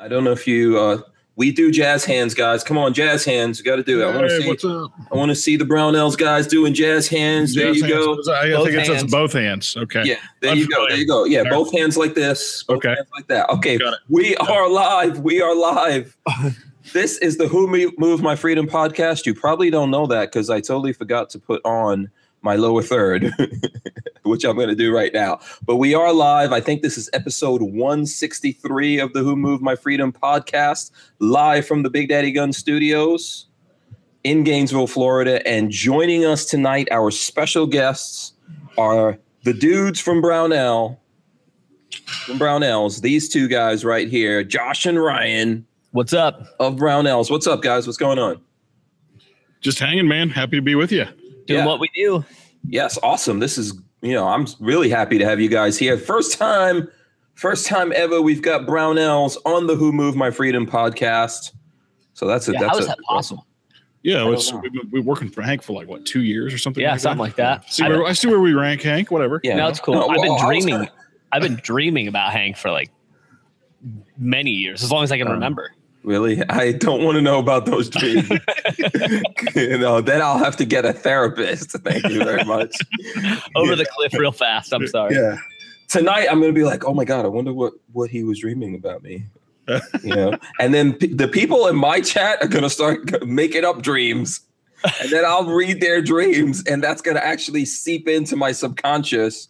I don't know if you uh we do jazz hands, guys. Come on, jazz hands. You got to do it. I want to Hey, see. what's up? I want to see the Brownells guys doing jazz hands. there Jazz you go. I, I think hands. both hands. Okay. Yeah, there you go. There you go. Yeah, both hands like this. Both Okay. hands like that. Okay, we are live. We are live. this is the Who Me- Move My Freedom podcast. You probably don't know that because I totally forgot to put on my lower third, which I'm going to do right now. But we are live. I think this is episode 163 of the Who Move My Freedom podcast, live from the Big Daddy Gun Studios in Gainesville, Florida. And joining us tonight, our special guests are the dudes from Brownell, from Brownells. These two guys right here, Josh and Ryan What's up? of Brownells. What's up, guys? What's going on? Just hanging, man. Happy to be with you. Doing Yeah. what we do. Yes, awesome. This is, you know, I'm really happy to have you guys here. First time, first time ever we've got Brownells on the Who Move My Freedom podcast. So that's a Yeah, that's how is a, that possible? Yeah, don't it's, we've been we've working for Hank for like what two years or something. Yeah, like something that. like that. See I where, don't- I see where we rank, Hank. Whatever. Yeah, No, it's cool. I've been well, I dreaming. I've been dreaming about Hank for like many years, as long as I can Um, remember. Really? I don't want to know about those dreams. you know, then I'll have to get a therapist. Thank you very much. Over the cliff real fast. I'm sorry. Yeah. Tonight I'm going to be like, "Oh my god, I wonder what what he was dreaming about me." you know. And then p- the people in my chat are going to start making up dreams. And then I'll read their dreams and that's going to actually seep into my subconscious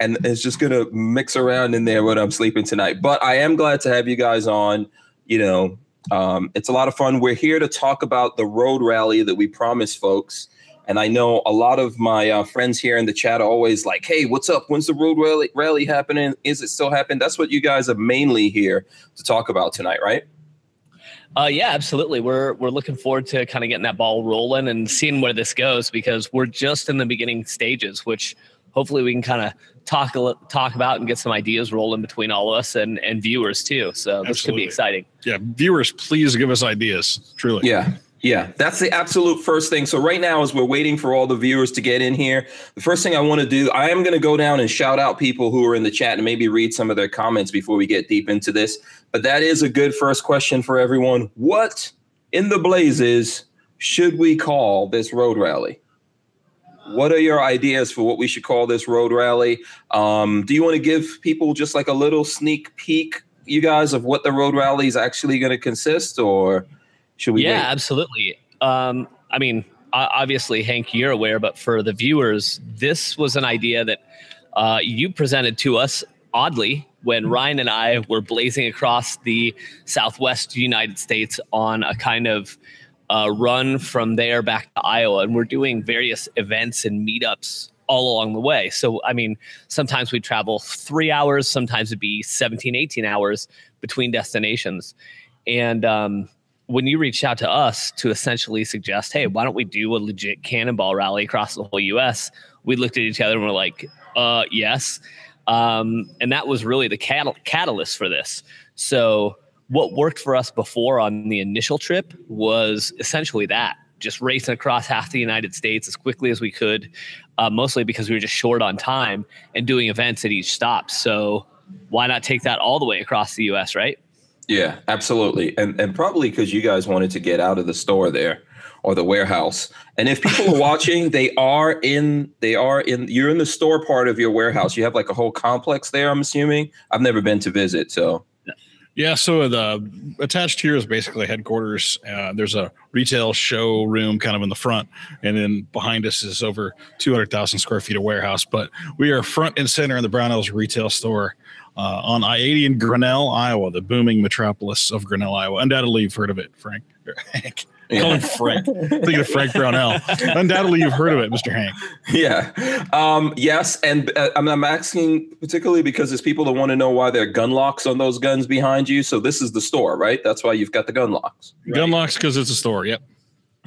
and it's just going to mix around in there when I'm sleeping tonight. But I am glad to have you guys on, you know, um, it's a lot of fun. We're here to talk about the road rally that we promised folks. And I know a lot of my uh, friends here in the chat are always like, "Hey, what's up? When's the road rally, rally happening? Is it still happening?" That's what you guys are mainly here to talk about tonight, right? Uh, yeah, absolutely. We're we're looking forward to kind of getting that ball rolling and seeing where this goes because we're just in the beginning stages, which hopefully we can kind of talk a talk about and get some ideas rolling between all of us and and viewers too. So this could be exciting. Yeah, viewers, please give us ideas. Truly. Yeah. Yeah, that's the absolute first thing. So right now, as we're waiting for all the viewers to get in here, the first thing I want to do, I am going to go down and shout out people who are in the chat and maybe read some of their comments before we get deep into this. But that is a good first question for everyone. What in the blazes should we call this road rally? What are your ideas for what we should call this road rally? Um, do you want to give people just like a little sneak peek, you guys, of what the road rally is actually going to consist, or should we? yeah, wait? absolutely. Um, I mean, obviously, Hank, you're aware, but for the viewers, this was an idea that uh, you presented to us oddly when Ryan and I were blazing across the Southwest United States on a kind of uh, run from there back to Iowa, and we're doing various events and meetups all along the way. So, I mean, sometimes we travel three hours, sometimes it'd be 17, 18 hours between destinations. And um, when you reached out to us to essentially suggest, hey, why don't we do a legit cannonball rally across the whole US? We looked at each other and we're like, uh, yes. Um, and that was really the catal- catalyst for this. So, what worked for us before on the initial trip was essentially that just racing across half the United States as quickly as we could, uh, mostly because we were just short on time and doing events at each stop. So, why not take that all the way across the US, right? Yeah, absolutely. And and probably because you guys wanted to get out of the store there or the warehouse. And if people are watching, they are in they are in you're in the store part of your warehouse. You have like a whole complex there, I'm assuming. I've never been to visit, so Yeah, so the attached here is basically headquarters. Uh, there's a retail showroom kind of in the front, and then behind us is over 200,000 square feet of warehouse. But we are front and center in the Brownells retail store uh, on I 80 in Grinnell, Iowa, the booming metropolis of Grinnell, Iowa. Undoubtedly, you've heard of it, Frank. Call him Frank. Thinking of Frank Brownell. Undoubtedly, you've heard of it, Mr. Hank. yeah. Um, yes, and uh, I'm, I'm asking particularly because there's people that want to know why there are gun locks on those guns behind you. So this is the store, right? That's why you've got the gun locks. Gun locks because it's a store. Yep.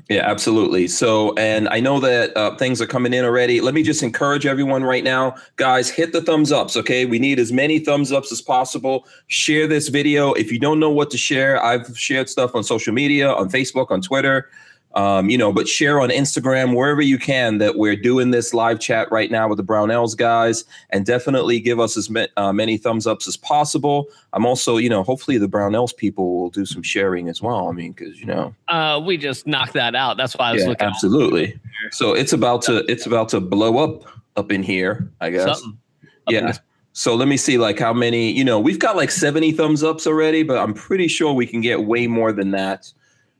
Yeah, absolutely. So, and I know that uh, things are coming in already. Let me just encourage everyone right now, guys, hit the thumbs ups. Okay, we need as many thumbs ups as possible. Share this video. If you don't know what to share, I've shared stuff on social media, on Facebook, on Twitter. Um, you know, but share on Instagram wherever you can that we're doing this live chat right now with the Brownells guys, and definitely give us as ma- uh, many thumbs ups as possible. I'm also, you know, hopefully the Brownells people will do some sharing as well. I mean, because you know, Uh, we just knocked that out. That's why I was yeah, looking. absolutely. So it's about to it's about to blow up up in here, I guess. Something. Yeah. So let me see, like how many, you know, we've got like 70 thumbs ups already, but I'm pretty sure we can get way more than that.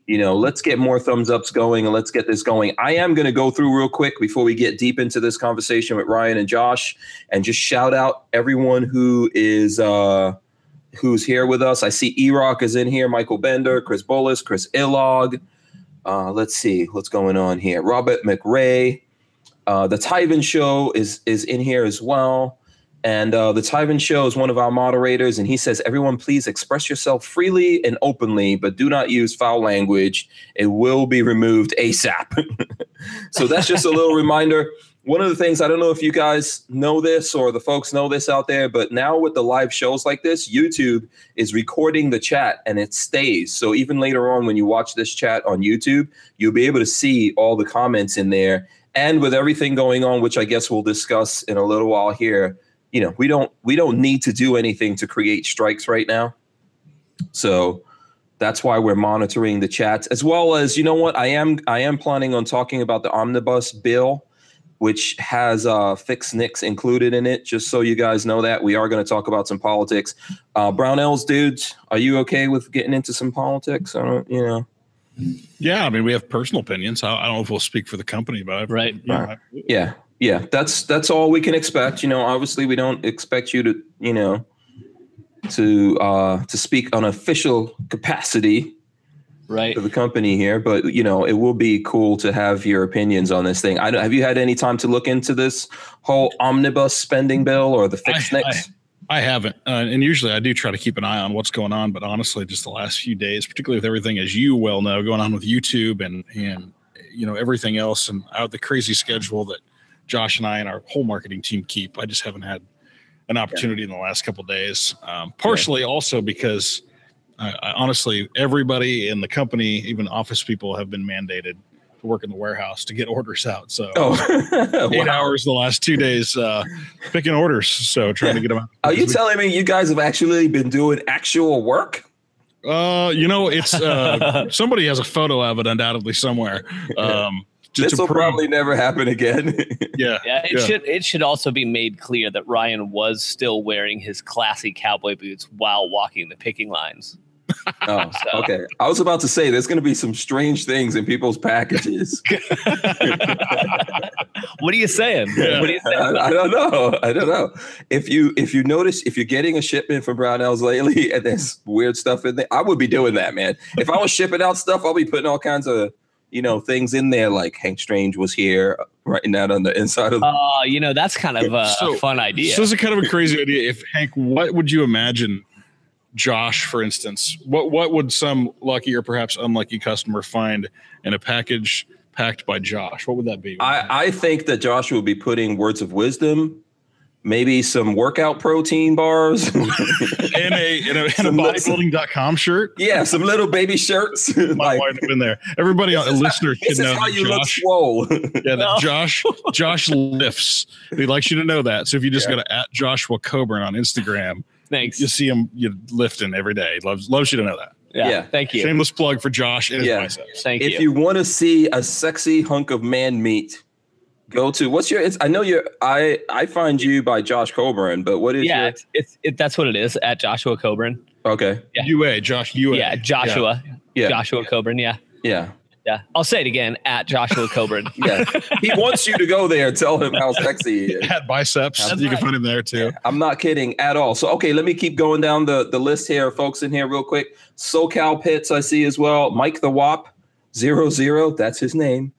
You know, let's get more thumbs ups going and let's get this going. I am going to go through real quick before we get deep into this conversation with Ryan and Josh and just shout out everyone who is, uh, who's here with us. I see E-Rock is in here, Michael Bender, Chris Bolus, Chris Illog. Uh, let's see what's going on here. Robert McRae. Uh, the Tyven Show is is in here as well. And uh, the Tyven Show is one of our moderators, and he says, Everyone, please express yourself freely and openly, but do not use foul language. It will be removed ASAP. so that's just a little reminder. One of the things, I don't know if you guys know this or the folks know this out there, but now with the live shows like this, YouTube is recording the chat and it stays. So even later on, when you watch this chat on YouTube, you'll be able to see all the comments in there. And with everything going on, which I guess we'll discuss in a little while here, you know we don't we don't need to do anything to create strikes right now. So that's why we're monitoring the chats as well as you know what i am i am planning on talking about the omnibus bill which has uh fixed NICS included in it. Just so you guys know that we are going to talk about some politics. Uh brownells dudes are you okay with getting into some politics? I don't you know. Yeah, I mean, we have personal opinions. I, I don't know if we'll speak for the company, but I've, Right. you know, I- yeah yeah that's that's all we can expect you know obviously we don't expect you to you know to uh to speak on official capacity Right. for the company here but you know it will be cool to have your opinions on this thing i don't have you had any time to look into this whole omnibus spending bill or the fixed I- NICS I haven't, uh, and usually I do try to keep an eye on what's going on. But honestly, just the last few days, particularly with everything, as you well know, going on with YouTube and and you know everything else, and out the crazy schedule that Josh and I and our whole marketing team keep, I just haven't had an opportunity in the last couple of days. Um, partially also because I, I honestly, everybody in the company, even office people, have been mandated to work in the warehouse to get orders out. So oh eight wow. hours the last two days uh, picking orders. So trying to get them out. are you telling me you guys have actually been doing actual work Uh, you know, it's uh, somebody has a photo of it undoubtedly somewhere. Um, this will probably never happen again yeah, Yeah, it Yeah. should it should also be made clear that Ryan was still wearing his classy cowboy boots while walking the picking lines. oh So- okay i was about to say there's going to be some strange things in people's packages What are you saying? Yeah. What are you saying? I, I don't know. I don't know. If you if you notice if you're getting a shipment from Brownells lately and there's weird stuff in there, I would be doing that, man. If I was shipping out stuff, I'll be putting all kinds of you know things in there like Hank Strange was here, writing that on the inside of. The, Uh, you know, that's kind of a, So- a fun idea. So this is kind of a crazy idea. If Hank, what would you imagine, Josh, for instance, what what would some lucky or perhaps unlucky customer find in a package packed by Josh? What would that be? I I think that Josh would be putting words of wisdom. Maybe some workout protein bars. in a in a, in a Some bodybuilding.com shirt. yeah, some little baby shirts. My like, wife have been there. Everybody, on This uh, is how- listener this should is know how that you look Josh. swole. Yeah, that No. Josh Josh lifts. He likes you to know that. So if you just go to at Joshua Coburn on Instagram, Thanks. you see him you lifting every day. Loves loves you to know that. yeah, yeah. Thank you. Shameless plug for Josh and his Yeah. biceps. Thank if you. you want to see a sexy hunk of man meat, go to what's your? It's, I know you're. I I find you by Josh Coburn, but what is yeah, your? it's, it's it, that's what it is at Joshua Coburn. Okay, Yeah. UA, Josh UA. Yeah, Joshua. yeah, Joshua Coburn. Yeah. yeah, Yeah. I'll say it again at Joshua Coburn. yeah. he wants you to go there and tell him how sexy he is. At biceps. That's you can right. find him there too. I'm not kidding at all. So okay, let me keep going down the the list here, folks in here real quick. SoCal Pits, I see as well. Mike the Wop, zero zero. That's his name.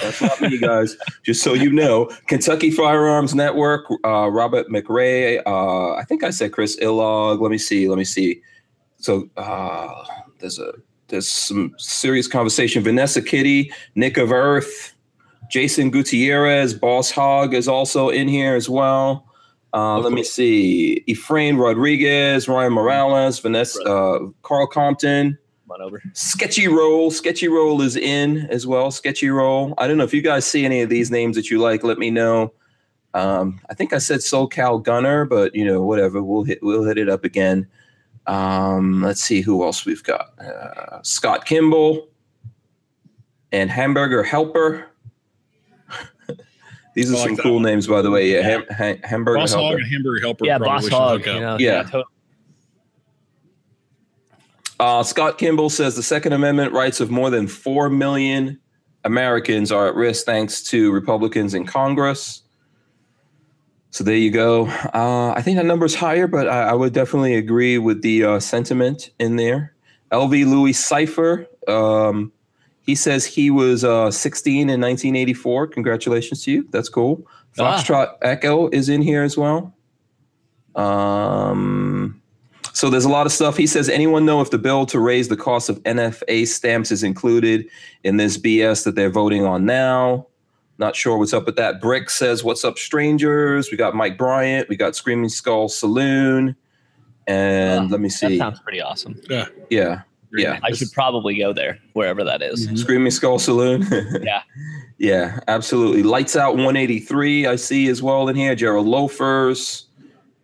That's not me, guys. Just so you know, Kentucky Firearms Network, uh, Robert McRae. Uh, I think I said Chris Illog. Let me see. Let me see. So uh, there's a there's some serious conversation. Vanessa Kitty, Nick of Earth, Jason Gutierrez, Boss Hog is also in here as well. Uh, let me see. Efrain Rodriguez, Ryan Morales, Vanessa, uh, Carl Compton, on over. Sketchy Roll. Sketchy Roll is in as well. Sketchy Roll. I don't know if you guys see any of these names that you like. Let me know. Um, I think I said SoCal Gunner, but you know, whatever. We'll hit we'll hit it up again. Um, let's see who else we've got. Uh, Scott Kimball and Hamburger Helper. These are like some that cool one. names, by the way. Yeah, Yeah. Ham, ha- Hamburger Boss Hog Helper. and Hamburger Helper. Yeah, Boss Hog. You know, Yeah. totally. Uh, Scott Kimball says the Second Amendment rights of more than 4 million Americans are at risk thanks to Republicans in Congress. So there you go. Uh, I think that number's higher, but I, I would definitely agree with the uh, sentiment in there. LV Louis Cipher, um, he says he was uh, 16 in 1984. Congratulations to you. That's cool. Ah. Foxtrot Echo is in here as well. Um, so there's a lot of stuff. He says, anyone know if the bill to raise the cost of NFA stamps is included in this BS that they're voting on now? Not sure what's up with that. Brick says, what's up, strangers? We got Mike Bryant. We got Screaming Skull Saloon. And let me see. That sounds pretty awesome. yeah. Yeah. Yeah. I should probably go there, wherever that is. Mm-hmm. Screaming Skull Saloon. Yeah. Yeah, absolutely. Lights Out 183, I see as well in here. Gerald Loafers.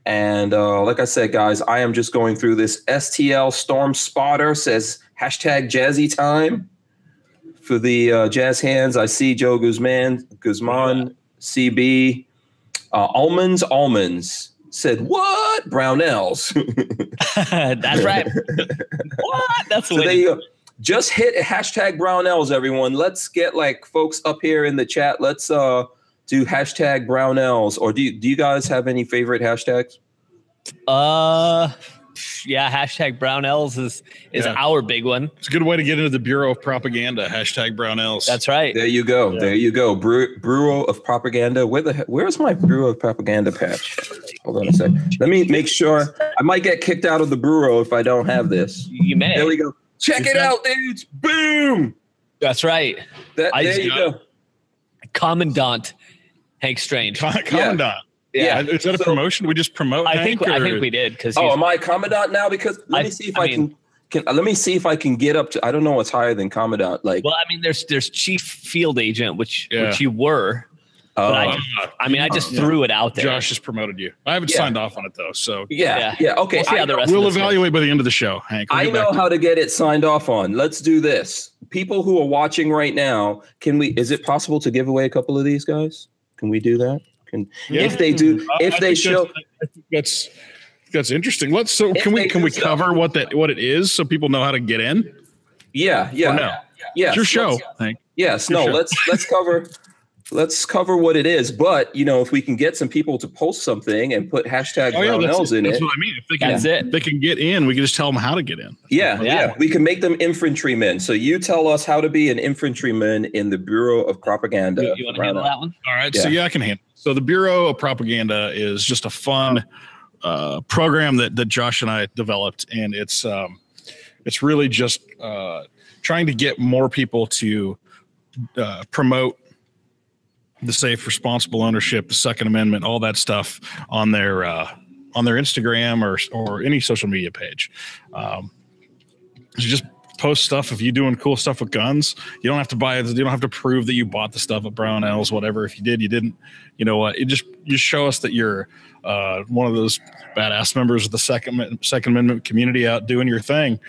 And uh, like I said, guys, I am just going through this. STL Storm Spotter says hashtag jazzy time for the uh, jazz hands. I see Joe Guzman, Guzman, CB. Uh, almonds, almonds said, what? Brownells. That's right. what? That's So there you go. Just hit hashtag Brownells, everyone. Let's get like folks up here in the chat. Let's uh do hashtag Brownells. Or do you, do you guys have any favorite hashtags? Uh, yeah. Hashtag Brownells is is Yeah. our big one. It's a good way to get into the Bureau of Propaganda. Hashtag Brownells. That's right. There you go. Yeah. There you go. Bru- Bureau of Propaganda. Where the where's my Bureau of Propaganda patch? Hold on a sec. Let me make sure. I might get kicked out of the bureau if I don't have this. You may. There we go. Check Is it that- out, dudes. Boom. That's right. That, I there just you got- go. Commandant Hank Strange. Con- Commandant. Yeah. Is that a So- promotion? We just promote. I think Hank, I think we did because Oh, am I commandant now? Because let I- me see if I I, mean- can. Can let me see if I can get up to. I don't know what's higher than commandant. Like, well, I mean, there's there's chief field agent, which Yeah. which you were. uh, I I mean, I just Yeah. threw it out there. Josh has promoted you. I haven't Yeah. signed off on it though, so yeah, Yeah. yeah, Okay, We'll see I how the know, rest we'll of this goes. evaluate by the end of the show, Hank. We'll I know how to get it signed off on. Let's do this. People who are watching right now, can we? Is it possible to give away a couple of these guys? Can we do that? Can Yeah. if they do? If I they show? that's, that's that's interesting. Let's so can we can we cover what that what it is so people know how to get in? Yeah, yeah, Or no? yeah. It's your show, Hank. Yes, Your no. show. Let's let's cover. Let's cover what it is, but you know, if we can get some people to post something and put hashtag Oh yeah, Brownells that's, in that's it, what I mean. If they can, That's it. they can get in. We can just tell them how to get in. Yeah, Yeah. yeah, We can make them infantrymen. So you tell us how to be an infantryman in the Bureau of Propaganda. You, want to handle that one? All right. So Yeah. yeah, I can handle. it. So the Bureau of Propaganda is just a fun uh, program that that Josh and I developed, and it's um, it's really just uh, trying to get more people to uh, promote the safe, responsible ownership, the Second Amendment, all that stuff on their uh, on their Instagram or or any social media page. Um, you just post stuff if you're doing cool stuff with guns. You don't have to buy it. You don't have to prove that you bought the stuff at Brownells, whatever. If you did, you didn't. You know what? It just you show us that you're uh, one of those badass members of the second Second Amendment community out doing your thing,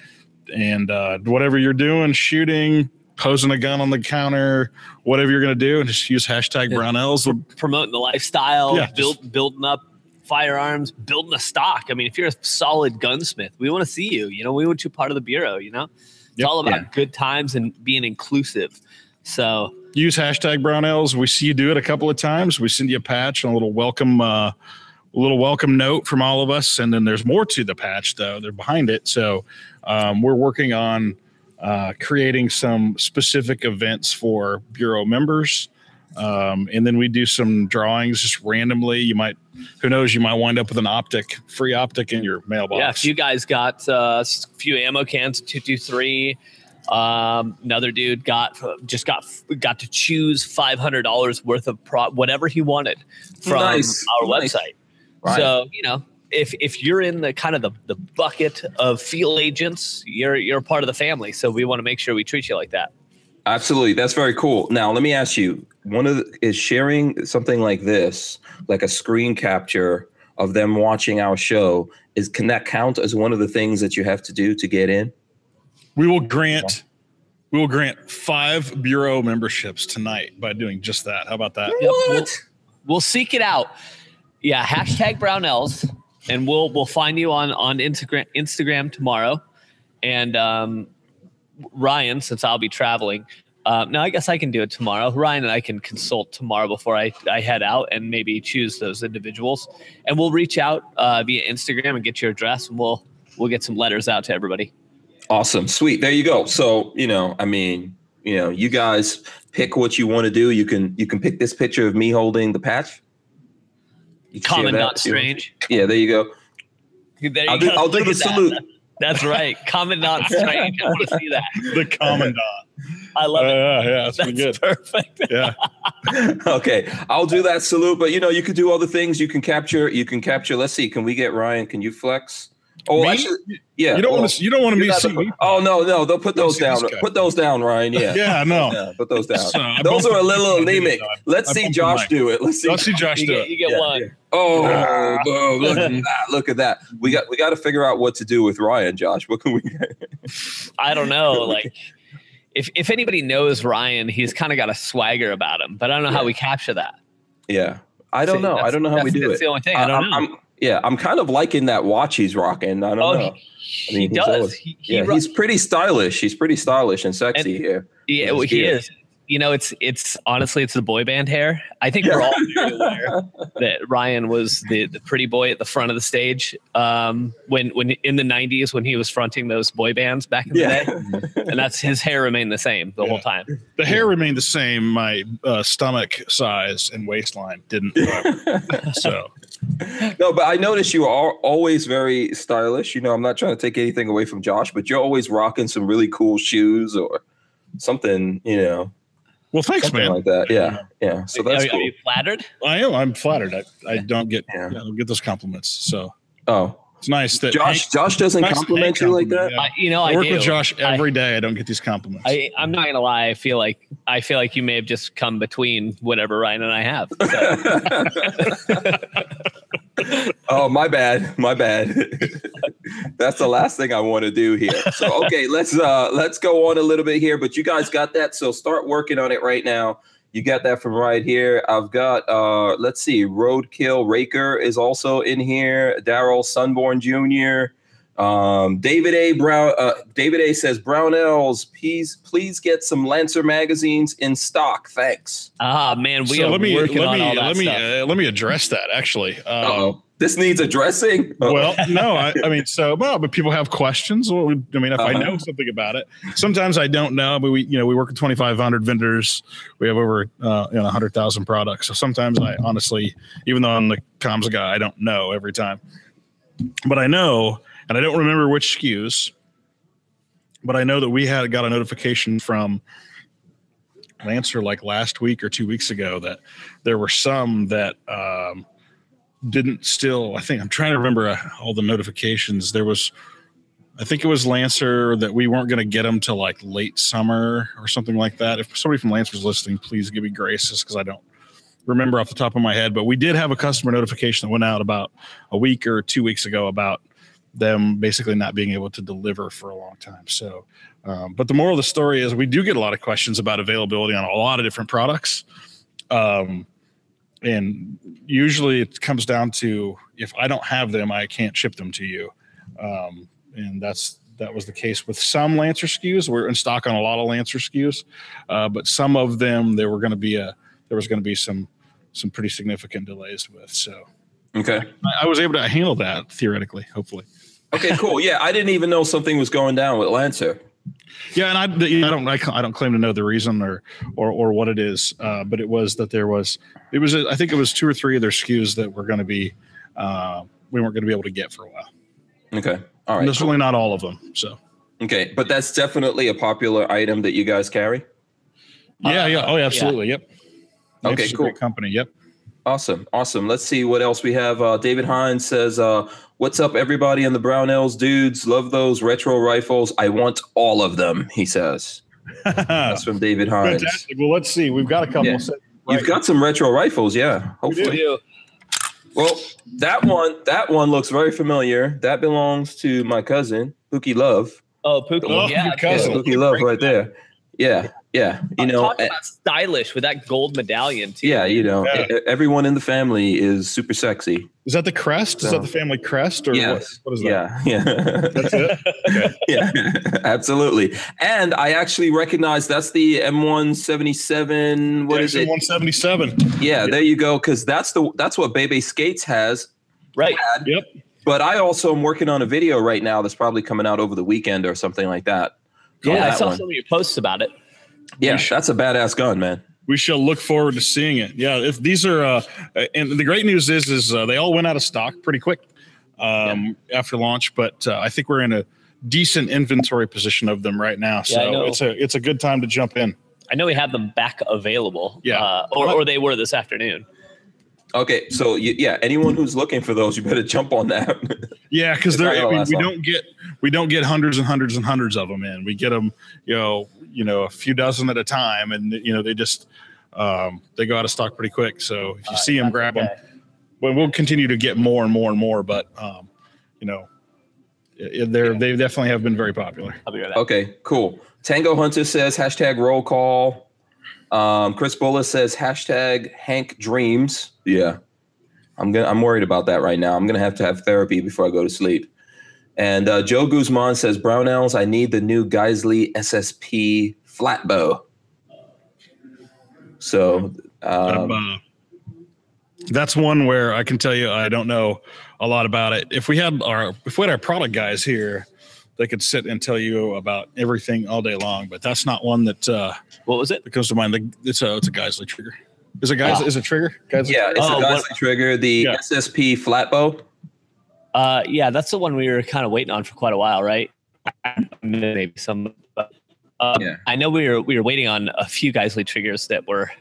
and uh, whatever you're doing, shooting, posing a gun on the counter, whatever you're gonna do, and just use hashtag Yeah. Brownells. Promoting the lifestyle, Yeah, build, building up firearms, building a stock. I mean, if you're a solid gunsmith, we want to see you. You know, we want you part of the bureau. You know, it's Yep. all about Yeah. good times and being inclusive. So use hashtag brownells we see you do it a couple of times we send you a patch and a little welcome uh, a little welcome note from all of us and then there's more to the patch though they're behind it so um, we're working on uh, creating some specific events for bureau members um, and then we do some drawings just randomly you might who knows you might wind up with an optic free optic in your mailbox yeah, if you guys got uh, a few ammo cans, two two three. Um, another dude got just got got to choose five hundred dollars worth of pro whatever he wanted from Nice, our nice. website. Right. So you know, if if you're in the kind of the, the bucket of field agents, you're you're a part of the family. So we want to make sure we treat you like that. Absolutely, that's very cool. Now, let me ask you: one of the, is sharing something like this, like a screen capture of them watching our show, is can that count as one of the things that you have to do to get in? We will grant we will grant five bureau memberships tonight by doing just that. How about that? Yep, we'll, we'll seek it out. Yeah, hashtag Brownells, and we'll we'll find you on on Instagram Instagram tomorrow. And um, Ryan, since I'll be traveling, um, now I guess I can do it tomorrow. Ryan and I can consult tomorrow before I, I head out and maybe choose those individuals. And we'll reach out uh, via Instagram and get your address, and we'll we'll get some letters out to everybody. Awesome. Sweet. There you go. So, you know, I mean, you know, you guys pick what you want to do. You can you can pick this picture of me holding the patch. You Common, not strange. Yeah, there you go. There you I'll, do, I'll do the salute. That's right. Common not strange. I want to see that. The commandant. I love uh, it. Yeah, yeah, that's, that's good. Perfect. Yeah. okay, I'll do that salute. But you know, you could do other things. You can capture. You can capture. Let's see. Can we get Ryan? Can you flex? Oh, me? actually, yeah. You don't well, want to. You don't want to be seen. Oh no, no. They'll put those down. Put those down, Ryan. Yeah. yeah. No. Yeah, put those down. So, those are a little anemic. Let's see Josh do it. Let's see. Let's see Josh you do get, it. You get yeah, one. Yeah. Oh, boom, oh, oh, look at that! Look at that. We got we got to figure out what to do with Ryan, Josh. What can we? I don't know. Like, if if anybody knows Ryan, he's kind of got a swagger about him, but I don't know yeah. how we capture that. Yeah, I don't See, know. I don't know how we do it. that's the only thing. I don't I'm, know. I'm, yeah, I'm kind of liking that watch he's rocking. I don't oh, know. He, I mean, he does. Always, he, he yeah, he's pretty stylish. He's pretty stylish and sexy and, here. Yeah, well, he is you know, it's it's honestly it's the boy band hair. I think we're all very aware that Ryan was the, the pretty boy at the front of the stage um, when when in the '90s when he was fronting those boy bands back in the yeah. day, and that's his hair remained the same the yeah. whole time. The hair remained the same. My uh, stomach size and waistline didn't. so. No, but I noticed you are always very stylish. You know, I'm not trying to take anything away from Josh, but you're always rocking some really cool shoes or something. You know, well, thanks, Something man. Like that, yeah, yeah. So that's are, cool. Are you flattered? I am. I'm flattered. I, I don't get yeah. I don't get those compliments. So oh, it's nice that Josh Hank, Josh doesn't nice compliment you like that. Yeah. I, you know, I, I work do. with Josh every I, day. I don't get these compliments. I, I'm not gonna lie. I feel like I feel like you may have just come between whatever Ryan and I have. So. oh, my bad. My bad. That's the last thing I want to do here. So okay, let's uh let's go on a little bit here. But you guys got that, so start working on it right now. You got that from right here. I've got uh let's see, Roadkill Raker is also in here. Daryl Sunborn Jr. Um, David A. Brown. Uh, David A. says Brownells, please, please get some Lancer magazines in stock. Thanks. Ah, man, we so are let me working let on me all that let me stuff. uh, let me address that. Actually, um, oh, this needs addressing. Well, no, I, I, mean, so well, but people have questions. Well, we, I mean, if uh-huh. I know something about it, sometimes I don't know. But we, you know, we work with twenty five hundred vendors. We have over uh, you know hundred thousand products. So sometimes I honestly, even though I'm the comms guy, I don't know every time. But I know and I don't remember which SKUs, but I know that we had got a notification from Lancer like last week or two weeks ago that there were some that um, didn't still. I think I'm trying to remember uh, all the notifications. There was, I think it was Lancer that we weren't going to get them till like late summer or something like that. If somebody from Lancer's listening, please give me grace, because I don't remember off the top of my head. But we did have a customer notification that went out about a week or two weeks ago about them basically not being able to deliver for a long time. So, um, but the moral of the story is we do get a lot of questions about availability on a lot of different products. Um, and usually it comes down to if I don't have them, I can't ship them to you. Um, and that's that was the case with some Lancer SKUs. We're in stock on a lot of Lancer SKUs, uh, but some of them there were going to be a there was going to be some some pretty significant delays with. So okay, I, I was able to handle that theoretically, hopefully. Okay, cool. Yeah, I didn't even know something was going down with Lancer. Yeah, and I, I don't I, don't claim to know the reason or or or what it is, uh, but it was that there was it was I think it was two or three of their SKUs that were going to be uh, we weren't going to be able to get for a while. Okay, all right. And certainly not all of them. So okay, but that's definitely a popular item that you guys carry. Yeah, yeah, oh, yeah, absolutely, yeah. yep. Okay, cool. company, yep. Awesome, awesome. Let's see what else we have. Uh, David Hines says, uh, "What's up, everybody in the Brownells dudes? Love those retro rifles. I want all of them." He says. That's from David Hines. Fantastic. Well, let's see. We've got a couple. Yeah. set- You've got some retro rifles, yeah. Hopefully. Well, that one, that one looks very familiar. That belongs to my cousin, Pookie Love. Oh, Pookie. Oh, yeah, your dude. cousin. Pookie Love, right there. Yeah, yeah. You know, Talk eh, about stylish with that gold medallion too. yeah, you know, Yeah. everyone in the family is super sexy. Is that the crest? Is that the family crest, or Yes. what, what is that? Yeah, yeah. That's it. Okay. yeah, absolutely. And I actually recognize that's the M177. What is it? One seventy seven. Yeah, there you go. Because that's the that's what Bebe Skates has. right. Yep. But I also am working on a video right now that's probably coming out over the weekend or something like that. Yeah, I saw one. some of your posts about it. Yeah, that's a badass gun, man. We shall look forward to seeing it. Yeah, if these are, uh, and the great news is, is uh, they all went out of stock pretty quick um, after launch. But uh, I think we're in a decent inventory position of them right now. So know. it's a it's a good time to jump in. I know we have them back available. Yeah. uh, or, or they were this afternoon. Okay, so y- yeah, anyone who's looking for those, you better jump on that. Yeah, because they're we, we don't get we don't get hundreds and hundreds and hundreds of them in. We get them, you know, you know, a few dozen at a time, and you know they just um, they go out of stock pretty quick. So if you see them, grab them. Okay. Well, we'll continue to get more and more and more, but um, you know, they're they definitely have been very popular. I'll be right back. okay, cool. Tango Hunter says hashtag roll call. Um, Chris Bullis says hashtag Hank Dreams. Yeah, I'm gonna. I'm worried about that right now. I'm gonna have to have therapy before I go to sleep. And uh, Joe Guzman says Brownells. I need the new Geissele SSP flatbow. So um, uh, that's one where I can tell you I don't know a lot about it. If we had our if we had our product guys here, they could sit and tell you about everything all day long. But that's not one that uh, What was it? that comes to mind. Like, It's a it's a Geissele trigger. Is it guys? Ah. Is it trigger? Geissele yeah, it's Oh, a what- Geissele trigger. The Yeah. SSP flatbow. Uh, yeah, that's the one we were kind of waiting on for quite a while, right? Maybe some. But, um, Yeah. I know we were we were waiting on a few Geissele triggers that were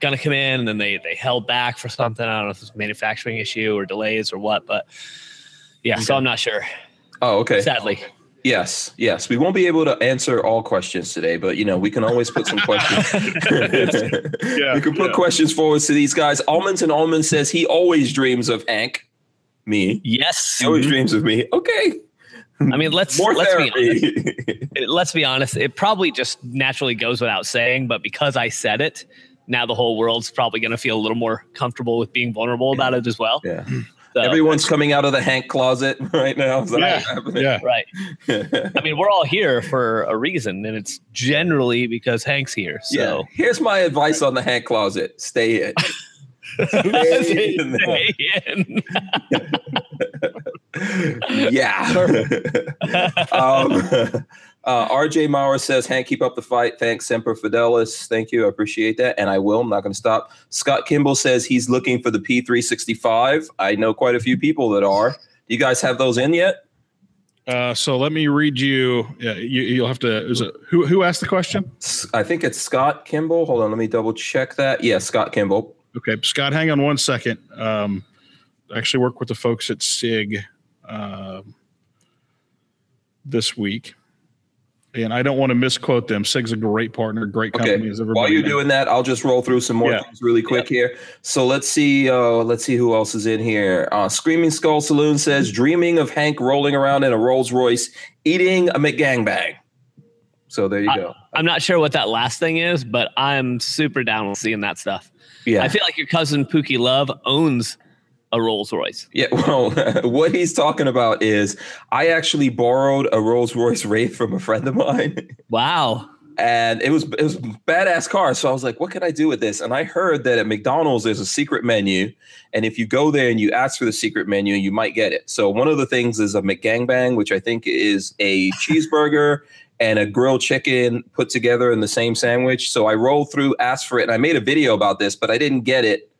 gonna come in, and then they they held back for something. I don't know if it's manufacturing issue or delays or what, but yeah. So I'm not sure. Oh, okay. Sadly, Yes, yes. We won't be able to answer all questions today, but you know, we can always put some questions. Yeah, we can put yeah. questions forward to these guys. Almonds and Almonds says he always dreams of Hank. Me. yes. He always mm-hmm. dreams of me. Okay. I mean, let's More let's be honest. It- let's be honest. It probably just naturally goes without saying, but because I said it, now the whole world's probably going to feel a little more comfortable with being vulnerable about it as well. yeah. So, Everyone's coming out of the Hank closet right now. Is Yeah, yeah. right. I mean, we're all here for a reason, and it's generally because Hank's here. Yeah. So Here's my advice on the Hank closet. Stay in. yeah. um, uh, RJ Maurer says, Hank, keep up the fight. Thanks, Semper Fidelis. Thank you. I appreciate that. And I will. I'm not going to stop. Scott Kimball says he's looking for the P365. I know quite a few people that are. Do you guys have those in yet? Uh, so let me read you. Yeah, you, you'll have to. Is it who who asked the question? I think it's Scott Kimball. Hold on. Let me double check that. Yeah, Scott Kimball. Okay, Scott, hang on one second. Um, I actually work with the folks at SIG um, this week, and I don't want to misquote them. SIG's a great partner, great company. Okay. as everybody While you're knows. doing that, I'll just roll through some more Yeah. things really quick here. So let's see. Uh, let's see who else is in here. Uh, Screaming Skull Saloon says, "Dreaming of Hank rolling around in a Rolls Royce, eating a McGangbang." So there you go. I'm not sure what that last thing is, but I'm super down with seeing that stuff. Yeah, I feel like your cousin Pookie Love owns a Rolls Royce. yeah. Well, what he's talking about is, I actually borrowed a Rolls Royce Wraith from a friend of mine. Wow. and it was it was a badass car. So I was like, what can I do with this? And I heard that at McDonald's there's a secret menu, and if you go there and you ask for the secret menu, you might get it. So one of the things is a McGangbang, which I think is a cheeseburger and a grilled chicken put together in the same sandwich. So I rolled through, asked for it, and I made a video about this, but I didn't get it.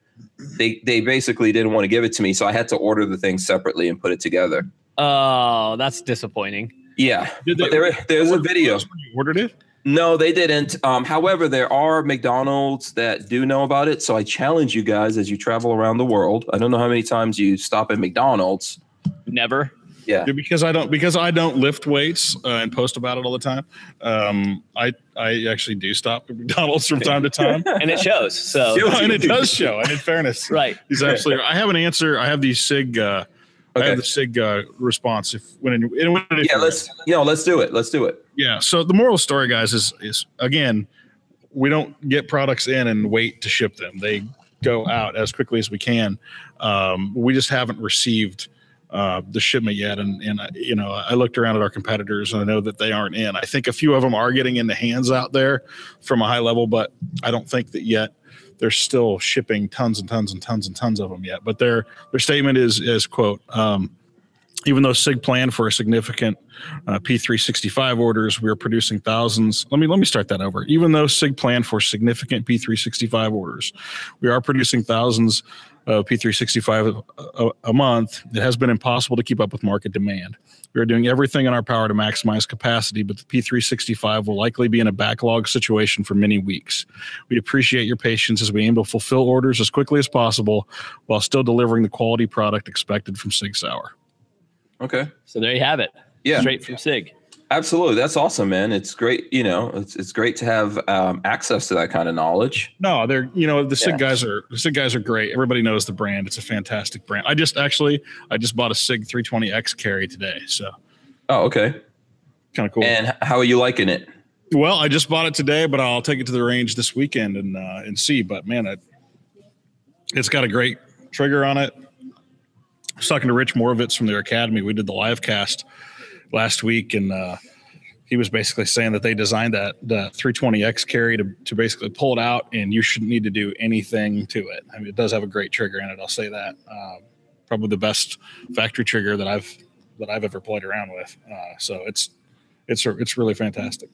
They they basically didn't want to give it to me, so I had to order the thing separately and put it together. Oh, that's disappointing. Yeah, Did but they- there there's a video. When you ordered it. No, they didn't. Um, however, there are McDonald's that do know about it. So I challenge you guys as you travel around the world. I don't know how many times you stop at McDonald's. Never. Yeah. because I don't because I don't lift weights uh, and post about it all the time. Um, I I actually do stop at McDonald's from time to time, And it shows. So Shows. and it does show. And in fairness, right. he's absolutely. I have an answer. I have the Sig. Uh, I have the Sig uh, response. If when and when Yeah, let's you know, let's do it. Let's do it. Yeah. So the moral story, guys, is is again, we don't get products in and wait to ship them. They go out as quickly as we can. Um, we just haven't received uh, the shipment yet, and and uh, you know, I looked around at our competitors and I know that they aren't in. I think a few of them are getting into hands out there from a high level, but I don't think that yet. They're still shipping tons and tons and tons and tons of them yet. But their their statement is is quote. Um, even though SIG planned for a significant uh, P365 orders, we are producing thousands. Let me let me start that over. Even though SIG planned for significant P365 orders, we are producing thousands of P365 a, uh, a, a month. It has been impossible to keep up with market demand. We are doing everything in our power to maximize capacity, but the P365 will likely be in a backlog situation for many weeks. We appreciate your patience as we aim to fulfill orders as quickly as possible while still delivering the quality product expected from Sig Sauer. Okay. So there you have it. Yeah. Straight from Sig. Absolutely. That's awesome, man. It's great, you know, it's it's great to have um, access to that kind of knowledge. No, they're you know the Sig Yeah. guys are the Sig guys are great. Everybody knows the brand. It's a fantastic brand. I just actually I just bought a Sig 320X carry today, so Oh, okay. kind of cool. And how are you liking it? well, I just bought it today, but I'll take it to the range this weekend and uh, and see. But man, it, it's got a great trigger on it. I was talking to Rich Morovitz from their academy. We did the live cast last week, and uh, he was basically saying that they designed that the 320X carry to, to basically pull it out, and you shouldn't need to do anything to it. I mean, it does have a great trigger in it. I'll say that. Um, probably the best factory trigger that I've that I've ever played around with. Uh, so it's it's it's really fantastic.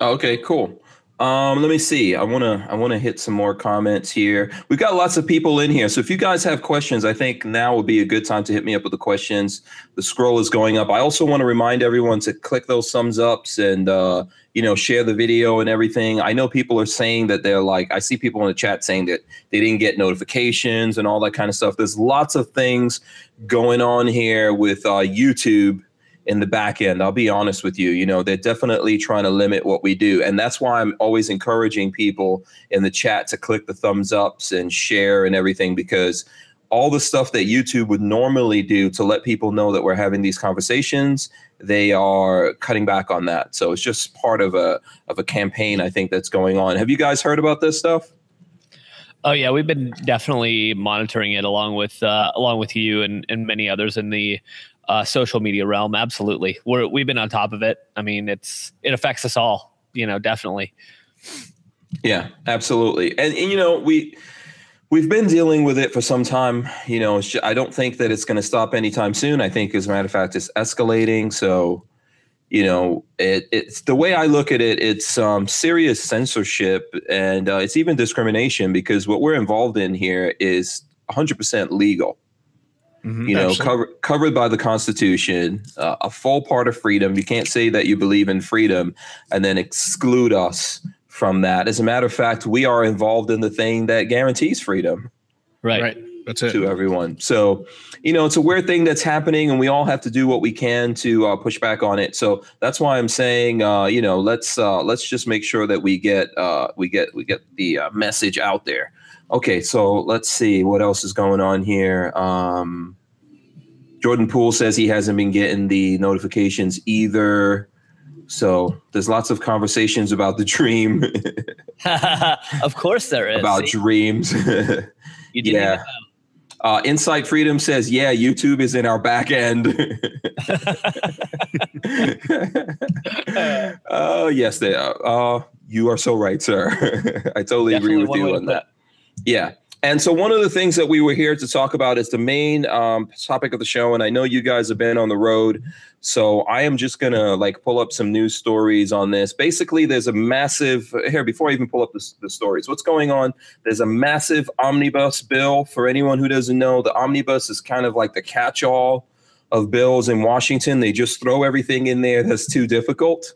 Okay, cool. Um, let me see. I wanna I wanna hit some more comments here. We've got lots of people in here, so if you guys have questions, I think now would be a good time to hit me up with the questions. The scroll is going up. I also want to remind everyone to click those thumbs ups and uh, you know share the video and everything. I know people are saying that they're like I see people in the chat saying that they didn't get notifications and all that kind of stuff. There's lots of things going on here with uh, YouTube in the back end. I'll be honest with you. You know, they're definitely trying to limit what we do. And that's why I'm always encouraging people in the chat to click the thumbs ups and share and everything because all the stuff that YouTube would normally do to let people know that we're having these conversations, they are cutting back on that. So it's just part of a of a campaign I think that's going on. Have you guys heard about this stuff? Oh yeah, we've been definitely monitoring it along with uh, along with you and, and many others in the uh, social media realm. Absolutely, we're we've been on top of it. I mean, it's it affects us all. You know, definitely. Yeah, absolutely. And, and you know, we we've been dealing with it for some time. You know, it's ju- I don't think that it's going to stop anytime soon. I think, as a matter of fact, it's escalating. So, you know, it, it's the way I look at it. It's um, serious censorship and uh, it's even discrimination because what we're involved in here is 100% legal. You know, Absolutely. covered covered by the Constitution, uh, a full part of freedom. You can't say that you believe in freedom and then exclude us from that. As a matter of fact, we are involved in the thing that guarantees freedom Right. Right. That's it. to everyone. So, you know, it's a weird thing that's happening, and we all have to do what we can to uh, push back on it. So that's why I'm saying, uh, you know, let's uh, let's just make sure that we get uh, we get we get the uh, message out there. Okay, so let's see what else is going on here. Um, Jordan Poole says he hasn't been getting the notifications either. So there's lots of conversations about the dream, of course there is. about See, dreams. yeah. Uh, Insight Freedom says, "Yeah, YouTube is in our back end." Oh yes, they are. Uh, you are so right, sir. I totally Definitely agree with you on that. Yeah. And so one of the things that we were here to talk about is the main um, topic of the show, and I know you guys have been on the road, so I am just gonna like pull up some news stories on this. Basically, there's a massive here before I even pull up the, the stories. What's going on? There's a massive omnibus bill. For anyone who doesn't know, the omnibus is kind of like the catch-all of bills in Washington. They just throw everything in there that's too difficult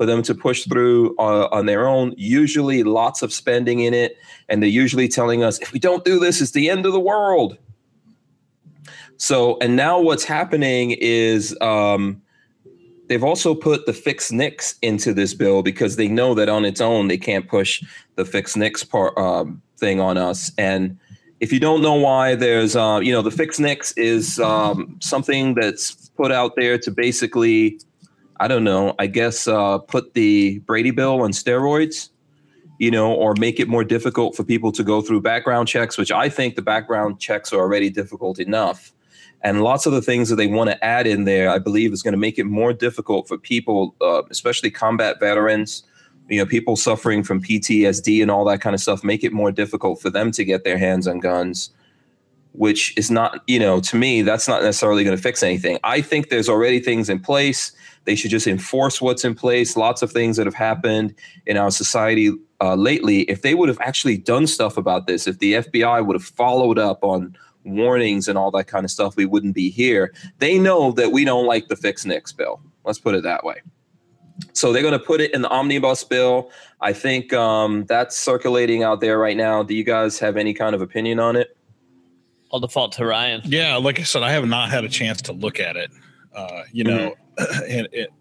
for them to push through uh, on their own. Usually, lots of spending in it, and they're usually telling us if we don't do this, it's the end of the world. So, and now what's happening is um, they've also put the fix NICS into this bill because they know that on its own they can't push the fix NICS part um, thing on us. And if you don't know why, there's uh, you know the fix NICS is um, something that's put out there to basically, I don't know, I guess uh, put the Brady bill on steroids you know, or make it more difficult for people to go through background checks, which I think the background checks are already difficult enough and lots of the things that they want to add in there, I believe, is going to make it more difficult for people, uh, especially combat veterans, you know, people suffering from PTSD and all that kind of stuff, make it more difficult for them to get their hands on guns, which is not, you know, to me, that's not necessarily going to fix anything. I think there's already things in place. They should just enforce what's in place. Lots of things that have happened in our society uh, lately. If they would have actually done stuff about this, if the FBI would have followed up on warnings and all that kind of stuff, we wouldn't be here. They know that we don't like the fix NICS bill. Let's put it that way. So they're going to put it in the omnibus bill. I think um, that's circulating out there right now. Do you guys have any kind of opinion on it? I'll default to Ryan. Yeah, like I said, I have not had a chance to look at it. Uh, you know, mm-hmm. and it,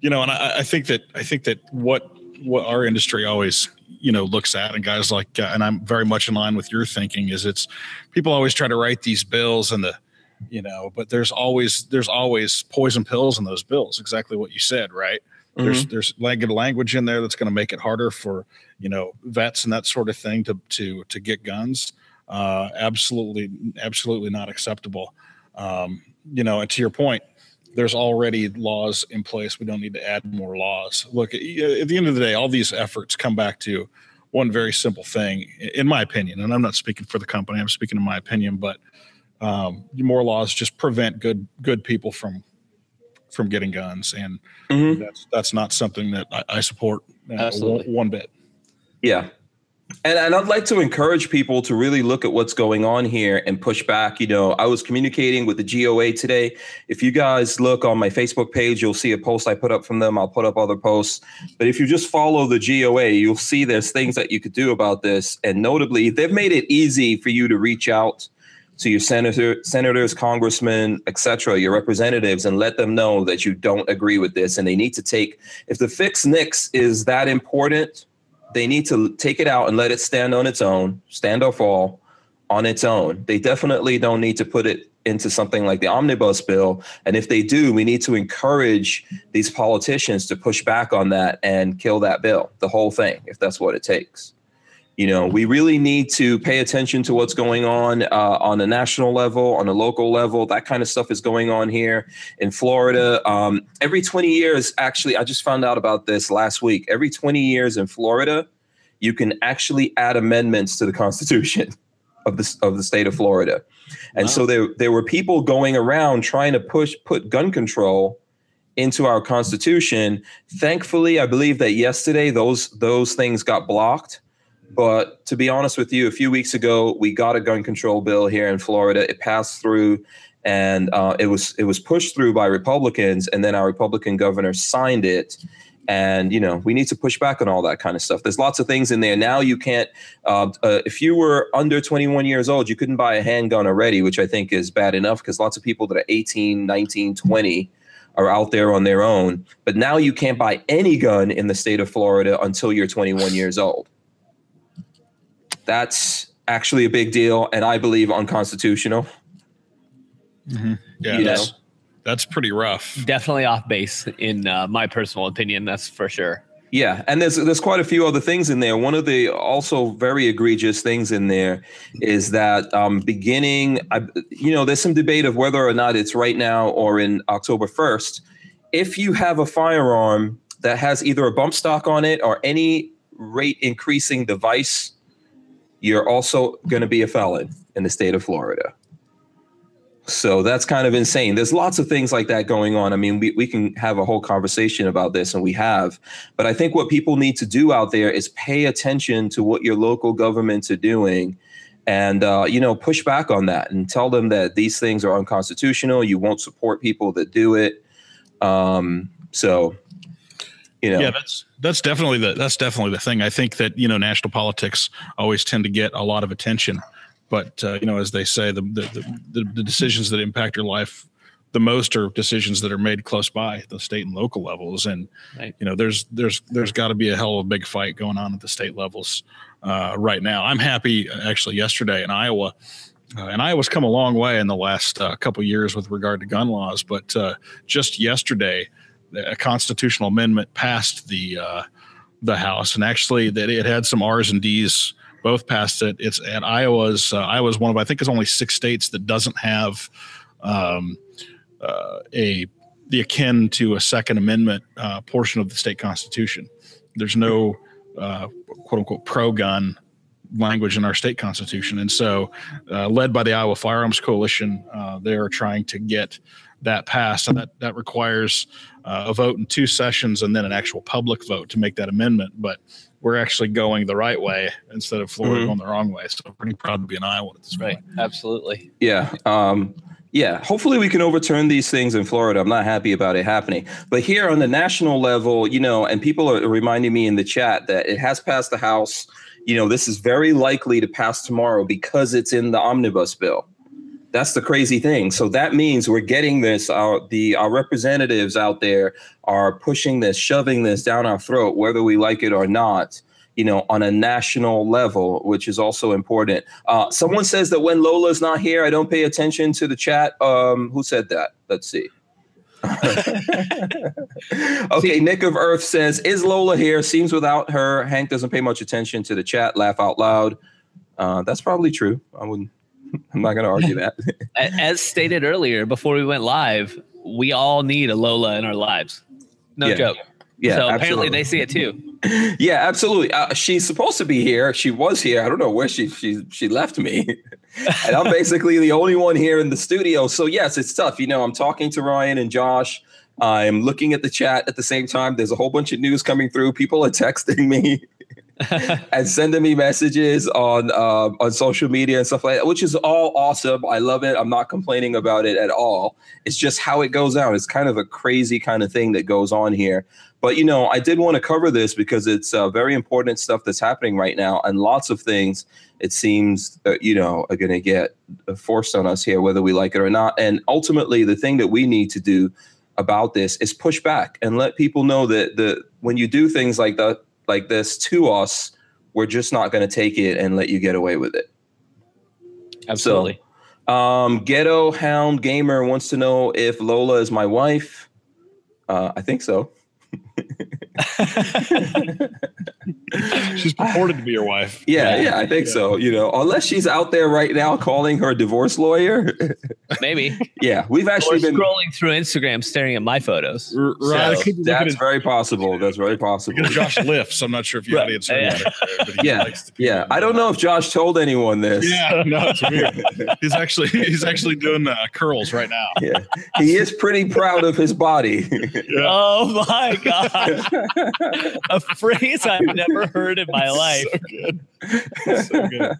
you know, and I, I think that I think that what what our industry always you know looks at and guys like uh, and i'm very much in line with your thinking is it's people always try to write these bills and the you know but there's always there's always poison pills in those bills exactly what you said right mm-hmm. there's there's language in there that's going to make it harder for you know vets and that sort of thing to to to get guns uh absolutely absolutely not acceptable um you know and to your point there's already laws in place. We don't need to add more laws. Look, at the end of the day, all these efforts come back to one very simple thing, in my opinion. And I'm not speaking for the company; I'm speaking in my opinion. But um, more laws just prevent good good people from from getting guns, and mm-hmm. that's that's not something that I, I support uh, one, one bit. Yeah, and, and I'd like to encourage people to really look at what's going on here and push back. You know, I was communicating with the GOA today. If you guys look on my Facebook page, you'll see a post I put up from them. I'll put up other posts. But if you just follow the GOA, you'll see there's things that you could do about this. And notably, they've made it easy for you to reach out to your senator, senators, congressmen, etc., your representatives, and let them know that you don't agree with this. And they need to take, if the fix NICS is that important, they need to take it out and let it stand on its own, stand or fall on its own. They definitely don't need to put it into something like the omnibus bill. And if they do, we need to encourage these politicians to push back on that and kill that bill, the whole thing, if that's what it takes. You know, we really need to pay attention to what's going on uh, on a national level, on a local level. That kind of stuff is going on here in Florida. Um, every 20 years, actually, I just found out about this last week. Every 20 years in Florida, you can actually add amendments to the Constitution of the of the state of Florida. And wow. so there there were people going around trying to push put gun control into our Constitution. Thankfully, I believe that yesterday those those things got blocked but to be honest with you, a few weeks ago, we got a gun control bill here in Florida. It passed through, and uh, it was it was pushed through by Republicans, and then our Republican governor signed it. And you know, we need to push back on all that kind of stuff. There's lots of things in there. Now you can't. Uh, uh, if you were under 21 years old, you couldn't buy a handgun already, which I think is bad enough because lots of people that are 18, 19, 20 are out there on their own. But now you can't buy any gun in the state of Florida until you're 21 years old. That's actually a big deal, and I believe unconstitutional. Mm-hmm. Yeah, you that's, know? that's pretty rough. Definitely off base, in uh, my personal opinion. That's for sure. Yeah, and there's there's quite a few other things in there. One of the also very egregious things in there is that um, beginning, I, you know, there's some debate of whether or not it's right now or in October 1st. If you have a firearm that has either a bump stock on it or any rate increasing device you're also going to be a felon in the state of Florida. So that's kind of insane. There's lots of things like that going on. I mean, we, we can have a whole conversation about this, and we have. But I think what people need to do out there is pay attention to what your local governments are doing and uh, you know push back on that and tell them that these things are unconstitutional you won't support people that do it um, so You know, yeah, that's that's definitely the that's definitely the thing. I think that you know national politics always tend to get a lot of attention, but uh, you know, as they say, the, the the the decisions that impact your life the most are decisions that are made close by the state and local levels, and Right. you know, there's there's there's got to be a hell of a big fight going on at the state levels uh, right now. I'm happy actually yesterday in Iowa. Uh, and Iowa's come a long way in the last uh, couple years with regard to gun laws, but uh, just yesterday, a constitutional amendment passed the uh, the House, and actually that it had some R's and D's both passed it. It's at Iowa's. Uh, Iowa's one of I think it's only six states that doesn't have um, uh, a the akin to a Second Amendment uh, portion of the state constitution. There's no uh, quote unquote pro gun language in our state constitution, and so uh, led by the Iowa Firearms Coalition, uh, they're trying to get that passed, and that that requires uh, a vote in two sessions and then an actual public vote to make that amendment. But we're actually going the right way instead of Florida Mhm. going the wrong way. So I'm pretty proud to be an Iowa at this Right. point. Absolutely. Yeah. Um, yeah. Hopefully we can overturn these things in Florida. I'm not happy about it happening. But here on the national level, you know, and people are reminding me in the chat that it has passed the House. You know, this is very likely to pass tomorrow because it's in the omnibus bill. That's the crazy thing. So that means we're getting this. Our the our representatives out there are pushing this, shoving this down our throat, whether we like it or not. You know, on a national level, which is also important. Uh, someone says that when Lola's not here, I don't pay attention to the chat. Um, who said that? Let's see. okay, Nick of Earth says, "Is Lola here? Seems without her, Hank doesn't pay much attention to the chat. Laugh out loud. Uh, that's probably true. I wouldn't. I'm not going to argue that. As stated earlier, before we went live, we all need a Lola in our lives. No Yeah. joke. Yeah, so apparently they see it too. yeah, absolutely. Uh, she's supposed to be here. She was here. I don't know where she she she left me, and I'm basically the only one here in the studio. So yes, it's tough. You know, I'm talking to Ryan and Josh. I'm looking at the chat at the same time. There's a whole bunch of news coming through. People are texting me and sending me messages on uh, on social media and stuff like that, which is all awesome. I love it. I'm not complaining about it at all. It's just how it goes down. It's kind of a crazy kind of thing that goes on here. But you know, I did want to cover this because it's uh, very important stuff that's happening right now, and lots of things it seems uh, you know are going to get forced on us here, whether we like it or not. And ultimately, the thing that we need to do about this is push back and let people know that the when you do things like that, like this to us, we're just not going to take it and let you get away with it. Absolutely. Um, Ghetto Hound Gamer wants to know if Lola is my wife. Uh, I think so. She's purported to be your wife. Yeah, yeah, I think so. You know, unless she's out there right now calling her divorce lawyer. Maybe. yeah, we've or actually been. scrolling through Instagram, staring at my photos. R- Right. So could be that's at, very possible. That's very possible. looking at Josh lifts. I'm not sure if you had Right. any answer. Yeah. about it, but Yeah, Yeah, I don't know if Josh told anyone this. Yeah, no, it's weird. He's actually he's actually doing uh, curls right now. Yeah. He is pretty proud of his body. Yeah. Oh my god. A phrase I've never heard in my life. So. So good.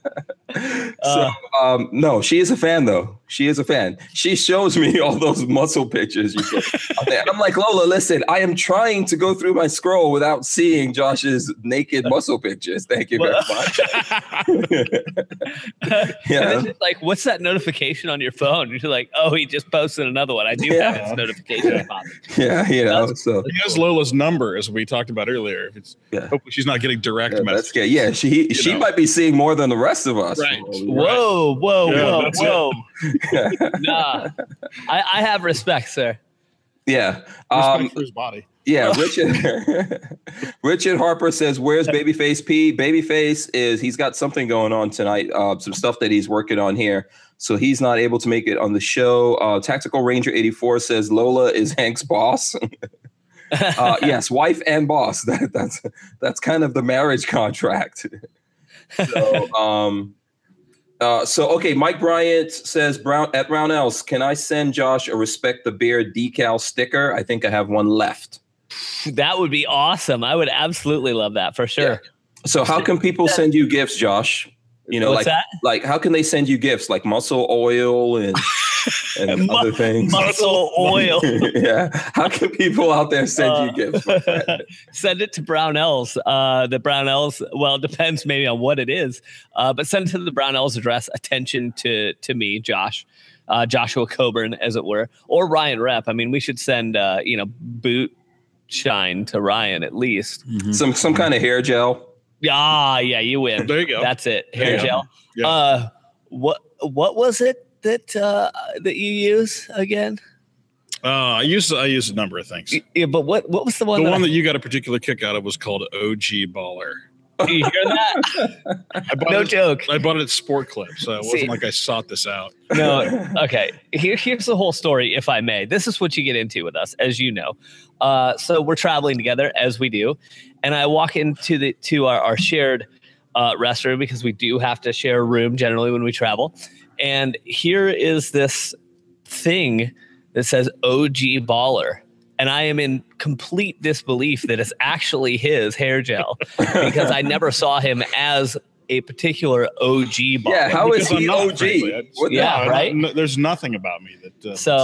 so um, no, she is a fan though. She is a fan. She shows me all those muscle pictures you put out there. And I'm like, Lola, listen, I am trying to go through my scroll without seeing Josh's naked muscle pictures. Thank you very much. And yeah. then, like, what's that notification on your phone? You're like, oh, he just posted another one. I do Yeah. have his notification on. Yeah, you know, so He has Lola's number, as we talked about earlier. It's Yeah. hopefully she's not getting direct yeah, messages. Yeah, she she know. might be seeing more than the rest of us. Right. Whoa, whoa, Yeah, whoa, whoa. Nah. I, I have respect, sir. yeah. Respect Um, for his body. Yeah, Richard Richard Harper says, "Where's Babyface P? Babyface is he's got something going on tonight. Uh, some stuff that he's working on here, so he's not able to make it on the show." Uh, Tactical Ranger eighty four says, "Lola is Hank's boss." uh, yes, wife and boss. That, that's that's kind of the marriage contract. So, um, uh, so okay, Mike Bryant says, "Brown at Brownells, can I send Josh a respect the beer decal sticker? I think I have one left." that would be awesome. I would absolutely love that for sure. So how can people send you gifts, Josh? You know, What's like that? like how can they send you gifts like muscle oil and and Mu- other things. Muscle oil. yeah. How can people out there send Uh, you gifts? my friend? send it to Brownells. Uh, the Brownells. Well, it depends maybe on what it is, uh, but send it to the Brownells address. Attention to to me, Josh, uh, Joshua Coburn, as it were, or Ryan Repp. I mean, we should send uh, you know boot shine to Ryan at least. Some some kind of hair gel. Ah, yeah, you win. There you go. That's it. Hair gel. Yeah. Uh, what what was it that uh, that you use again? Uh, I used I used a number of things. Yeah, but what what was the one? The that one I- that you got a particular kick out of was called OG Baller. you hear that? I bought no it, joke. I bought it at Sport Clip, so it See- wasn't like I sought this out. no. Okay. Here, here's the whole story if i may. This is what you get into with us as you know. Uh, so we're traveling together as we do and i walk into the to our, our shared uh, restroom because we do have to share a room generally when we travel. And here is this thing that says og baller and i am in complete disbelief that it's actually his hair gel because i never saw him as a particular og baller Yeah, how is Because I'm he not, OG? frankly. I- What the- Yeah, no, right? no, there's nothing about me that. Uh, So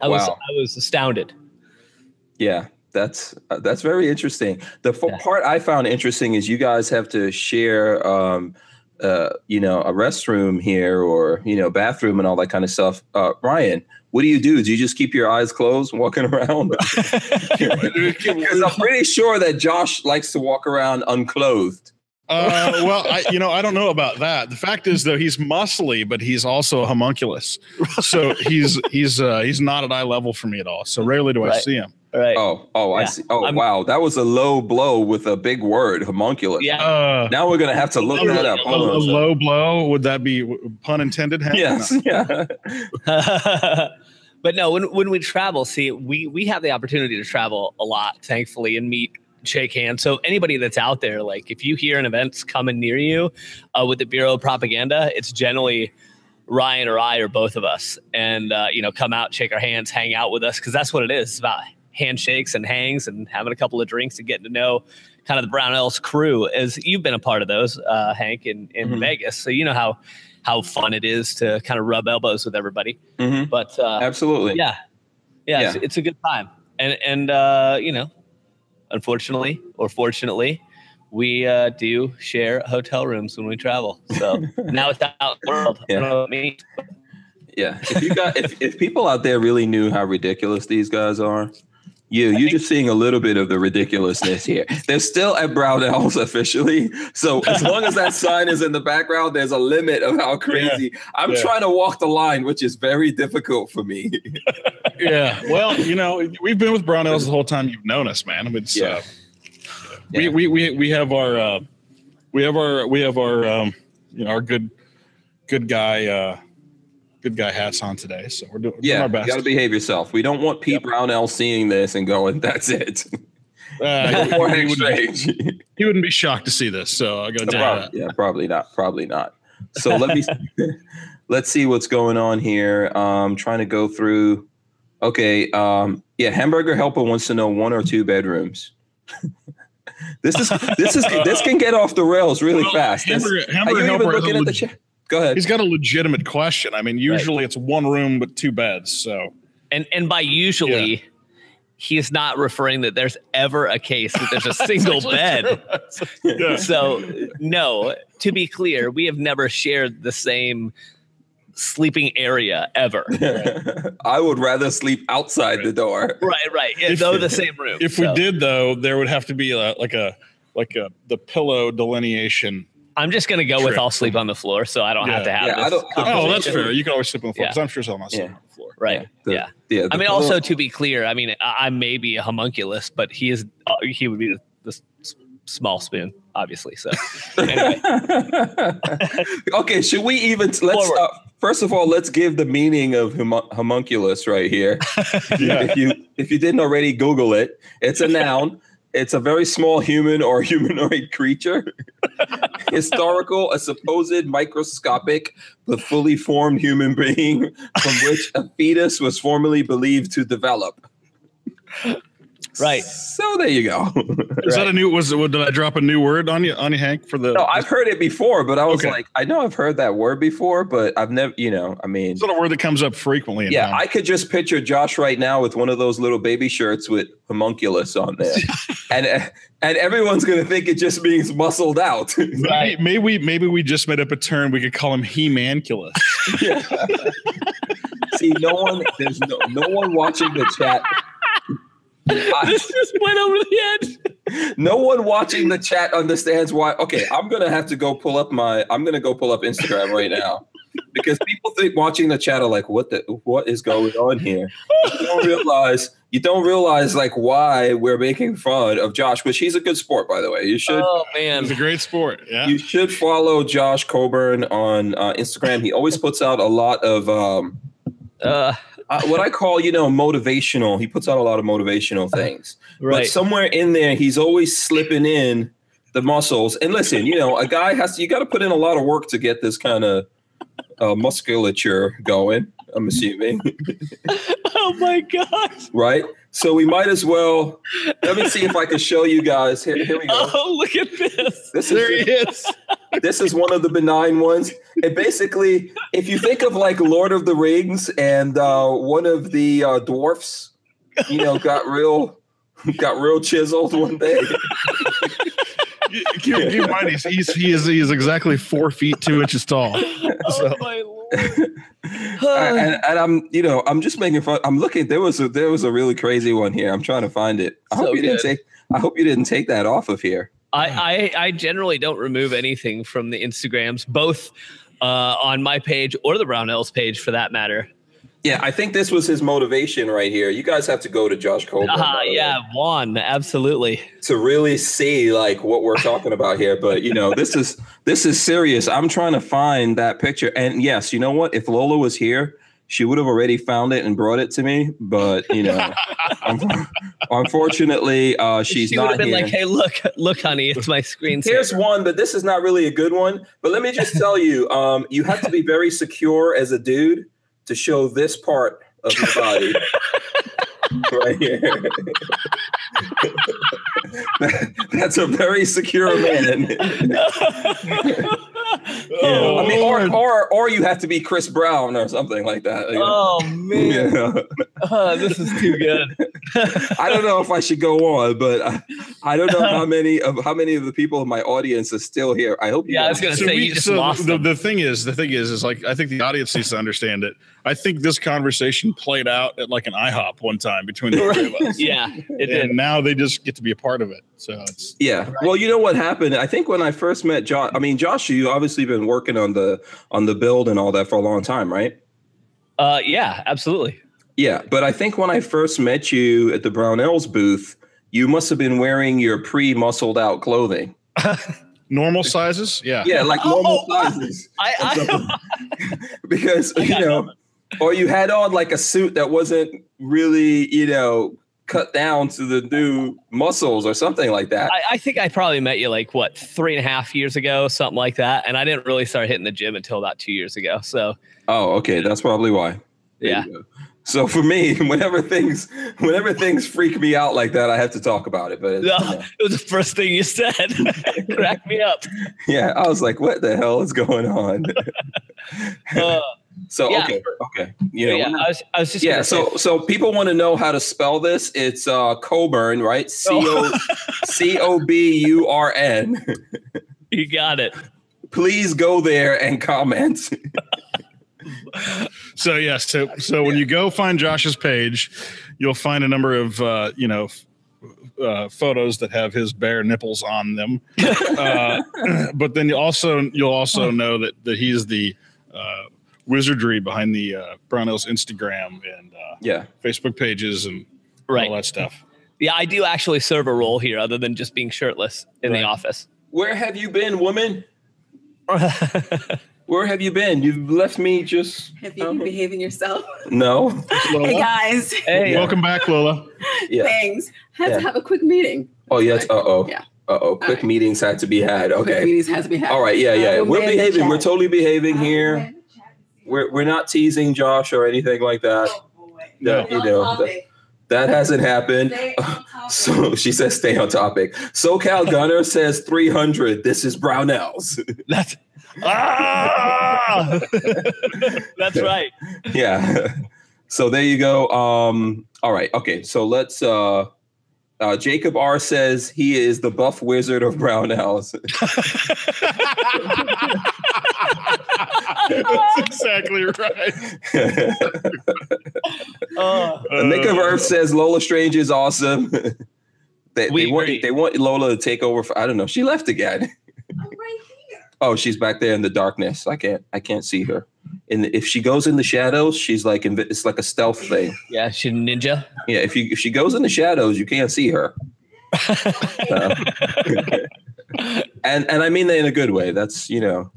I was Wow. I was astounded. Yeah, that's uh, that's very interesting. The f- Yeah. part I found interesting is you guys have to share, um, uh, you know, a restroom here or you know, bathroom and all that kind of stuff. Uh, Ryan, what do you do? Do you just keep your eyes closed walking around? Because I'm pretty sure that Josh likes to walk around unclothed. Uh, well, I, you know, I don't know about that. The fact is, though, he's muscly, but he's also a homunculus. So he's he's uh, he's not at eye level for me at all. So rarely do I Right. see him. Right. Oh, oh, I see. Oh, I'm- wow, that was a low blow with a big word, homunculus. Yeah. Uh, Now we're gonna have to look that up. a, a a low blow would that be pun intended? Hank? Yes. Yeah. but no, when when we travel, see, we we have the opportunity to travel a lot, thankfully, and meet, shake hands. So anybody that's out there, like if you hear an event's coming near you uh, with the Bureau of Propaganda, it's generally Ryan or I or both of us, and uh, you know, come out, shake our hands, hang out with us, because that's what it is. It's about handshakes and hangs and having a couple of drinks and getting to know kind of the Brownells crew. As you've been a part of those, uh, Hank, in in Mhm. Vegas, so you know how how fun it is to kind of rub elbows with everybody. hmm But uh, Absolutely. yeah, yeah, Yeah. It's, it's a good time, and and uh, you know, unfortunately or fortunately, we uh, do share hotel rooms when we travel. So now it's out in the world. I Yeah. don't know what means. Yeah. If you got if, if people out there really knew how ridiculous these guys are, you you're just seeing a little bit of the ridiculousness here. They're still at Brownells officially. So as long as that sign is in the background, there's a limit of how crazy. I'm Yeah. trying to walk the line, which is very difficult for me. Yeah. Well, you know, we've been with Brownells the whole time you've known us, man. It's, Yeah. uh, Yeah. we, we, we, we have our, uh, we have our, we have our, um, you know, our good, good guy, uh, good guy hats on today. So we're doing, doing yeah, our you got to behave yourself. We don't want Pete Yep. Brownell seeing this and going, "That's it." Uh, he, wouldn't, Strange. he wouldn't be shocked to see this. So I got to tell you Prob- yeah, probably not. Probably not. So let me let's see what's going on here. Um, trying to go through. Okay. Um, yeah, Hamburger Helper wants to know one or two bedrooms. this is this is this can get off the rails really Well, fast. Hamburger, are Hamburger you even Helper has a looking at the leg- chat? Go ahead. He's got a legitimate question. I mean, usually it's one room with two beds. So And and by usually. He's not referring that there's ever a case that there's a single bed. yeah. So no, to be clear, we have never shared the same sleeping area ever. I would rather sleep outside the door. right, right. If- though the same room. If we did though, there would have to be a, like a like a the pillow delineation. I'm just gonna go with I'll sleep on the floor, so I don't have to have Yeah, I this. don't- Oh, that's fair. You can always sleep on the floor Yeah. because I'm sure someone else sleeping Yeah. on the floor. Right. The- yeah. Yeah. I mean, pillow- also to be clear, I mean, I, I may be a homunculus, but he is uh, he would be the, the s- small spoon, obviously. So anyway, okay, should we even let's Forward. uh, first of all let's give the meaning of homu- homunculus right here. Yeah. if you if you didn't already Google it, it's a noun. It's a very small human or humanoid creature. Historical, a supposed microscopic but fully formed human being from which a fetus was formerly believed to develop. Right. So there you go. Is that a new? Was it? Did I drop a new word on you, on you, Hank? For the No, I've heard it before, but I was Okay. like, I know I've heard that word before, but I've never, you know, I mean, it's not a word that comes up frequently. Yeah, town. I could just picture Josh right now with one of those little baby shirts with homunculus on there, and and everyone's gonna think it just means muscled out. Maybe, maybe we maybe we just made up a term. We could call him He-Manculus. See, no one, there's no, no one watching the chat. I- this just went over the edge. no one watching the chat understands why. Okay, I'm gonna have to go pull up my. I'm gonna go pull up Instagram right now because people think watching the chat are like, what the what is going on here? You don't realize. You don't realize like why we're making fun of Josh, which he's a good sport, by the way. You should Oh man. It's a great sport. Yeah. you should follow Josh Coburn on uh, Instagram. He always puts out a lot of um, Uh, uh, what I call, you know, motivational. He puts out a lot of motivational things. Right. But somewhere in there, he's always slipping in the muscles. And listen, you know, a guy has to, you got to put in a lot of work to get this kind of uh, musculature going, I'm assuming, oh my gosh. right? So we might as well, let me see if I can show you guys. Here, here we go. Oh, look at this. This there he is, is. This is one of the benign ones. It basically, if you think of like Lord of the Rings and uh, one of the uh, dwarfs, you know, got real, got real chiseled one day. keep, keep in mind, he's, he's he is he is exactly four feet two inches tall. Oh my lord. and, and I'm, you know, I'm just making fun. I'm looking. There was a there was a really crazy one here. I'm trying to find it. I hope So you didn't take. I hope you didn't take that off of here. I, I I generally don't remove anything from the Instagrams, both uh, on my page or the Brownells page for that matter. Yeah, I think this was his motivation right here. You guys have to go to Josh Cole. Uh, by way, yeah, Juan, absolutely. to really see like what we're talking about here. But you know, this is this is serious. I'm trying to find that picture. And yes, you know what? If Lola was here, she would have already found it and brought it to me. But you know, unfortunately, uh, she's she would not have been here. like, "Hey, look, look, honey, it's my screen." Here's one, but this is not really a good one. But let me just tell you, um, you have to be very secure as a dude to show this part of your body. right here. That's a very secure man. Oh, I mean, or, oh, or or you have to be Chris Brown or something like that. you know? oh man, Yeah. Oh, this is too good. I don't know if I should go on, but I, I don't know how many of how many of the people in my audience are still here. I hope you. Yeah, I was guys- gonna say you just lost the, them. the thing is, the thing is, is like I think the audience needs to understand it. I think this conversation played out at like an IHOP one time between the three of us. Yeah, it did. and now they just get to be a part of it. So it's Yeah. Well, you know what happened? I think when I first met Josh, I mean, Josh, you obviously been working on the on the build and all that for a long time, right? Uh, yeah, absolutely. Yeah. But I think when I first met you at the Brownells booth, you must have been wearing your pre-muscled out clothing. normal sizes. Yeah. Yeah, like normal Oh, sizes. I, I because I you got know, or you had on like a suit that wasn't really, you know, cut down to the new muscles or something like that. I, I think I probably met you like what three and a half years ago, something like that, and I didn't really start hitting the gym until about two years ago. So oh, okay, that's probably why. There yeah. So for me, whenever things whenever things freak me out like that, I have to talk about it. But No, it was the first thing you said. Crack me up. yeah, I was like, "What the hell is going on?" Uh, so Yeah. okay, okay, you know, yeah, we're- I was, I was just yeah. gonna say- So so people want to know how to spell this. It's uh, Coburn, right? C O C O B U R N. you got it. Please go there and comment. So yes, so so when you go find Josh's page, you'll find a number of uh, you know uh, photos that have his bare nipples on them. uh, but then you also you'll also know that that he's the uh, wizardry behind the uh, Brownells Instagram and uh, yeah. Facebook pages and Right. all that stuff. Yeah, I do actually serve a role here, other than just being shirtless in the office. Where have you been, woman? Where have you been? You've left me just Have you been behaving yourself? no. Hey guys, hey, Welcome back, Lola. Yeah. thanks. Had Yeah. to have a quick meeting. Oh yes. Uh oh. Yeah. Uh oh. Quick right. meetings had to be had. Quick Okay. meetings had to be had. All right. Yeah. Yeah. Uh, We're man in behaving. We're totally behaving Uh, here. man in the chat. We're we're not teasing Josh or anything like that. Oh, boy. No, you know, I'll the- be. that hasn't happened. Stay on topic. So she says, "Stay on topic." SoCal Gunner says, "300." This is Brownells. That's ah! That's right. yeah. So there you go. Um, all right. Okay. So let's. Uh, uh, Jacob R says he is the buff wizard of Brownells. That's exactly right. Oh, Nick of Earth says Lola Strange is awesome. they, We they want agree. they want Lola to take over. For, I don't know. She left again. I'm right here. Oh, she's back there in the darkness. I can't. I can't see her. And if she goes in the shadows, she's like invi- it's like a stealth thing. yeah, she ninja. Yeah. If you if she goes in the shadows, you can't see her. Uh, and and I mean that in a good way. That's you know,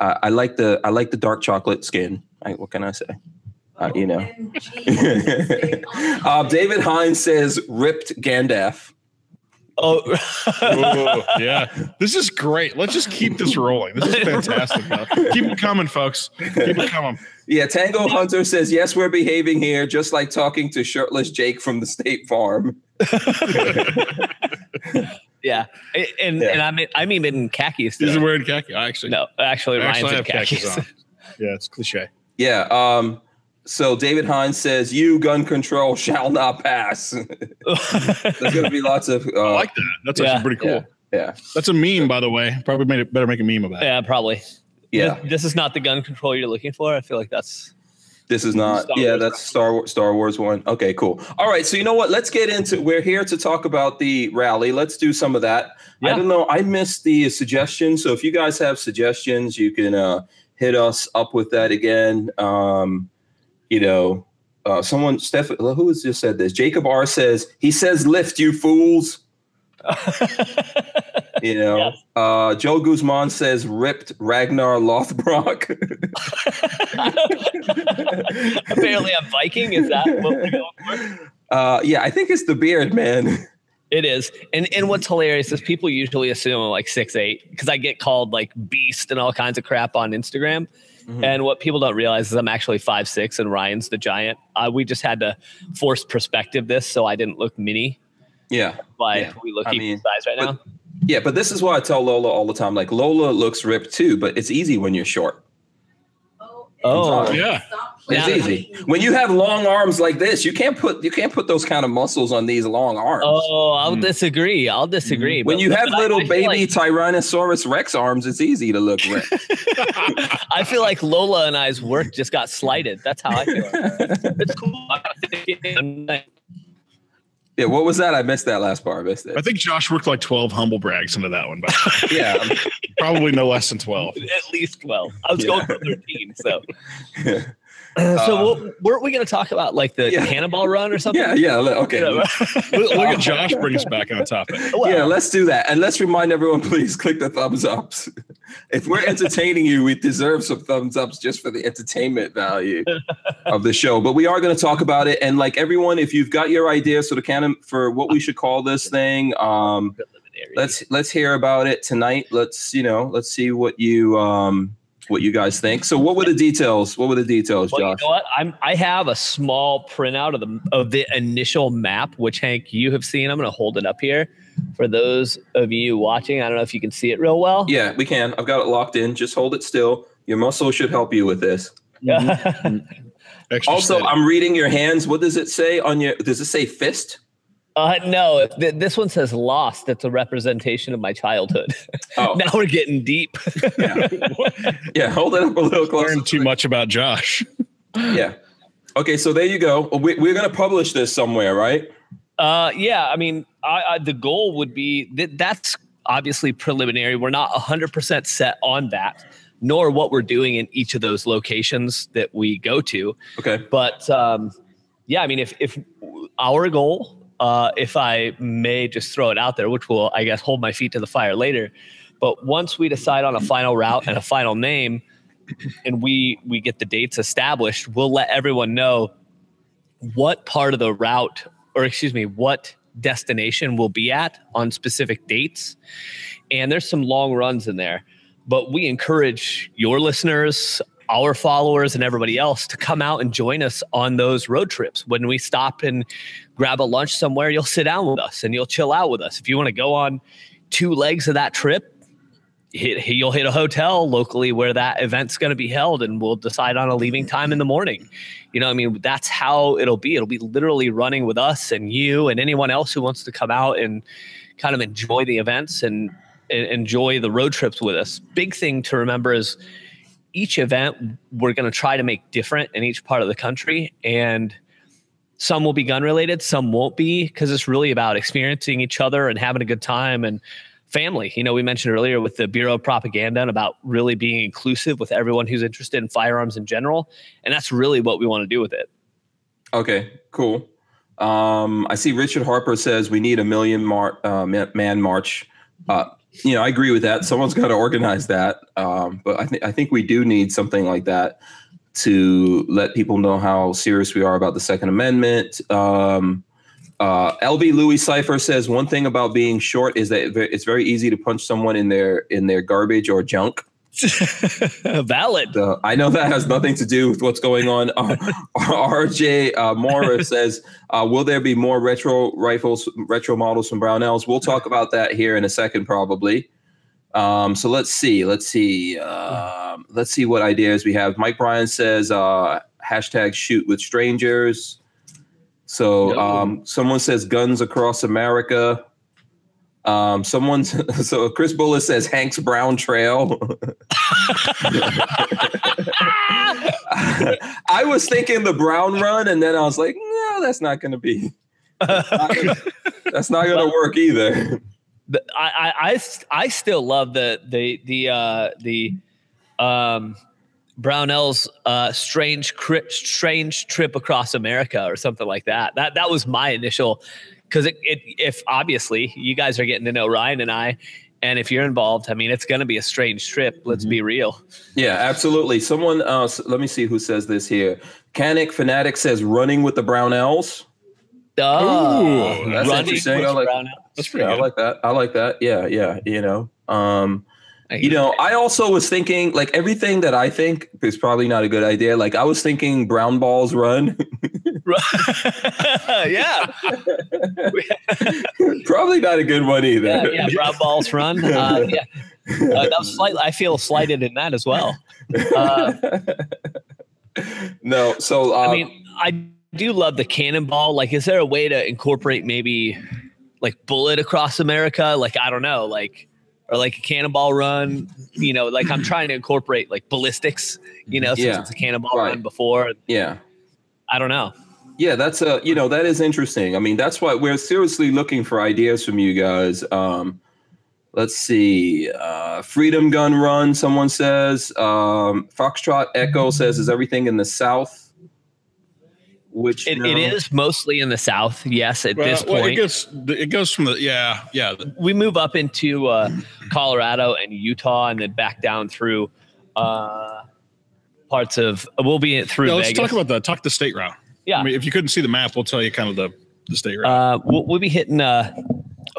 I, I like the I like the dark chocolate skin. I, what can I say? Uh, you know. OMG, stay on uh. David Hines says ripped Gandalf. Oh, Ooh, yeah, this is great. Let's just keep this rolling. This is fantastic. man. Keep it coming, folks. Keep it coming. Yeah, Tango Hunter says yes, we're behaving here, just like talking to shirtless Jake from the State Farm. yeah, and and, Yeah. and I mean I mean in khakis. He's though. wearing khaki. I actually, No, actually, I Ryan's in khakis khakis. Yeah, it's cliche. Yeah. Um. So David Hines says you gun control shall not pass. There's going to be lots of. I Uh, like that. That's Yeah. actually pretty cool. yeah. Yeah. That's a meme, by the way. Probably made it better make a meme about. that. yeah, probably. Yeah. This, this is not the gun control you're looking for. I feel like that's This is not. Star yeah, Wars that's Star Wars. Star Wars one. Okay, cool. All right. So you know what? Let's get into. We're here to talk about the rally. Let's do some of that. I don't know. I missed the suggestions. So if you guys have suggestions, you can uh, hit us up with that again. Um, you know, uh, someone, Steph, who has just said this? Jacob R says he says lift, you fools. You know, Yes. uh, Joe Guzman says ripped Ragnar Lothbrok. apparently I'm Viking. Is that what we're going for? uh, yeah, I think it's the beard, man. It is. And and what's hilarious is people usually assume I'm like six eight because I get called like beast and all kinds of crap on Instagram. Mhm. And what people don't realize is I'm actually five six and Ryan's the giant. Uh, we just had to force perspective this so I didn't look mini. Yeah. Like Yeah. we look I equal mean, size right but- now. Yeah, but this is why I tell Lola all the time. Like Lola looks ripped too, but it's easy when you're short. Oh. Yeah. It's Yeah. easy. When you have long arms like this, you can't put you can't put those kind of muscles on these long arms. Oh, I'll Mm. disagree. I'll disagree. when But- you have but I- little I baby like- Tyrannosaurus Rex arms, it's easy to look ripped. I feel like Lola and I's work just got slighted. That's how I feel. it's cool. I gotta fit in. Yeah, what was that? I missed that last part. I missed it. I think Josh worked like 12 humble brags into that one, but Yeah. probably no less than 12. At least 12. I was Yeah. going for 13. So, Uh, so what, weren't we going to talk about like the Yeah. cannonball run or something? yeah, yeah. Okay. You know? Look, look at Josh bring us back on the topic. Well, Yeah, let's do that. And let's remind everyone, please click the thumbs ups. If we're entertaining you, we deserve some thumbs ups just for the entertainment value of the show. But we are going to talk about it. And like everyone, if you've got your ideas for the canon for what we should call this thing, um, let's let's hear about it tonight. Let's, you know, let's see what you um what you guys think. So what were the details? What were the details, Well, you Josh? know what? I'm I have a small printout of the of the initial map, which Hank you have seen. I'm going to hold it up here for those of you watching. I don't know if you can see it real well. Yeah, we can. I've got it locked in. Just hold it still. Your muscle should help you with this. Extra Also, steady. I'm reading your hands. What does it say on your? Does it say fist? Uh, no, th- this one says lost. It's a representation of my childhood. Oh, now we're getting deep. yeah. yeah. Hold it up a little closer. learned too much about Josh. Yeah. Okay, so there you go. We, we're going to publish this somewhere, right? Uh, yeah, I mean, I, I, the goal would be that that's obviously preliminary. We're not 100% set on that, nor what we're doing in each of those locations that we go to. Okay. But um, yeah, I mean, if if our goal, uh, if I may just throw it out there, which will I guess hold my feet to the fire later, but once we decide on a final route and a final name, and we we get the dates established, we'll let everyone know what part of the route, or excuse me, what destination we'll be at on specific dates. And there's some long runs in there, but we encourage your listeners, our followers and everybody else to come out and join us on those road trips. When we stop and grab a lunch somewhere, you'll sit down with us and you'll chill out with us. If you want to go on two legs of that trip, hit, you'll hit a hotel locally where that event's going to be held and we'll decide on a leaving time in the morning. You know, I mean, that's how it'll be. It'll be literally running with us and you and anyone else who wants to come out and kind of enjoy the events and, and enjoy the road trips with us. Big thing to remember is each event we're going to try to make different in each part of the country and some will be gun related some won't be because it's really about experiencing each other and having a good time and family you know we mentioned earlier with the bureau of propaganda and about really being inclusive with everyone who's interested in firearms in general and that's really what we want to do with it Okay, cool. Um, I see Richard Harper says we need a million mar- uh, man march. Uh, you know, I agree with that. Someone's got to organize that. Um, but I think I think we do need something like that to let people know how serious we are about the Second Amendment. Um, uh, LB Louis Cipher says one thing about being short is that it's very easy to punch someone in their in their garbage or junk. valid Uh, I know that has nothing to do with what's going on. Uh, RJ uh, Morris says, uh, "Will there be more retro rifles, retro models from Brownells?" We'll talk about that here in a second, probably. Um, so let's see, let's see, um, let's see what ideas we have. Mike Bryan says, uh, "Hashtag shoot with strangers." So um, someone says, "Guns across America." Um, someone, so Chris Bullis says Hank's Brown Trail. I was thinking the Brown Run, and then I was like, no, that's not going to be. That's not gonna, that's not going to work either. I, I, I, I still love the the the uh, the um, Brownell's uh, strange cri- strange trip across America or something like that. That that was my initial because it, it if obviously you guys are getting to know Ryan and I, and if you're involved, I mean it's going to be a strange trip. Let's be real. Yeah, absolutely. Someone, uh, let me see who says this here. Canic Fanatic says running with the brown Brownells. Oh, that's running interesting. I like-. That's pretty Yeah, I like that. I like that. Yeah, yeah. You know, um, you know, I also was thinking like everything that I think is probably not a good idea. Like I was thinking brown balls run, yeah, probably not a good one either. yeah, yeah. Brown balls run. Uh, yeah, uh, that was slight, I feel slighted in that as well. Uh, no, so uh, I mean, I do love the cannonball. Like, is there a way to incorporate maybe like bullet across America? Like, I don't know, like or like a cannonball run. You know, like I'm trying to incorporate like ballistics. You know, since Yeah. it's a cannonball Right. run before. yeah. I don't know. Yeah, that's a you know that is interesting. I mean, that's why we're seriously looking for ideas from you guys. Um, let's see, uh, Freedom Gun Run. Someone says um, Foxtrot Echo says is everything in the South, which It, no. it is mostly in the South. Yes, at Well, this well, it point. goes it goes from the yeah yeah we move up into uh, Colorado and Utah, and then back down through uh, parts of. We'll be through Yeah, let's Vegas. talk about the talk the state route. yeah, I mean, if you couldn't see the map, we'll tell you kind of the the state route. uh, we'll, we'll be hitting uh,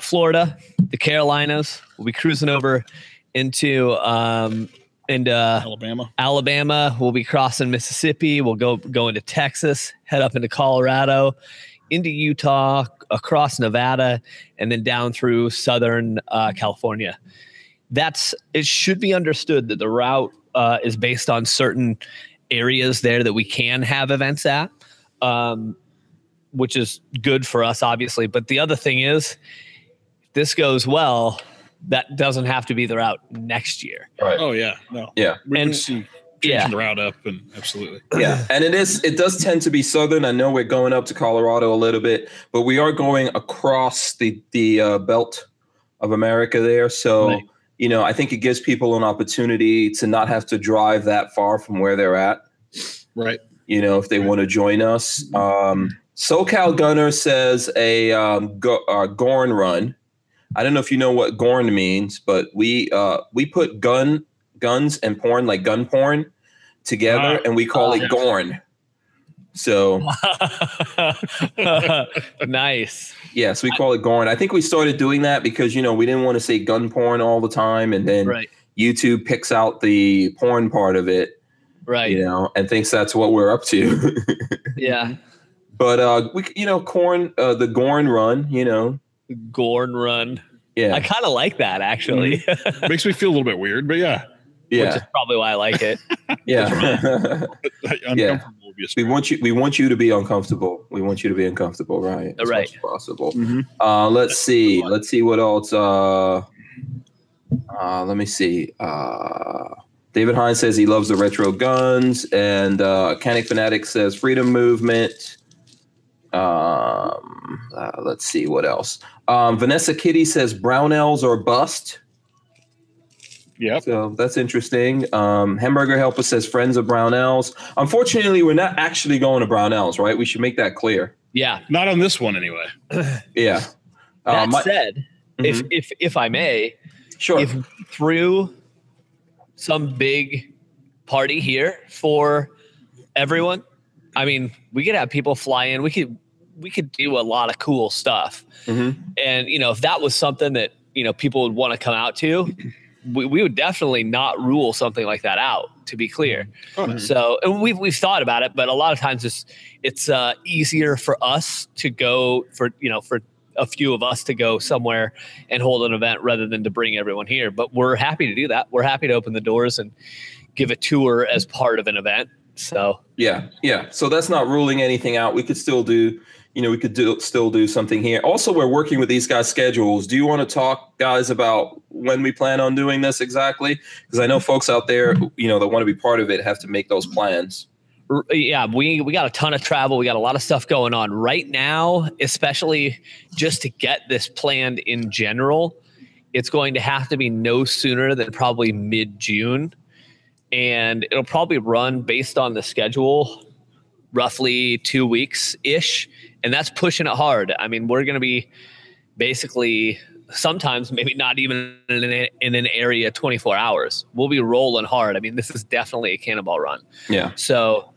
Florida, the Carolinas. We'll be cruising over into um, into Alabama. Alabama. We'll be crossing Mississippi. We'll go go into Texas, head up into Colorado, into Utah, across Nevada, and then down through southern uh, California. That's it. Should be understood that the route uh, is based on certain areas there that we can have events at, um, which is good for us, obviously. But the other thing is, if this goes well. That doesn't have to be the route next year. right. Oh yeah, no, Yeah. we And- can see changing yeah. the route up and absolutely. Yeah, and it is. It does tend to be southern. I know we're going up to Colorado a little bit, but we are going across the the uh, belt of America there. So Right. you know, I think it gives people an opportunity to not have to drive that far from where they're at. Right. You know, if they want to join us. Um, SoCal Gunner says a um, go, uh, Gorn run. I don't know if you know what Gorn means, but we uh, we put gun guns and porn like gun porn together, Ah. and we call Oh, it yeah. Gorn. So nice. yes, we call it Gorn. I think we started doing that because you know we didn't want to say gun porn all the time, and then Right. YouTube picks out the porn part of it. Right. you know, and thinks that's what we're up to. Yeah. but uh, we, you know, corn, uh, the Gorn run, you know, Gorn run. yeah, I kind of like that actually, Makes me feel a little bit weird, but yeah, which is yeah, probably why I like it. yeah. uncomfortable would we want you. We want you to be uncomfortable. We want you to be uncomfortable, right? As Right. much as possible. Mhm. Uh, let's see. Let's see what else. Uh, uh, let me see. Uh, David Hines says he loves the retro guns, and uh, Canic Fanatic says freedom movement. Um, uh, let's see what else. Um, Vanessa Kitty says Brownells or bust. Yep. So that's interesting. Um, Hamburger Helper says friends of Brownells. Unfortunately, we're not actually going to Brownells, right? We should make that clear. Yeah. Not on this one anyway. Yeah. That Uh, my- said, if if if I may, sure. if through some big party here for everyone, I mean, we could have people fly in. We could we could do a lot of cool stuff. Mhm. And you know, if that was something that you know people would want to come out to, we, we would definitely not rule something like that out. To be clear, Oh, nice. so and we've we've thought about it, but a lot of times it's it's uh, easier for us to go for you know for a few of us to go somewhere and hold an event rather than to bring everyone here. But we're happy to do that. We're happy to open the doors and give a tour as part of an event. So Yeah, yeah. So that's not ruling anything out. We could still do, you know, we could do still do something here. Also, we're working with these guys' schedules. Do you want to talk, guys, about when we plan on doing this exactly? Because I know folks out there, you know, that want to be part of it have to make those plans. yeah, we we got a ton of travel. We got a lot of stuff going on right now, especially just to get this planned in general. It's going to have to be no sooner than probably mid June, and it'll probably run based on the schedule, roughly two weeks ish, and that's pushing it hard. I mean, we're going to be basically sometimes maybe not even in an, in an area 24 hours. We'll be rolling hard. I mean, this is definitely a cannonball run. Yeah, So,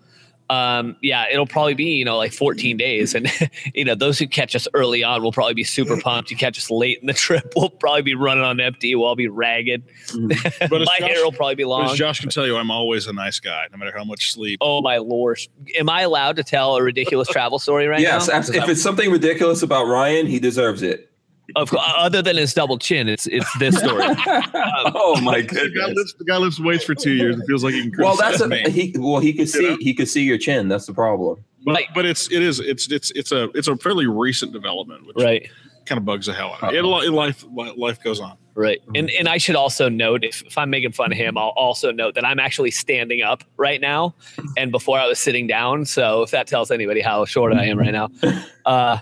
um, yeah, it'll probably be you know like 14 days, and you know those who catch us early on will probably be super pumped. You catch us late in the trip, we'll probably be running on empty. We'll all be ragged. But My Josh- hair will probably be long. as Josh can tell you, I'm always a nice guy, no matter how much sleep. oh my lord! Am I allowed to tell a ridiculous travel story right yes. now? abs- If it's something ridiculous about Ryan, he deserves it. Of, other than his double chin, it's it's this story. Um, oh my The guy, goodness. lives, the guy lives waits for two years. It feels like he can Well, that's a me. he. Well, he could see know? he could see your chin. That's the problem. But, Like- but it's it is it's it's it's a it's a fairly recent development, which right. kind of bugs the hell out of me. Uh-huh. It, life life goes on. Right. And mm-hmm. and I should also note if, if I'm making fun of him, I'll also note that I'm actually standing up right now. And before I was sitting down. So if that tells anybody how short I am right now. Uh,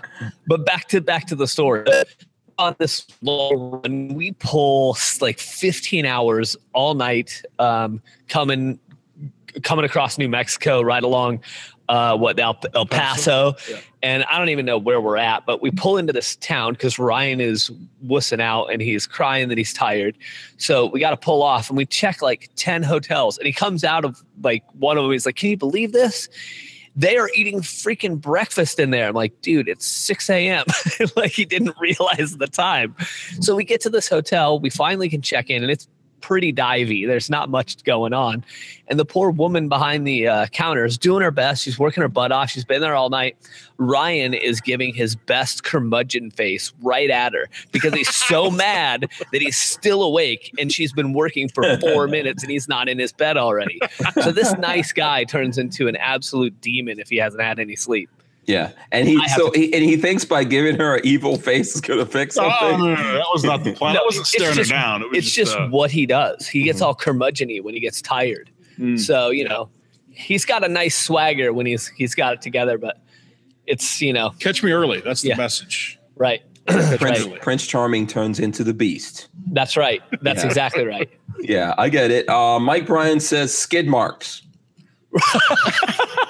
but back to back to the story. On this long run, we pull like 15 hours all night, um, coming coming across New Mexico, right along uh, what El, El Paso, Yeah. and I don't even know where we're at, but we pull into this town because Ryan is wussing out and he's crying that he's tired. So we got to pull off and we check like 10 hotels. And he comes out of like one of them. He's like, Can you believe this? They are eating freaking breakfast in there. I'm like, dude, it's 6 a.m. like he didn't realize the time. So we get to this hotel. We finally can check in and it's pretty divey. There's not much going on. And the poor woman behind the uh, counter is doing her best. She's working her butt off. She's been there all night. Ryan is giving his best curmudgeon face right at her because he's so mad that he's still awake and she's been working for four minutes and he's not in his bed already. So this nice guy turns into an absolute demon if he hasn't had any sleep. Yeah, and he I have so he, and he thinks by giving her an evil face is going to fix Oh, something. no, no, no, that was not the plan. No, I wasn't it's staring just- her down. It was It's just uh, what he does. He gets Mhm. all curmudgeon when he gets tired. mm. So, you know, he's got a nice swagger when he's he's got it together, but it's, you know, catch me early. That's the Yeah. message. right. Prince, right. Prince Charming turns into the Beast. That's right. That's Yeah. exactly right. Yeah, I get it. Uh, Mike Bryan says skid marks.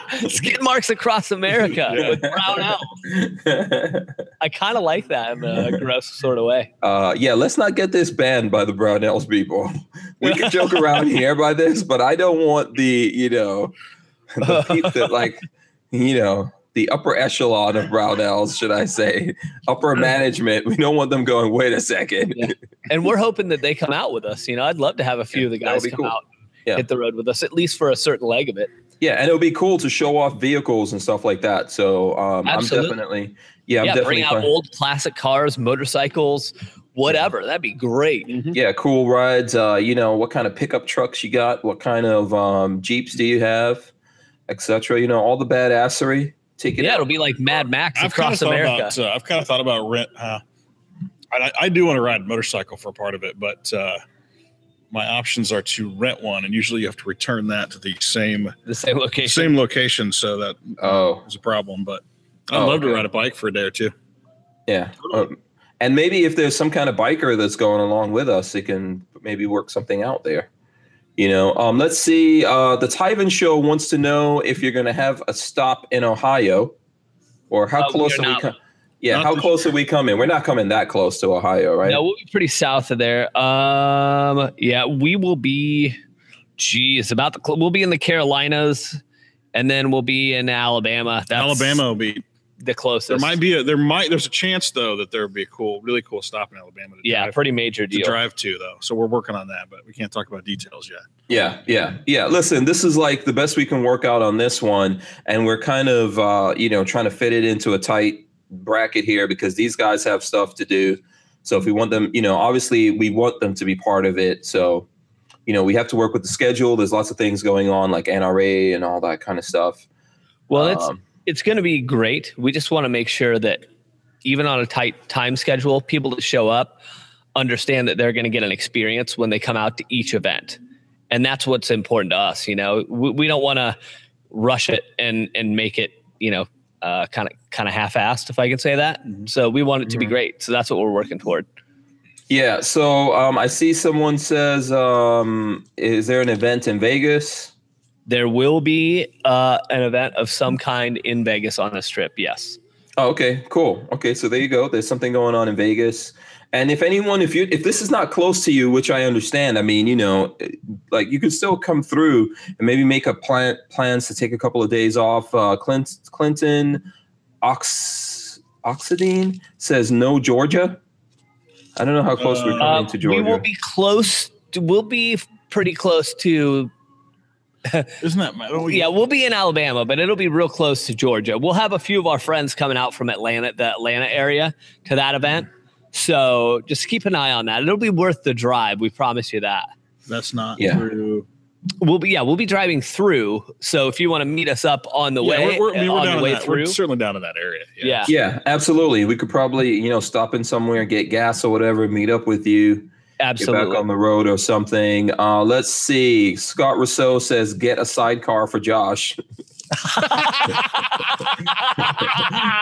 Skid marks across America with brown owls. I kind of like that in a gross sort of way. uh, yeah, let's not get this banned by the Brownells people. We can joke around here by this, but I don't want the you know the, peop- the like you know the upper echelon of brown Brownells, should I say, upper management. We don't want them going. Wait a second. Yeah. And we're hoping that they come out with us. You know, I'd love to have a few of the guys come cool. out Yeah. hit the road with us at least for a certain leg of it. Yeah, and it would be cool to show off vehicles and stuff like that. So um, I'm definitely, yeah, I'm yeah, definitely bring out fine. old classic cars, motorcycles, whatever. That'd be great. Yeah, cool rides. Uh, you know, what kind of pickup trucks you got? What kind of um, jeeps do you have, etc. You know, all the badassery. Take it. Yeah, out. it'll be like Mad Max I've kind across of America. about. Uh, I've kind of thought about rent. Uh, I, I do want to ride a motorcycle for a part of it, but uh, my options are to rent one, and usually you have to return that to the same the same location. same location. So that Oh, is a problem. But I'd Oh, love to ride a bike for a day or two. yeah. Um, and maybe if there's some kind of biker that's going along with us, it can maybe work something out there. You know, um, let's see. Uh, the Tyven Show wants to know if you're going to have a stop in Ohio, or how Uh, we close are are we? not. Co- yeah, Not how this close are we coming? We're not coming that close to Ohio, right? No, we'll be pretty south of there. Um, yeah, we will be. Geez, about the we'll be in the Carolinas, and then we'll be in Alabama. That's Alabama will be. the closest. There might be a. There might. There's a chance though that there would be a cool, really cool stop in Alabama. To yeah, drive, pretty major to deal. drive to though. So we're working on that, but we can't talk about details yet. Yeah, yeah, yeah. Listen, this is like the best we can work out on this one, and we're kind of, uh, you know, trying to fit it into a tight bracket here because these guys have stuff to do. So if we want them, you know, obviously we want them to be part of it. So, you know, we have to work with the schedule. There's lots of things going on, like NRA and all that kind of stuff. Well, it's Um, it's going to be great. We just want to make sure that even on a tight time schedule, people that show up understand that they're going to get an experience when they come out to each event, and that's what's important to us. You know, we, we don't want to rush it and and make it you know kind of kind of half-assed, if I can say that. So we want it to be great. So that's what we're working toward. yeah. So um, I see someone says, um, is there an event in Vegas? There will be uh, an event of some kind in Vegas on this trip. Yes. Oh, okay, cool. Okay, so there you go. There's something going on in Vegas. And if anyone, if you, if this is not close to you, which I understand, I mean, you know, like you can still come through and maybe make a plan plans to take a couple of days off. Uh, Clint, Clinton, Ox, Oxidine says no Georgia. I don't know how close we're coming Uh, to Georgia. we will be close. To, we'll be pretty close to Isn't that? don't we- Yeah, we'll be in Alabama, but it'll be real close to Georgia. We'll have a few of our friends coming out from Atlanta, the Atlanta area, to that event. So just keep an eye on that. It'll be worth the drive. We promise you that. That's not Yeah. true. We'll be yeah, we'll be driving through. So if you want to meet us up on the Yeah, way, we're, we're, I mean, we're on down the way that. through, We're certainly down in that area. yeah. yeah, absolutely. We could probably, you know, stop in somewhere, get gas or whatever, meet up with you. Absolutely. get back absolutely. on the road or something. Uh, let's see. Scott Rousseau says, "Get a sidecar for Josh."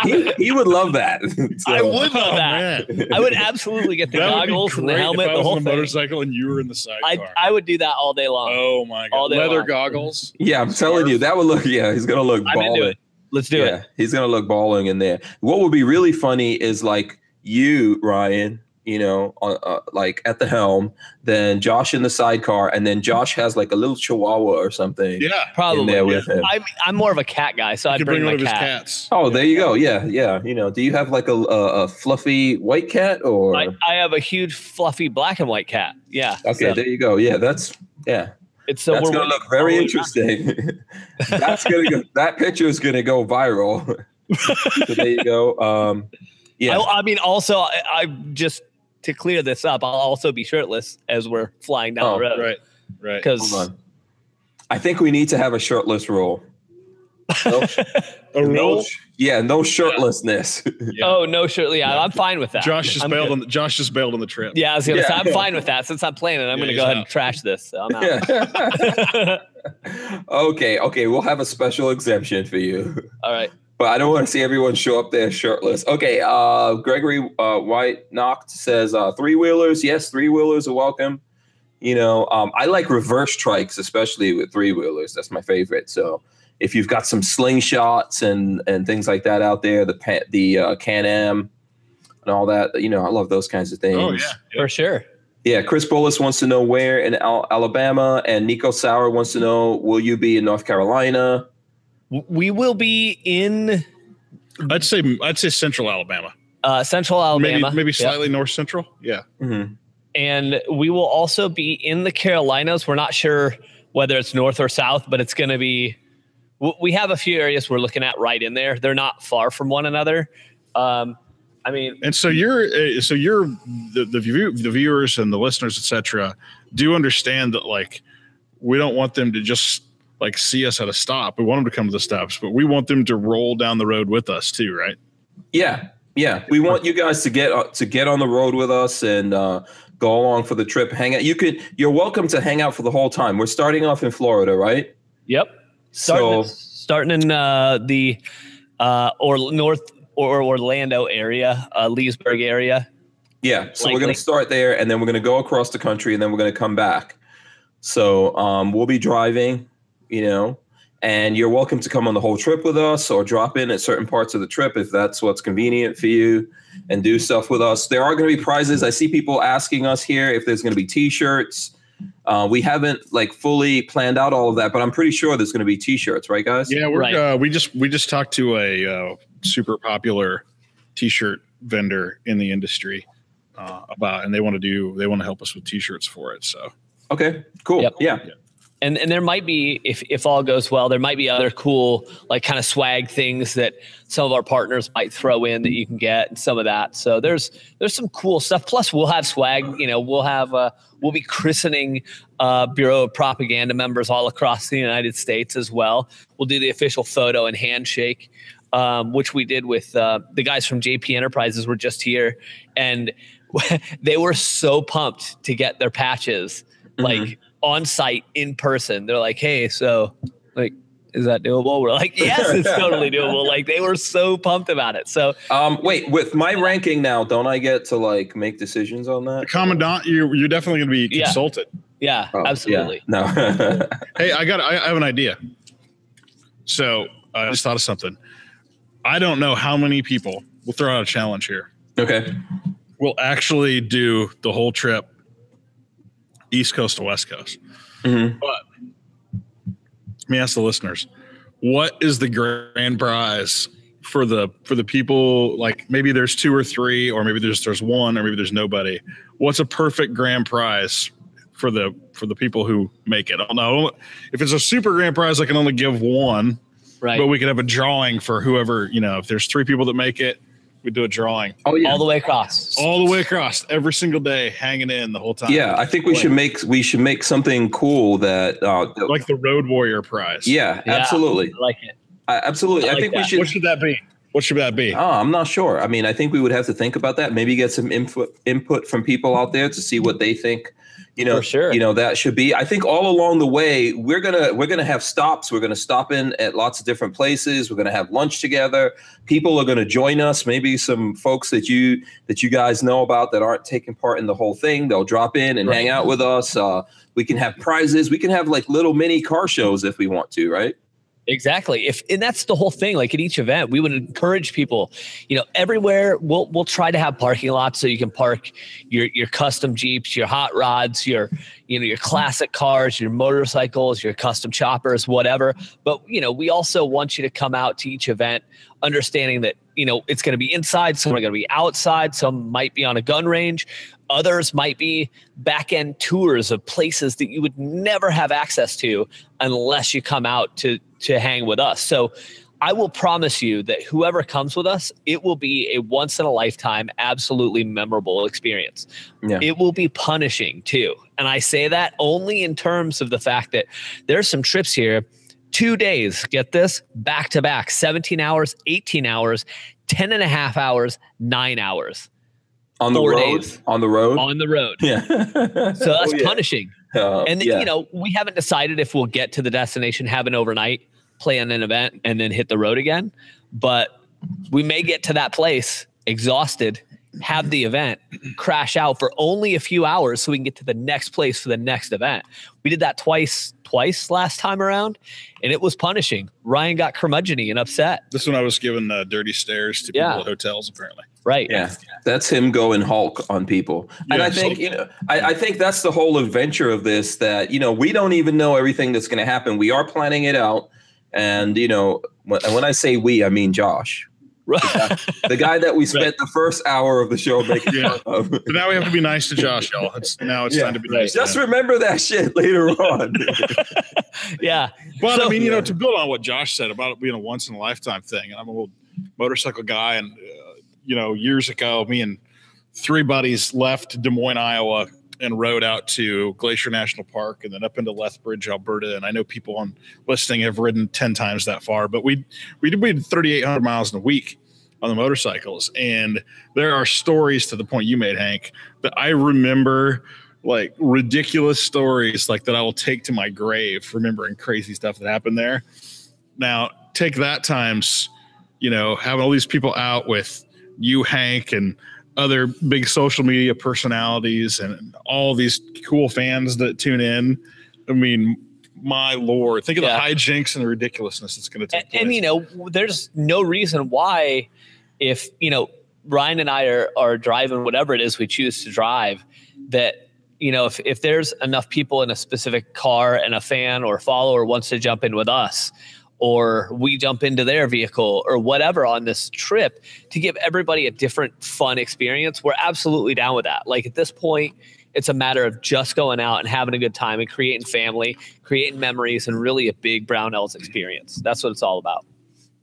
he, he would love that. I would love Oh, that. man. I would absolutely get the That goggles and the helmet, if I the whole on a thing. motorcycle and you were in the sidecar. I I would do that all day long. oh my all god! day Leather long. goggles. Yeah, I'm telling you, that would look. Yeah, he's gonna look. I'm into balling. it. Let's do yeah, it. he's gonna look balling in there. What would be really funny is like you, Ryan. You know, uh, uh, like at the helm, then Josh in the sidecar, and then Josh has like a little Chihuahua or something Yeah. Probably. in there with him. I'm I'm more of a cat guy, so You I'd bring, bring one my of his cats. Oh, there you go. Yeah, yeah. You know, do you have like a a, a fluffy white cat or? I, I have a huge fluffy black and white cat. Yeah. okay, So there you go. Yeah, that's yeah. it's so that's gonna look very all the way interesting. that's gonna go. That picture is gonna go viral. so there you go. Um, yeah. I, I mean, also, I, I just to clear this up, I'll also be shirtless as we're flying down Oh, the road. Right. Right. Because I think we need to have a shirtless rule. No, A no roll. yeah, no shirtlessness. Yeah. oh no, shirtless. yeah, I'm fine with that. Josh just I'm bailed good. on. The, Josh just bailed on the trip. Yeah, I was gonna say Yeah. I'm fine with that. Since I'm playing it, I'm Yeah, gonna go ahead and trash this. So I'm out. Yeah. okay, okay, we'll have a special exemption for you. All right. But I don't want to see everyone show up there shirtless. Okay, uh, Gregory uh, White Knocked says uh, three wheelers. Yes, three wheelers are welcome. You know, um, I like reverse trikes, especially with three wheelers. That's my favorite. So if you've got some slingshots and and things like that out there, the the uh, Can Am and all that, you know, I love those kinds of things. Oh yeah. yeah. For sure. Yeah, Chris Bullis wants to know where in Al- Alabama, and Nico Sauer wants to know will you be in North Carolina? W- We will be in I'd say I'd say Central Alabama. uh, Central Alabama, Maybe maybe Yep. slightly North Central. Yeah. Mhm. and we will also be in the Carolinas. We're not sure whether it's north or south, but it's going to be. We have a few areas we're looking at right in there. They're not far from one another. Um, I mean, And so you're uh, so you're the the, view, the viewers and the listeners, etc. Do understand that like we don't want them to just like see us at a stop. We want them to come to the stops, but we want them to roll down the road with us too, right? Yeah, yeah. We want you guys to get uh, to get on the road with us and uh, go along for the trip. Hang out. You could. You're welcome to hang out for the whole time. We're starting off in Florida, right? yep. Starting, So starting in uh, the uh, or north or Orlando area, uh, Leesburg area. yeah. So we're going to start there, and then we're going to go across the country, and then we're going to come back. So um, we'll be driving, you know, and you're welcome to come on the whole trip with us, or drop in at certain parts of the trip if that's what's convenient for you, and do stuff with us. There are going to be prizes. I see people asking us here if there's going to be T-shirts. Uh, we haven't like fully planned out all of that, but I'm pretty sure there's going to be T-shirts, right, guys? Yeah, we're Right. uh, we just we just talked to a uh, super popular T-shirt vendor in the industry uh, about, and they want to do they want to help us with T-shirts for it. So Okay. Cool. Yep. Yeah. And and there might be if if all goes well there might be other cool like kind of swag things that some of our partners might throw in that you can get and some of that. So there's there's some cool stuff. Plus we'll have swag you know we'll have uh we'll be christening uh bureau of propaganda members all across the united states as well. We'll do the official photo and handshake um, which we did with uh, the guys from jp enterprises were just here and they were so pumped to get their patches. Like on site in person. They're like, hey, so like, is that doable? We're like, yes, it's totally doable. Like they were so pumped about it. So Um, wait, with my ranking now, don't I get to like make decisions on that? the commandant, you you're definitely going to be Yeah. consulted. yeah, Oh, yeah. absolutely. No. Hey, I got I, I have an idea. So I just thought of something. I don't know how many people. We'll throw out a challenge here. okay. We'll actually do the whole trip, East Coast to West Coast. Mhm. But let me ask the listeners: What is the grand prize for the for the people? Like maybe there's two or three, or maybe there's there's one, or maybe there's nobody. What's a perfect grand prize for the for the people who make it? I don't know if it's a super grand prize. I can only give one, Right. but we could have a drawing for whoever you know. If there's three people that make it, we do a drawing Oh yeah. all the way across. all the way across every single day, hanging in the whole time. yeah, I think we should make we should make something cool that. Uh, like the Road Warrior Prize. yeah, Yeah. absolutely, I like it. I, absolutely. I I, like think we should. What should that be? What should that be? Oh, I'm not sure. I mean, I think we would have to think about that. Maybe get some input input from people out there to see what they think. You know, For sure. You know that should be. I think all along the way we're gonna we're gonna have stops. We're gonna stop in at lots of different places. We're gonna have lunch together. People are gonna join us. Maybe some folks that you that you guys know about that aren't taking part in the whole thing. They'll drop in and Right. hang out with us. Uh, we can have prizes. We can have like little mini car shows if we want to. Right. Exactly. If and that's the whole thing. Like at each event, we would encourage people. You know, everywhere we'll we'll try to have parking lots so you can park your your custom jeeps, your hot rods, your you know your classic cars, your motorcycles, your custom choppers, whatever. But you know, we also want you to come out to each event, understanding that you know it's going to be inside, some are going to be outside, some might be on a gun range. Others might be back end tours of places that you would never have access to unless you come out to to hang with us. So I will promise you that whoever comes with us, it will be a once in a lifetime, absolutely memorable experience. Yeah. It will be punishing too. And I say that only in terms of the fact that there's some trips here, two days, get this, back to back, 17 hours, 18 hours, 10 and a half hours, nine hours On the Four road. days. On the road. on the road. yeah. So that's Oh, yeah. punishing. Uh, And yeah. you know, we haven't decided if we'll get to the destination, have an overnight, plan an event, and then hit the road again. But we may get to that place exhausted, have the event, crash out for only a few hours so we can get to the next place for the next event. We did that twice, twice last time around, and it was punishing. Ryan got curmudgeony and upset. This one I was giving uh, dirty stares to Yeah. people at hotels. Apparently, Right. Yeah, that's him going Hulk on people, and I think so- you know, I, I think that's the whole adventure of this. That you know, we don't even know everything that's going to happen. We are planning it out, and you know, when, and when I say we, I mean Josh. the guy that we spent the first hour of the show making Yeah. fun of. But now we have to be nice to Josh, y'all. It's now it's Yeah. time to be nice. Just remember that shit later on. yeah. But So- I mean, you know, to build on what Josh said about it being a once in a lifetime thing, and I'm a little motorcycle guy, and uh, you know, years ago, me and three buddies left Des Moines, Iowa, and rode out to Glacier National Park, and then up into Lethbridge, Alberta. And I know people on listening have ridden ten times that far, but we we did we did 3,800 miles in a week on the motorcycles, and there are stories to the point you made, Hank, that I remember like ridiculous stories like that I will take to my grave, remembering crazy stuff that happened there. Now, take that times, you know, having all these people out with you, Hank, and other big social media personalities and all these cool fans that tune in. I mean, my lord, think of Yeah. the hijinks and the ridiculousness that's going to and, take place. and you know there's no reason why if you know ryan and i are, are driving whatever it is we choose to drive that you know if, if there's enough people in a specific car and a fan or follower wants to jump in with us or we jump into their vehicle or whatever on this trip to give everybody a different fun experience we're absolutely down with that. Like at this point it's a matter of just going out and having a good time and creating family creating memories and really a big brownells experience. That's what it's all about.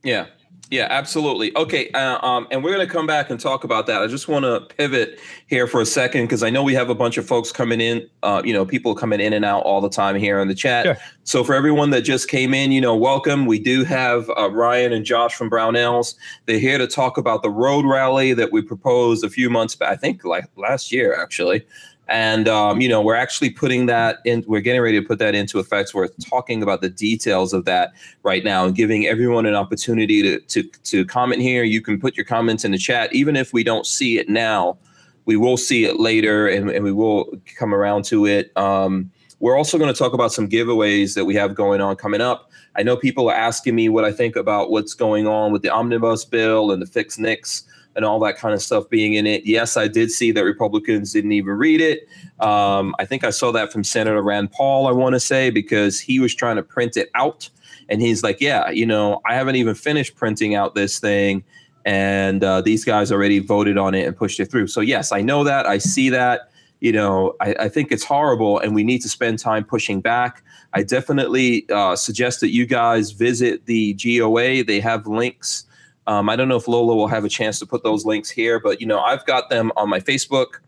Yeah. Yeah, absolutely. Okay, uh, um, and we're going to come back and talk about that. I just want to pivot here for a second because I know we have a bunch of folks coming in. Uh, you know, people coming in and out all the time here in the chat. Sure. So for everyone that just came in, you know, welcome. We do have uh, Ryan and Josh from Brownells. They're here to talk about the road rally that we proposed a few months back. I think like last year, actually. And um, you know, we're actually putting that in. We're getting ready to put that into effect. We're talking about the details of that right now and giving everyone an opportunity to to to comment here. You can put your comments in the chat, even if we don't see it now. We will see it later, and, and we will come around to it. Um, we're also going to talk about some giveaways that we have going on coming up. I know people are asking me what I think about what's going on with the omnibus bill and the fixed NICS and all that kind of stuff being in it. Yes, I did see that Republicans didn't even read it. Um, I think I saw that from Senator Rand Paul, I want to say, because he was trying to print it out. And he's like, yeah, you know, I haven't even finished printing out this thing. And uh, these guys already voted on it and pushed it through. So, yes, I know that. I see that. You know, I, I think it's horrible and we need to spend time pushing back. I definitely uh, suggest that you guys visit the GOA. They have links. Um, I don't know if Lola will have a chance to put those links here, but you know, I've got them on my Facebook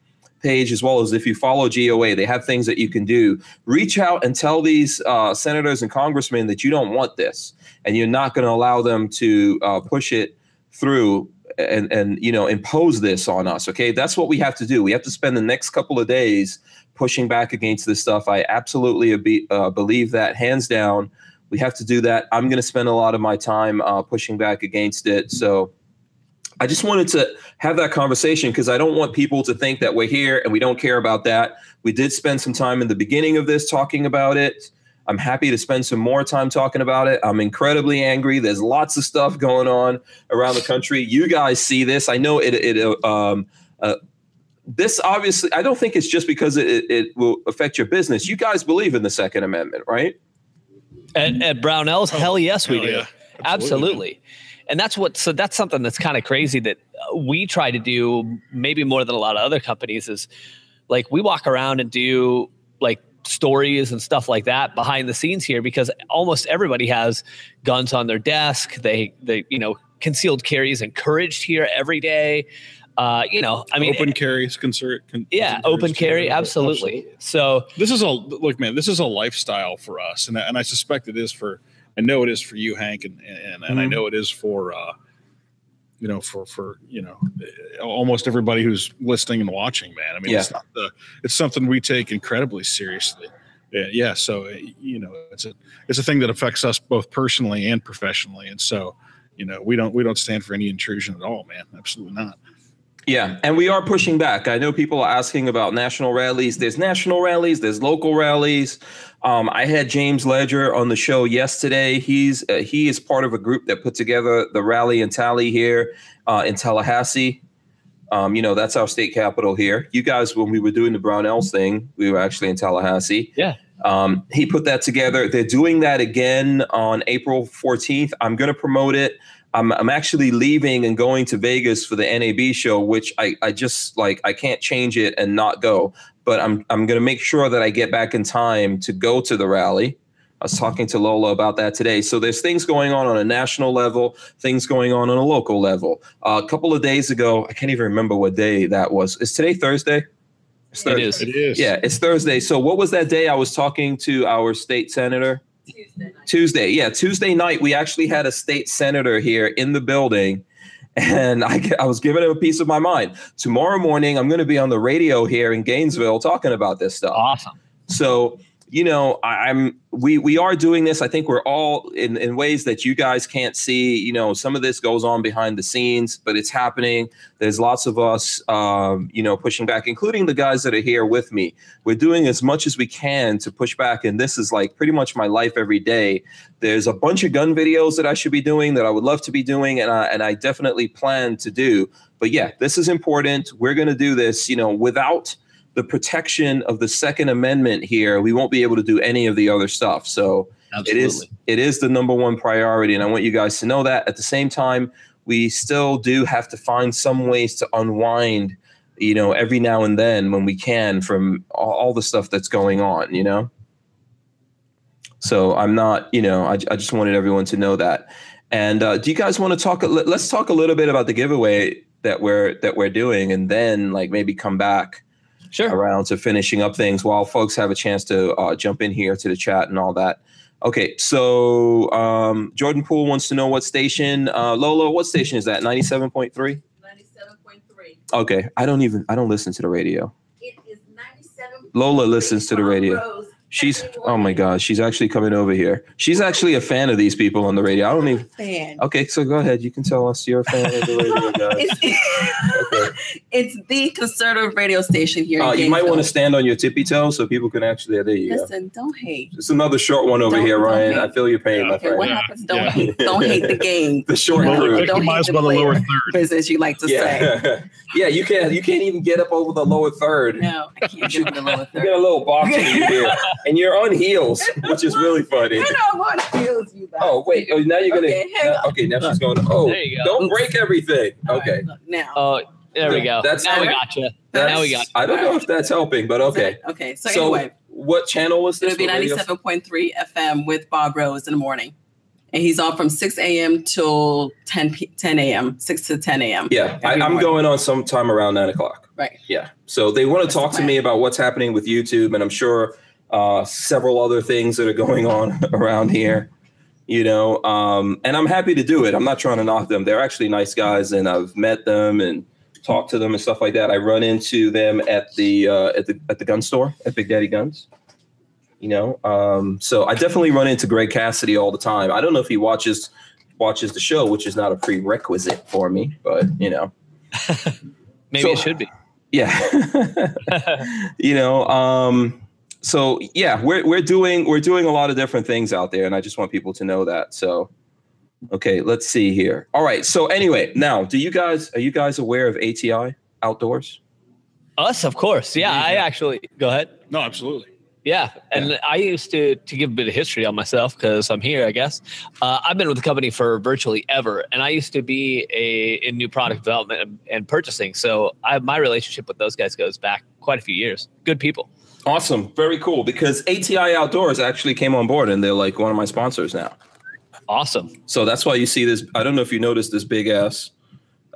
page as well as if you follow GOA, they have things that you can do. Reach out and tell these uh, senators and congressmen that you don't want this, and you're not going to allow them to uh, push it through and and you know impose this on us. Okay, that's what we have to do. We have to spend the next couple of days pushing back against this stuff. I absolutely be, uh, believe that, hands down. We have to do that. I'm going to spend a lot of my time uh, pushing back against it. So I just wanted to have that conversation because I don't want people to think that we're here and we don't care about that. We did spend some time in the beginning of this talking about it. I'm happy to spend some more time talking about it. I'm incredibly angry. There's lots of stuff going on around the country. You guys see this. I know it. It. uh, Um, uh, this obviously, I don't think it's just because it, it will affect your business. You guys believe in the Second Amendment, right? At, at Brownells, oh, hell yes, we Hell do. yeah. Absolutely. And that's what, so that's something that's kind of crazy that we try to do, maybe more than a lot of other companies, is like we walk around and do like stories and stuff like that behind the scenes here because almost everybody has guns on their desk. They, they, you know, concealed carry is encouraged here every day. Uh, you know, I mean, open carries, concert, con- yeah, open carry, absolutely. So, This is a look, man. This is a lifestyle for us, and I- and I suspect it is for. I know it is for you, Hank, and and, and I Mhm. know it is for. uh you know, for for you know, almost everybody who's listening and watching, man. I mean, it's not the, it's something we take incredibly seriously. Yeah, yeah. So uh, you know, it's a it's a thing that affects us both personally and professionally, and so you know, we don't we don't stand for any intrusion at all, man. Absolutely not. Yeah, and we are pushing back. I know people are asking about national rallies. There's national rallies. There's local rallies. Um, I had James Ledger on the show yesterday. He's uh, he is part of a group that put together the rally and tally here uh, in Tallahassee. Um, you know that's our state capital here. You guys, when we were doing the Brownells thing, we were actually in Tallahassee. Yeah. Um, he put that together. They're doing that again on April 14th. I'm going to promote it. I'm I'm actually leaving and going to Vegas for the NAB show, which I I just like I can't change it and not go. But I'm I'm gonna make sure that I get back in time to go to the rally. I was talking to Lola about that today. So there's things going on on a national level, things going on on a local level. Uh, a couple of days ago, I can't even remember what day that was. Is today Thursday? It's It Thursday. is. It is. Yeah, it's Thursday. So what was that day? I was talking to our state senator. Tuesday night. Tuesday. Yeah, Tuesday night we actually had a state senator here in the building. And I, I was giving him a piece of my mind. Tomorrow morning, I'm going to be on the radio here in Gainesville talking about this stuff. Awesome. So, you know, I, I'm we we are doing this. I think we're all in, in ways that you guys can't see. You know, some of this goes on behind the scenes, but it's happening. There's lots of us, um, you know, pushing back, including the guys that are here with me. We're doing as much as we can to push back, and this is like pretty much my life every day. There's a bunch of gun videos that I should be doing that I would love to be doing, and I and I definitely plan to do. But yeah, this is important. We're going to do this, you know, without the protection of the Second Amendment here, we won't be able to do any of the other stuff. So Absolutely. it is it is the number one priority, and I want you guys to know that. At the same time, we still do have to find some ways to unwind, you know, every now and then when we can from all, all the stuff that's going on, you know. So I'm not, you know, I, I just wanted everyone to know that. And uh, do you guys want to talk? Let's talk a little bit about the giveaway that we're that we're doing, and then like maybe come back Sure. around to finishing up things while folks have a chance to uh, jump in here to the chat and all that. Okay, so um, Jordan Poole wants to know what station. Uh, Lola, what station is that? Ninety-seven point three. 97.3. Okay, I don't even. I don't listen to the radio. It is 97. Lola listens to the radio. Rose. She's. Oh my God, she's actually coming over here. She's actually a fan of these people on the radio. I don't even. fan. Okay, so go ahead. You can tell us you're a fan of the radio, guys. It's, it's the conservative radio station here. in Uh, you might want to stand on your tippy toe so people can actually. There you go. listen. Don't hate. It's another short one over Don't- here, Ryan. hate. I feel your pain, my Okay, friend. what Yeah, happens? Don't yeah. hate. Don't hate the game. The short Lower, crew. Don't you might hate as the well the lower third. As you like to say. Yeah, yeah. You can't. You can't even get up over the lower third. No, I can't get the lower third. You third. get a little box in here, and you're on heels, which is really funny. You know what feels you guys. Oh wait! Oh, now you're gonna. Okay, hang now- okay, now she's going. To oh, you go. don't break everything. All right, Okay, look, now. Oh, there we go. That's- now we got you. Now we got. I don't know if that's helping, but okay. Okay. So, So, anyway, what channel was this? it'll be 97.3 FM with Bob Rose in the morning. And he's on from 6 a.m. till 10 p- 10 a.m. 6 to 10 a.m. Yeah, I, I'm morning. going on sometime around nine o'clock. Right. Yeah. So they want to That's talk to me about what's happening with YouTube, and I'm sure uh, several other things that are going on around here. You know, um, and I'm happy to do it. I'm not trying to knock them. They're actually nice guys, and I've met them and talked to them and stuff like that. I run into them at the uh, at the at the gun store at Big Daddy Guns. You know, um, so I definitely run into Greg Cassidy all the time. I don't know if he watches watches the show, which is not a prerequisite for me, but you know. Maybe So- it should be. yeah you know um so yeah we're we're doing we're doing a lot of different things out there and i just want people to know that so okay let's see here all right so anyway now do you guys are you guys aware of ati outdoors Us, of course. Yeah, I actually go ahead. No, absolutely. Yeah, and I used to to give a bit of history on myself because I'm here, I guess. Uh, I've been with the company for virtually ever, and I used to be a in new product development and, and purchasing. So I, my relationship with those guys goes back quite a few years. Good people. awesome very cool because ati outdoors actually came on board and they're like one of my sponsors now Awesome. so that's why you see this i don't know if you noticed this big ass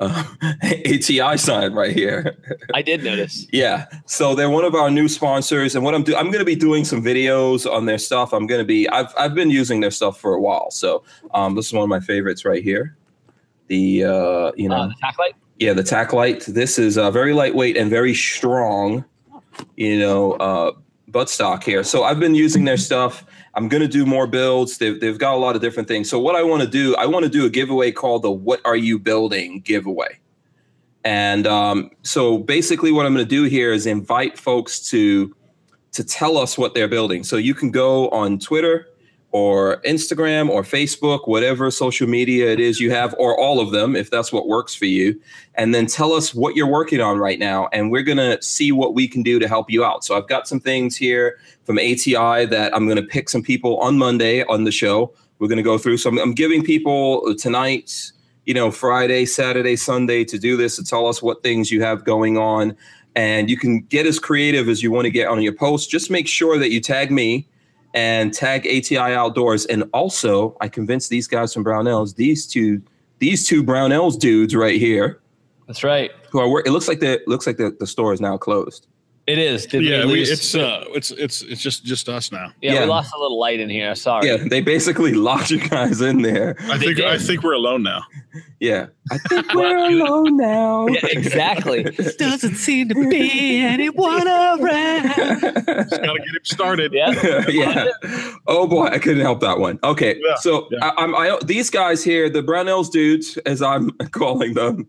uh, ati sign right here I did notice. Yeah. So they're one of our new sponsors, and what I'm doing, I'm going to be doing some videos on their stuff. I'm going to be, I've I've been using their stuff for a while. So um, this is one of my favorites right here. The uh, you know, Uh, the tack light. yeah, the tack light. This is uh, very lightweight and very strong. You know, uh, buttstock here. So I've been using their stuff. I'm going to do more builds. They've, they've got a lot of different things. So what I want to do, I want to do a giveaway called the "What Are You Building" giveaway. And um, so basically, what I'm going to do here is invite folks to to tell us what they're building. So you can go on Twitter or Instagram or Facebook, whatever social media it is you have, or all of them, if that's what works for you, and then tell us what you're working on right now, and we're gonna see what we can do to help you out. So I've got some things here from ATI that I'm gonna pick some people on Monday on the show. We're gonna go through. So I'm, I'm giving people tonight you know, Friday, Saturday, Sunday to do this to tell us what things you have going on. And you can get as creative as you want to get on your post. Just make sure that you tag me and tag ATI Outdoors. And also, I convinced these guys from Brownells, these two, these two Brownells dudes right here, That's right. who are work. It looks like the looks like the, the store is now closed. It is. Did yeah, we, lose- it's uh, it's it's it's just just us now. yeah, yeah. we lost a little light in here. Sorry. Yeah, they basically locked you guys in there. I think I think we're alone now. Yeah, I think we're alone now. Yeah, exactly. Doesn't seem to be anyone around. Just gotta get him started. Yeah. yeah. Oh boy, I couldn't help that one. Okay, Yeah, so yeah. I, I'm I, these guys here, the Brownells dudes, as I'm calling them.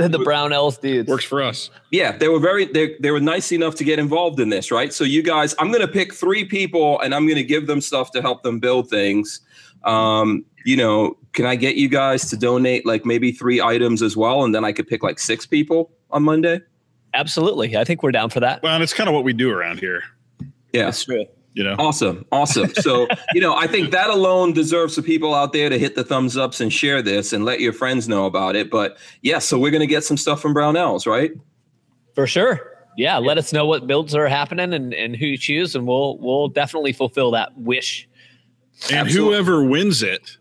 the brown Brownells dudes. Works for us. Yeah, they were very they they were nice enough to get involved in this, right? So you guys, I'm gonna pick three people and I'm gonna give them stuff to help them build things. Um, you know, can I get you guys to donate like maybe three items as well, and then I could pick like six people on Monday? Absolutely. I think we're down for that. Well, and it's kind of what we do around here. Yeah. That's true. You know. Awesome. Awesome. So, you know, I think that alone deserves for people out there to hit the thumbs ups and share this and let your friends know about it. But yeah, so we're going to get some stuff from Brownells, right? For sure. Yeah, let us know what builds are happening and, and who you choose, and we'll we'll definitely fulfill that wish. and absolutely. whoever wins it,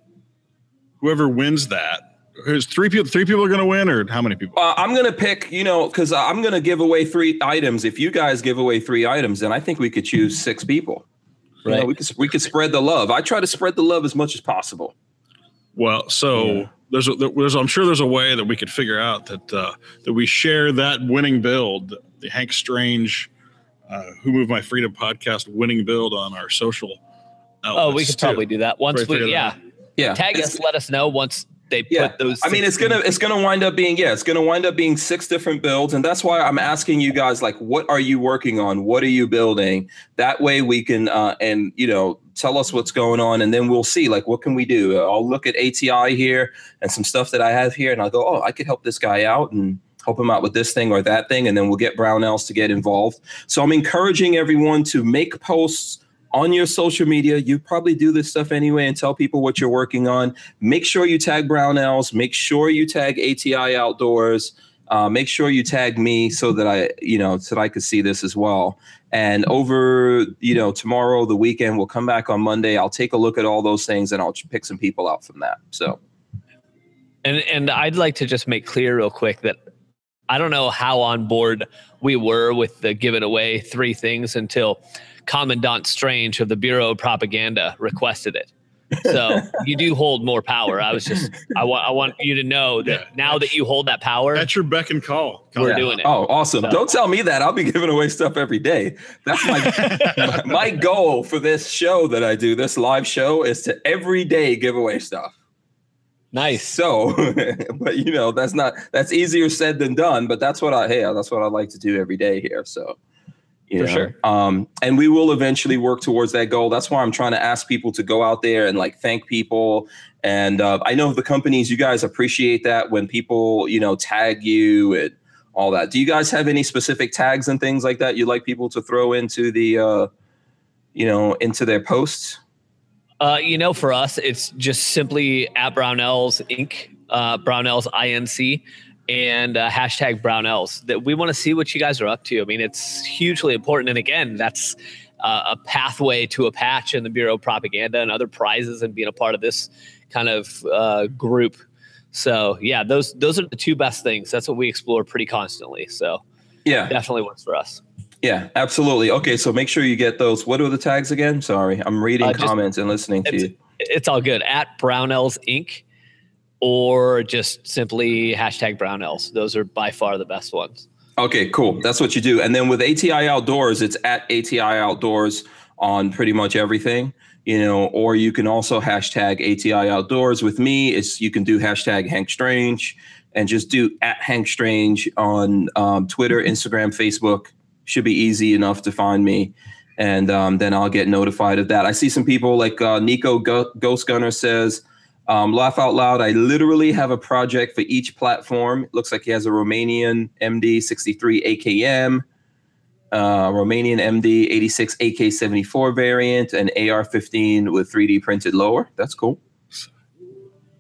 whoever wins that, who's three people? Three people are going to win, or how many people? Uh, I'm going to pick, you know, because I'm going to give away three items. If you guys give away three items, then I think we could choose six people. You know, Right. we could we could spread the love. I try to spread the love as much as possible. Well, so Yeah. there's a, there's I'm sure there's a way that we could figure out that uh, that we share that winning build, the Hank Strange, uh, Who Moved My Freedom podcast winning build on our social. Oh, outlets, we could too. probably do that once Probably we yeah. that Yeah. Tag It's- us, let us know once they Yeah, put those. I mean, it's gonna it's gonna wind up being yeah, it's gonna wind up being six different builds, and that's why I'm asking you guys like, what are you working on? What are you building? That way we can uh, and you know tell us what's going on, and then we'll see like what can we do. I'll look at ATI here and some stuff that I have here, and I'll go, oh, I could help this guy out and help him out with this thing or that thing, and then we'll get Brownells to get involved. So I'm encouraging everyone to make posts on your social media. You probably do this stuff anyway and tell people what you're working on make sure you tag Brownells. Make sure you tag ATI Outdoors. Uh, make sure you tag me so that I, you know, so that I could see this as well. And over, you know, tomorrow, the weekend, we'll come back on Monday. I'll take a look at all those things and I'll pick some people out from that. So, And and I'd like to just make clear real quick that I don't know how on board we were with the giving away three things until Commandant Strange of the Bureau of Propaganda requested it. So you do hold more power. I was just I want I want you to know that Yeah. now that you hold that power, At your beck and call. We're yeah. doing it. Oh, awesome. So- Don't tell me that. I'll be giving away stuff every day. That's my, my goal for this show that I do, this live show, is to every day give away stuff. nice. So, but you know, that's not that's easier said than done. But that's what I hey, that's what I like to do every day here. So, you For know, sure. Um, and we will eventually work towards that goal. That's why I'm trying to ask people to go out there and like thank people. And uh, I know the companies, you guys appreciate that when people you know tag you and all that. Do you guys have any specific tags and things like that you'd like people to throw into the uh, you know into their posts? Uh, you know, for us, it's just simply at Brownells Inc. Uh, Brownells Inc. and uh, hashtag Brownells. That we want to see what you guys are up to. I mean, it's hugely important. And again, that's uh, a pathway to a patch in the Bureau of Propaganda and other prizes, and being a part of this kind of uh, group. So yeah, those those are the two best things. That's what we explore pretty constantly. So Yeah. definitely works for us. Yeah, absolutely. Okay, so make sure you get those. What are the tags again? Sorry, I'm reading Uh, just- comments and listening to it's- you. It's all good at Brownells Inc. or just simply hashtag Brownells. Those are by far the best ones. Okay, cool. That's what you do. And then with ATI Outdoors, it's at ATI Outdoors on pretty much everything, you know, or you can also hashtag ATI Outdoors. With me, it's you can do hashtag Hank Strange and just do at Hank Strange on um, Twitter, Instagram, Facebook. Should be easy enough to find me. And um, then I'll get notified of that. I see some people like uh, Nico Go- Ghost Gunner says, um, laugh out loud. I literally have a project for each platform. It looks like he has a Romanian MD 63 AKM, uh, Romanian MD 86 AK 74 variant, and AR 15 with 3D printed lower. That's cool.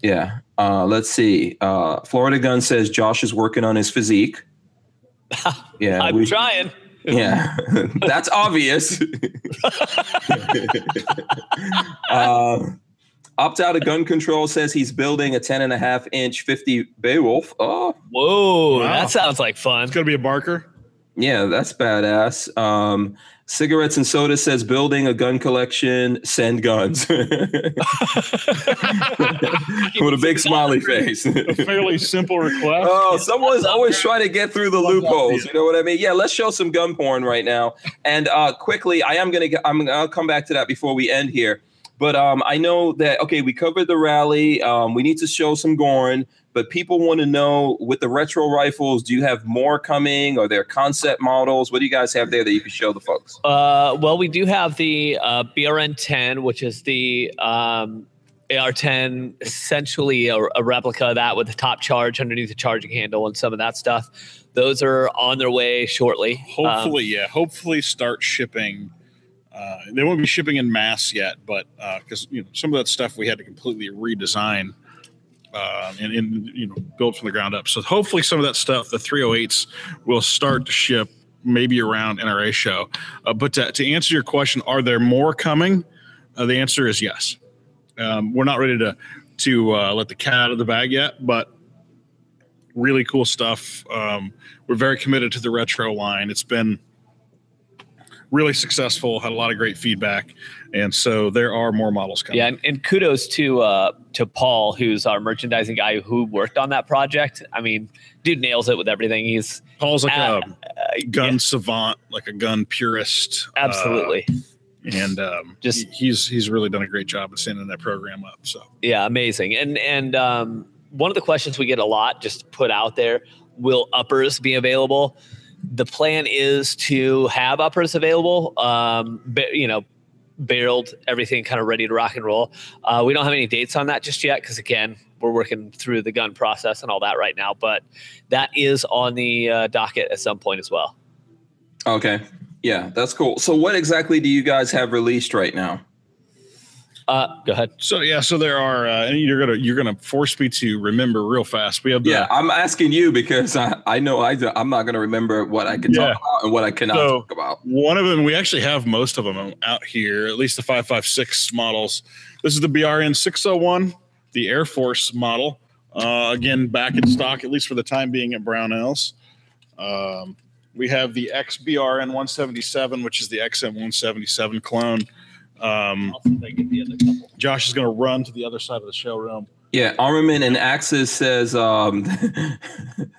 Yeah. Uh, let's see. Uh, Florida Gun says Josh is working on his physique. Yeah, I'm we- trying. yeah, that's obvious. uh, opt out of gun control says he's building a 10 and a half inch 50 Beowulf. Oh, Whoa, Wow. that sounds like fun. It's gonna be a barker. yeah, that's badass. Um, cigarettes and soda says building a gun collection, send guns. With a big smiley face. A fairly simple request. Oh, someone's always trying to get through the loopholes. You know what I mean? Yeah, let's show some gun porn right now. And uh, quickly, I am gonna I'm I'll come back to that before we end here. But um, I know that okay, we covered the rally. Um, we need to show some Gorn, but people want to know with the retro rifles, do you have more coming? Are there concept models? What do you guys have there that you can show the folks? Uh, well, we do have the uh, BRN 10, which is the um, AR 10, essentially a, a replica of that with the top charge underneath the charging handle and some of that stuff. Those are on their way shortly. Um, Hopefully, yeah. Hopefully, start shipping. Uh, they won't be shipping in mass yet, but because you know some of that stuff we had to completely redesign uh, and, and you know build from the ground up. So hopefully, some of that stuff, the 308s, will start to ship maybe around NRA show. Uh, but to, to answer your question, are there more coming? Uh, the answer is yes. Um, we're not ready to to uh, let the cat out of the bag yet, but really cool stuff. Um, we're very committed to the retro line. It's been really successful, had a lot of great feedback, and so there are more models coming. Yeah, and, and kudos to uh, to Paul, who's our merchandising guy who worked on that project. I mean, dude nails it with everything. He's Paul's like Uh, a gun savant, like a gun purist. uh, absolutely, and um, Just- he- he's he's really done a great job of setting that program up. So yeah, amazing. And and um, one of the questions we get a lot, just put out there, will uppers be available? The plan is to have uppers available. Um, you know, barreled, everything kind of ready to rock and roll. Uh, we don't have any dates on that just yet because again, we're working through the gun process and all that right now. But that is on the uh, docket at some point as well. Okay. Yeah, that's cool. So, what exactly do you guys have released right now? Uh, go ahead. so yeah, so there are. Uh, and you're gonna you're gonna force me to remember real fast. We have the Yeah, I'm asking you because I, I know I, I'm not going to remember what I can Yeah. talk about and what I cannot So- talk about. One of them, we actually have most of them out here, at least the 556 models. This is the BRN 601, the Air Force model. Uh, again, back in stock, at least for the time being at Brownells. Um, we have the XBRN 177, which is the XM 177 clone. Um, Josh is going to run to the other side of the showroom. Yeah, Armament and Axis says um,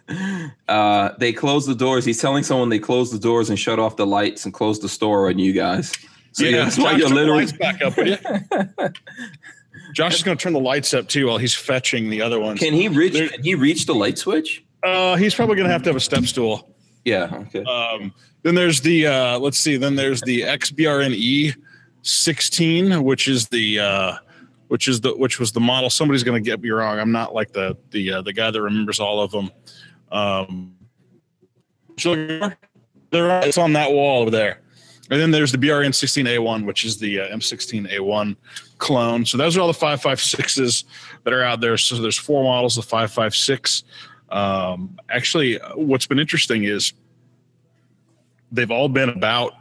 uh, they closed the doors. He's telling someone they closed the doors and shut off the lights and closed the store on you guys. So yeah, that's why Josh, you're turn the literally. back up? Josh is going to turn the lights up too while he's fetching the other ones. Can he reach? There- Can he reach the light switch? Uh, he's probably going to have to have a step stool. Yeah. Okay. Um, then there's the uh, let's see. Then there's the XBRNE 16, which is the uh, which is the which was the model. Somebody's going to get me wrong. I'm not like the the uh, the guy that remembers all of them. Um, it's on that wall over there. And then there's the BRN 16A1, which is the uh, M16A1 clone. So those are all the 556s that are out there. So there's four models of 556. Um, actually, what's been interesting is they've all been about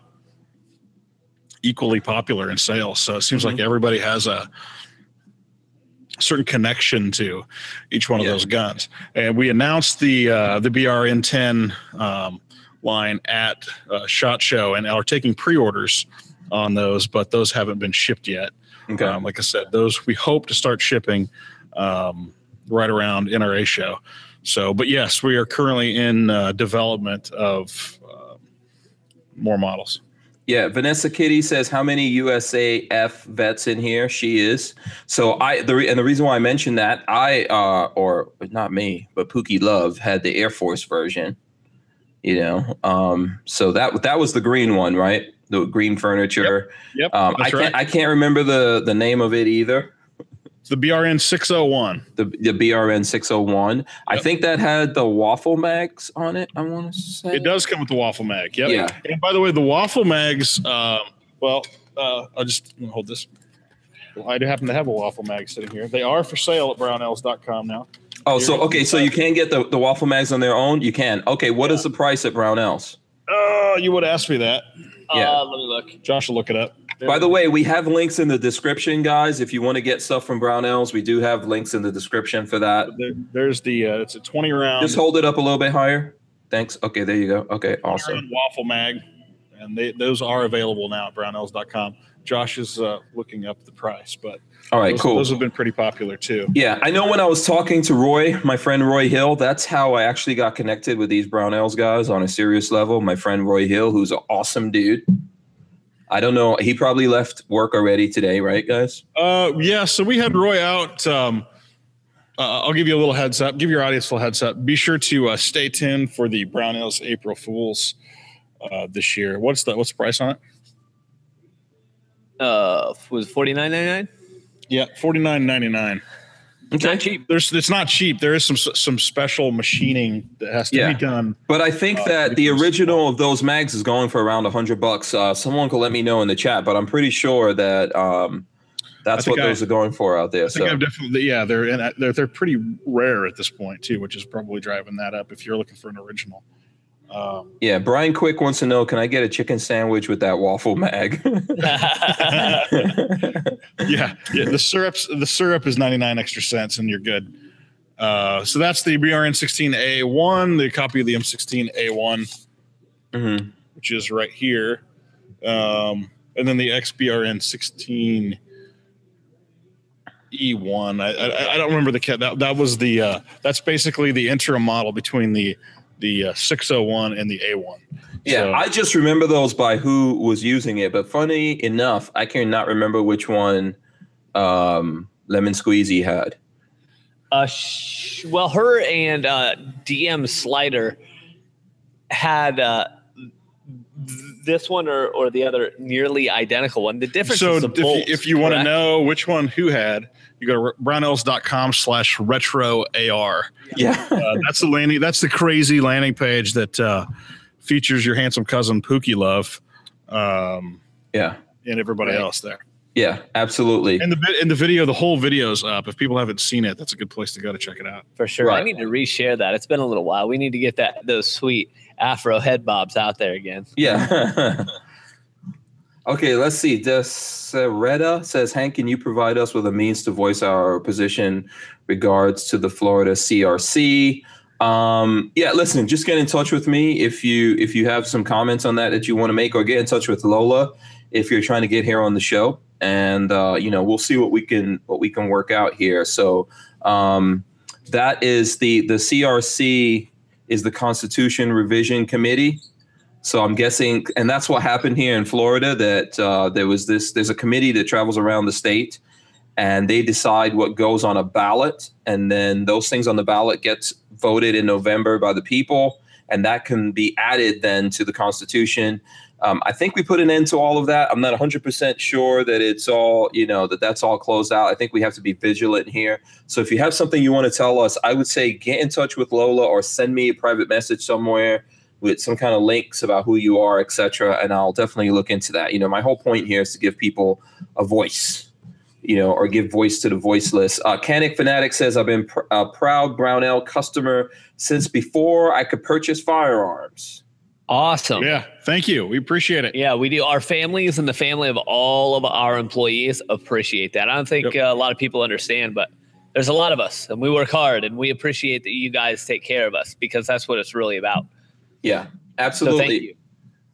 equally popular in sales. So it seems like everybody has a certain connection to each one of Yeah. those guns. And we announced the uh, the BRN 10 um, line at uh, Shot Show and are taking pre-orders on those, but those haven't been shipped yet. Okay. Um, like I said, those we hope to start shipping um, right around NRA show. So, but yes, we are currently in uh, development of uh, more models. Yeah, Vanessa Kitty says how many USAF vets in here? She is. So I the re- and the reason why I mentioned that I uh or not me, but Pookie Love had the Air Force version. You know, um, so that that was the green one, right? The green furniture. Yep, Um, I can't right. I can't remember the the name of it either. It's the BRN 601. The the BRN six hundred one. I think that had the waffle mags on it. I want to say It does come with the waffle mag. Yep. Yeah. And by the way, the waffle mags. Um, well, uh, I'll just hold this. I do happen to have a waffle mag sitting here. They are for sale at brownells.com now. Oh, so okay, so you can get the, the waffle mags on their own. You can. Okay, what is the price at Brownells? Oh, you would ask me that. Yeah. Uh, let me look. Josh will look it up. By the way, we have links in the description, guys. If you want to get stuff from Brownells, we do have links in the description for that. There- there's the uh, it's a 20 round, Just hold it up a little bit higher. Thanks. Okay, there you go. Okay, awesome. waffle mag, and they, those are available now at brownells.com. Josh is uh, looking up the price, but All right, those, cool. those have been pretty popular too. Yeah, I know when I was talking to Roy, my friend Roy Hill, that's how I actually got connected with these Brownells guys on a serious level. My friend Roy Hill, who's an awesome dude. I don't know. He probably left work already today, right, guys? Uh, yeah, so we had Roy out. Um, uh, I'll give you a little heads up. Give your audience a little heads up. Be sure to uh, stay tuned for the Brownells April Fools uh, this year. What's the what's the price on it? Uh, was forty nine ninety nine? Yeah, forty nine ninety nine. Okay. Not cheap. There's it's not cheap. There is some some special machining that has to Yeah. be done. But I think Uh, that the original of those mags is going for around a hundred bucks. Uh, someone could let me know in the chat, but I'm pretty sure that um, that's what I- those are going for out there. I think So I've definitely yeah they're and they're they're pretty rare at this point too, which is probably driving that up if you're looking for an original. Um, yeah, Brian Quick wants to know: Can I get a chicken sandwich with that waffle mag? yeah, yeah. The syrups, the syrup is 99 extra cents, and you're good. Uh, so that's the BRN 16A1, the copy of the M16A1, Mhm. which is right here, um, and then the XBRN 16 E1. I, I, I don't remember the cat. That that was the uh, that's basically the interim model between the the uh, 601 and the A1. Yeah, So- I just remember those by who was using it. But funny enough, I cannot remember which one um, Lemon Squeezy had. Uh, sh- well, her and uh, DM Slider had uh, th- this one or, or the other nearly identical one. The difference so is the if you, bolts, if you want to know which one who had you go to brownells.com slash retro ar Yeah, uh, that's the landing that's the crazy landing page that uh, features your handsome cousin pookie love um, yeah, and everybody Right. else there yeah, absolutely. and the bit in the video the whole video's up if people haven't seen it that's a good place to go to check it out for sure. I need to reshare that. It's been a little while. We need to get that those sweet Afro head bobs out there again. Yeah. okay, let's see. Desiretta says, Hank, can you provide us with a means to voice our position regards to the Florida CRC? Um, yeah, listen, just get in touch with me if you if you have some comments on that that you want to make, or get in touch with Lola if you're trying to get here on the show. And uh, you know, we'll see what we can what we can work out here. So um that is the the CRC is the Constitution Revision Committee. So I'm guessing, and that's what happened here in Florida. That uh, there was this. There's a committee that travels around the state, and they decide what goes on a ballot, and then those things on the ballot gets voted in November by the people, and that can be added then to the Constitution. Um, I think we put an end to all of that. I'm not 100% sure that it's all, you know, that that's all closed out. I think we have to be vigilant here. So if you have something you want to tell us, I would say get in touch with Lola or send me a private message somewhere with some kind of links about who you are, etc. And I'll definitely look into that. You know, my whole point here is to give people a voice, you know, or give voice to the voiceless. Uh, Canic Fanatic says, I've been pr- a proud Brownell customer since before I could purchase firearms. Awesome. yeah thank you we appreciate it Yeah, we do. Our families and the family of all of our employees appreciate that. I don't think Yep. uh, a lot of people understand, but there's a lot of us, and we work hard, and we appreciate that you guys take care of us because that's what it's really about. Yeah, So absolutely. thank you.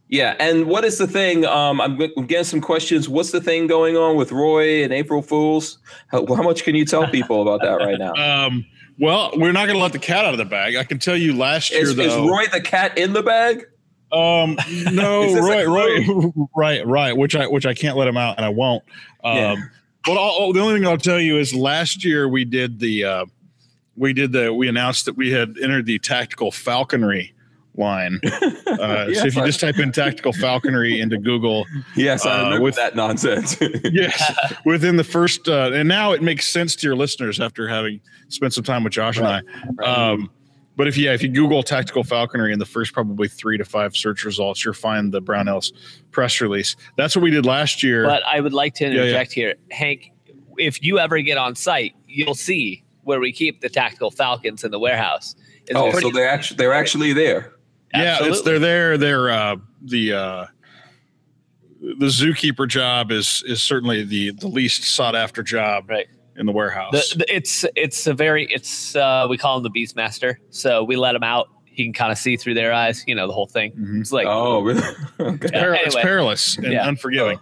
Yeah, and what is the thing? Um, I'm, g- I'm getting some questions. What's the thing going on with Roy and April Fools? How, how much can you tell people about that right now? um, well we're not going to let the cat out of the bag i can tell you last year Is, is Roy the cat in the bag? Um, no, Is this a Roy, Roy, right, right. Which I, which I can't let him out, and I won't. Um, Yeah. but I'll, the only thing I'll tell you is last year we did the, uh, we did the, we announced that we had entered the tactical falconry line. Uh, Yes, so if you just type in tactical falconry into Google, Yes, I Uh, remember with- that nonsense. yes, within the first, uh, and now it makes sense to your listeners after having spent some time with Josh and I. Um, but if yeah, if you Google tactical falconry in the first probably three to five search results, you'll find the Brownells press release. That's what we did last year. But I would like to yeah. interject here, Hank. if you ever get on site, you'll see where we keep the tactical falcons in the warehouse. It's Oh, pretty- so they're actually they're actually there. Yeah, it's, they're there. They're uh, the uh, the zookeeper job is is certainly the the least sought after job Right. In the warehouse. The, the, it's it's a very it's uh, we call him the Beastmaster. So we let him out. He can kind of see through their eyes. You know the whole thing. Mhm. It's like Oh, really? okay. Yeah, Peril- It's perilous and Yeah. unforgiving.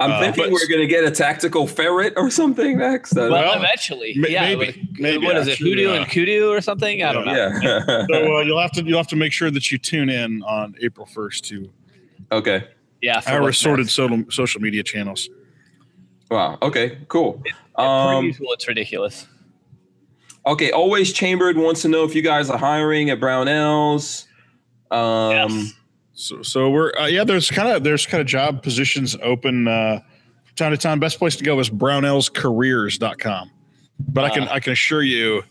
I'm Uh, thinking but- we're gonna get a tactical ferret or something next. I well, well, eventually, ma- yeah. maybe, what- maybe, what is actually, it? Hoodoo uh, and Kudu or something? I don't know. yeah. So uh, you'll have to you'll have to make sure that you tune in on April first to okay. Yeah, our what's assorted social social media channels. Wow. Okay. Cool. Per Um, usual, it's ridiculous. okay. Always chambered wants to know if you guys are hiring at Brownells. Um, Yes. So so we're uh, yeah. There's kind of there's kind of job positions open uh, from time to time. Best place to go is brownellscareers.com. But I can Uh, I can assure you,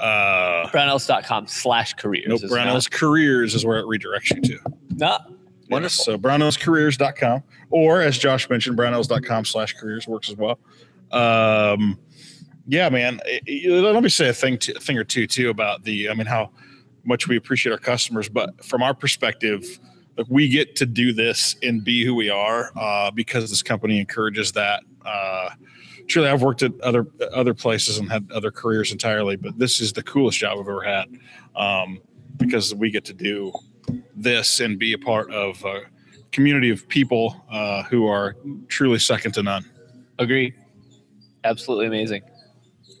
uh, Brownells.com slash careers. nope, is it not? Careers is where it redirects you to. No. Wonderful. So brownellscareers.com or as Josh mentioned, brownells.com slash careers works as well. Um, yeah, man. let me say a thing, to, a thing or two too about the, I mean, how much we appreciate our customers, but from our perspective, like we get to do this and be who we are uh, because this company encourages that. Uh, truly, I've worked at other other places and had other careers entirely, but this is the coolest job I've ever had um, because we get to do this and be a part of a community of people uh, who are truly second to none. Agreed. Absolutely amazing.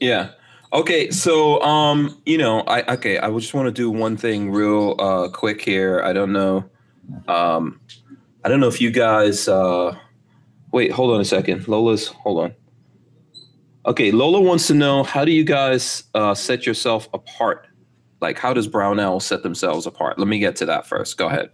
Yeah. Okay, so um, you know, I okay, I just want to do one thing real uh quick here. I don't know. Um I don't know if you guys uh wait, hold on a second. Lola's hold on. Okay, Lola wants to know how do you guys uh set yourself apart? Like how does Brownell set themselves apart? Let me get to that first. Go ahead.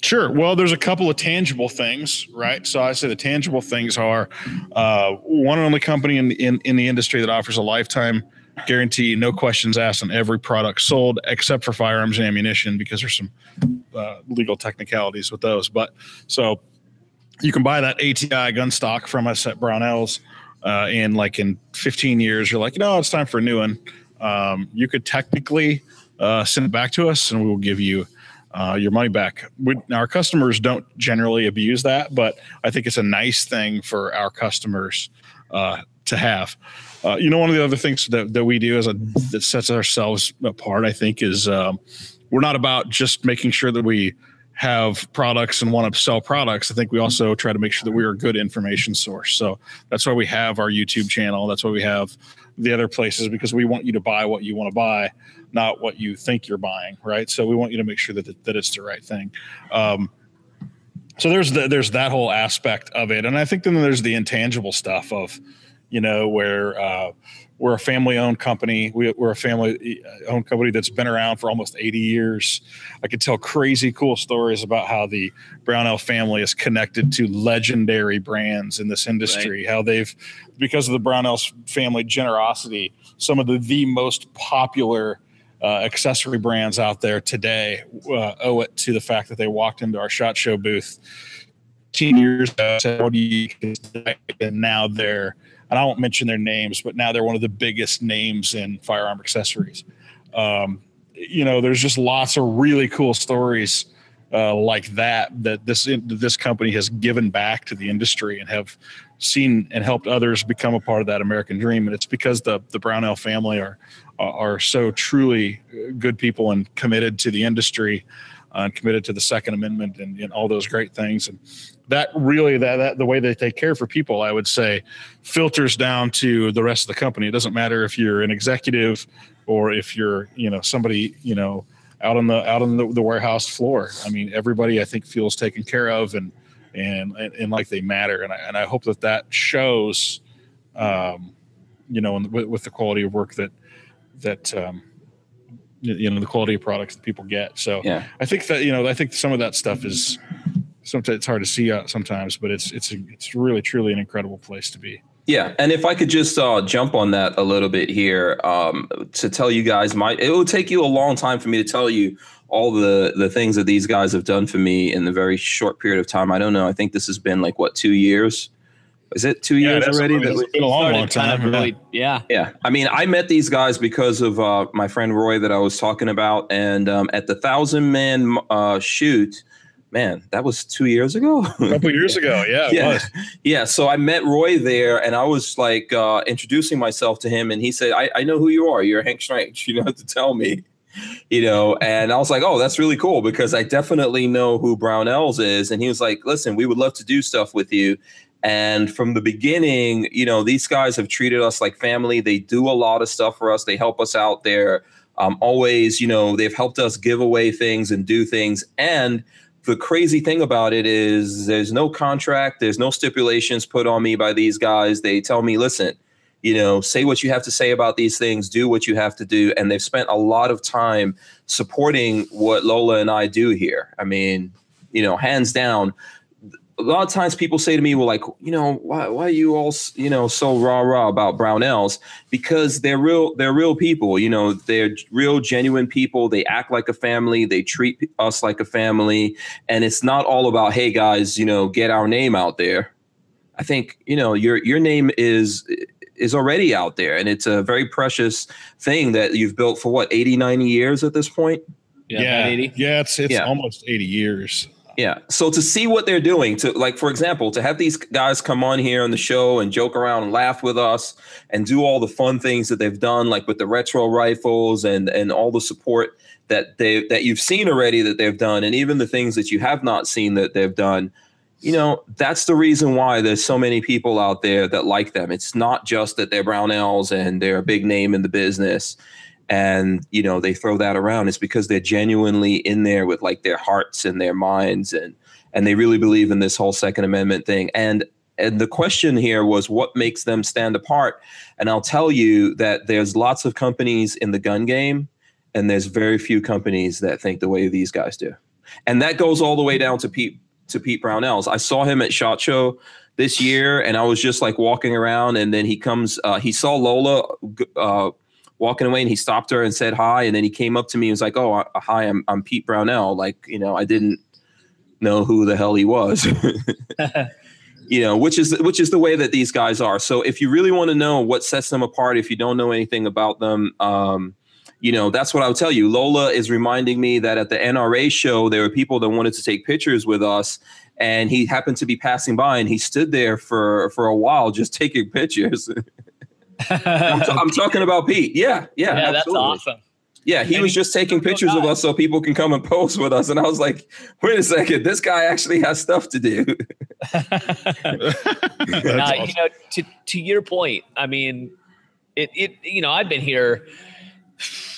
Sure. Well, there's a couple of tangible things, right? So I say the tangible things are uh, one and only company in, in in the industry that offers a lifetime guarantee, no questions asked on every product sold, except for firearms and ammunition, because there's some uh, legal technicalities with those. But so you can buy that ATI gun stock from us at Brownells, uh, and like in 15 years, you're like, you know, it's time for a new one. Um, you could technically uh, send it back to us, and we will give you uh, your money back. We, our customers don't generally abuse that, but I think it's a nice thing for our customers uh, to have. Uh, you know, one of the other things that, that we do as a that sets ourselves apart, I think, is um, we're not about just making sure that we have products and want to sell products. I think we also try to make sure that we are a good information source. So that's why we have our YouTube channel. That's why we have the other places because we want you to buy what you want to buy, not what you think you're buying, right? So we want you to make sure that that it's the right thing. Um, so there's the, there's that whole aspect of it, and I think then there's the intangible stuff of, you know, where uh, we're a family-owned company. We, we're a family-owned company that's been around for almost 80 years. I could tell crazy cool stories about how the Brownell family is connected to legendary brands in this industry. How they've, because of the Brownell family generosity, some of the the most popular uh, accessory brands out there today uh, owe it to the fact that they walked into our shot show booth 10 years ago said, what do you and now they're and I won't mention their names, but now they're one of the biggest names in firearm accessories. Um, you know, there's just lots of really cool stories uh, like that that this this company has given back to the industry and have seen and helped others become a part of that American dream. And it's because the the Brownell family are are so truly good people and committed to the industry and committed to the Second Amendment and, and all those great things. And that really that, that the way they care for people, I would say, filters down to the rest of the company. It doesn't matter if you're an executive or if you're you know somebody you know out on the out on the, the warehouse floor. I mean, everybody I think feels taken care of and and and, and like they matter. And I, and I hope that that shows, um, you know, with, with the quality of work that that um, you know the quality of products that people get. So Yeah. I think that you know I think some of that stuff is sometimes it's hard to see out sometimes, but it's it's it's really truly an incredible place to be. Yeah, and if I could just uh, jump on that a little bit here um, to tell you guys, my it will take you a long time for me to tell you all the the things that these guys have done for me in the very short period of time. I don't know. I think this has been like what two years Is it two years already? I mean, that it's we- been a long, Started long kind time. of yeah. really, yeah. Yeah, I mean, I met these guys because of uh, my friend Roy that I was talking about, and um, at the thousand man uh, shoot, man, that was two years ago. a couple years ago. Yeah, it yeah, was. yeah. So I met Roy there, and I was like uh, introducing myself to him, and he said, I, "I know who you are. You're Hank Strange. You don't have to tell me." You know, and I was like, "Oh, that's really cool because I definitely know who Brownells is." And he was like, "Listen, we would love to do stuff with you." And from the beginning, you know, these guys have treated us like family. They do a lot of stuff for us. They help us out there. Um, always, you know, they've helped us give away things and do things. And the crazy thing about it is there's no contract, there's no stipulations put on me by these guys. They tell me, listen, you know, say what you have to say about these things, do what you have to do. And they've spent a lot of time supporting what Lola and I do here. I mean, you know, hands down. A lot of times people say to me, well, like, you know, why, why are you all, you know, so rah rah about Brownells? Because they're real, they're real people, you know, they're real, genuine people. They act like a family. They treat us like a family. And it's not all about, hey guys, you know, get our name out there. I think, you know, your your name is is already out there and it's a very precious thing that you've built for what 80 90 years at this point Yeah. Yeah, 80. yeah, it's it's Yeah. almost eighty years. Yeah. So to see what they're doing to like for example to have these guys come on here on the show and joke around and laugh with us and do all the fun things that they've done like with the retro rifles and and all the support that they that you've seen already that they've done and even the things that you have not seen that they've done you know that's the reason why there's so many people out there that like them. It's not just that they're brownells and they're a big name in the business and you know they throw that around it's because they're genuinely in there with like their hearts and their minds and and they really believe in this whole second amendment thing. And and the question here was what makes them stand apart? And i'll tell you that there's lots of companies in the gun game and there's very few companies that think the way these guys do. And that goes all the way down to pete to pete brownells. I saw him at shot show this year and i was just like walking around and then he comes uh, he saw lola uh, walking away and he stopped her and said hi. And then he came up to me and was like oh uh, hi i'm, I'm pete brownell. Like you know i didn't know who the hell he was. You know which is which is the way that these guys are. So if you really want to know what sets them apart if you don't know anything about them um you know that's what i'll tell you. Lola is reminding me that at the nra show there were people that wanted to take pictures with us and he happened to be passing by and he stood there for for a while just taking pictures I'm, t- I'm talking about pete yeah yeah yeah, that's awesome. Yeah, he And was he's just taking pictures of us so people can come and post with us. And I was like, wait a second, this guy actually has stuff to do. That's Uh, awesome. You know, to to your point, I mean, it it you know, I've been here.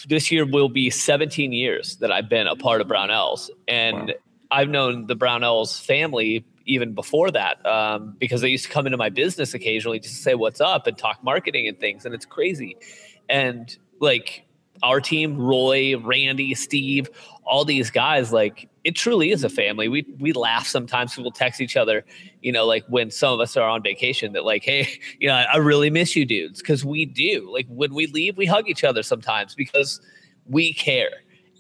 This year will be 17 years that I've been a part of Brownells, and Wow. I've known the Brownells family even before that um, because they used to come into my business occasionally just to say what's up and talk marketing and things, and it's crazy. And like our team, Roy, Randy, Steve, all these guys, like it truly is a family. We we laugh sometimes. we'll text each other, you know, like when some of us are on vacation, that like, hey, you know, I really miss you, dudes, because we do. Like when we leave, we hug each other sometimes because we care,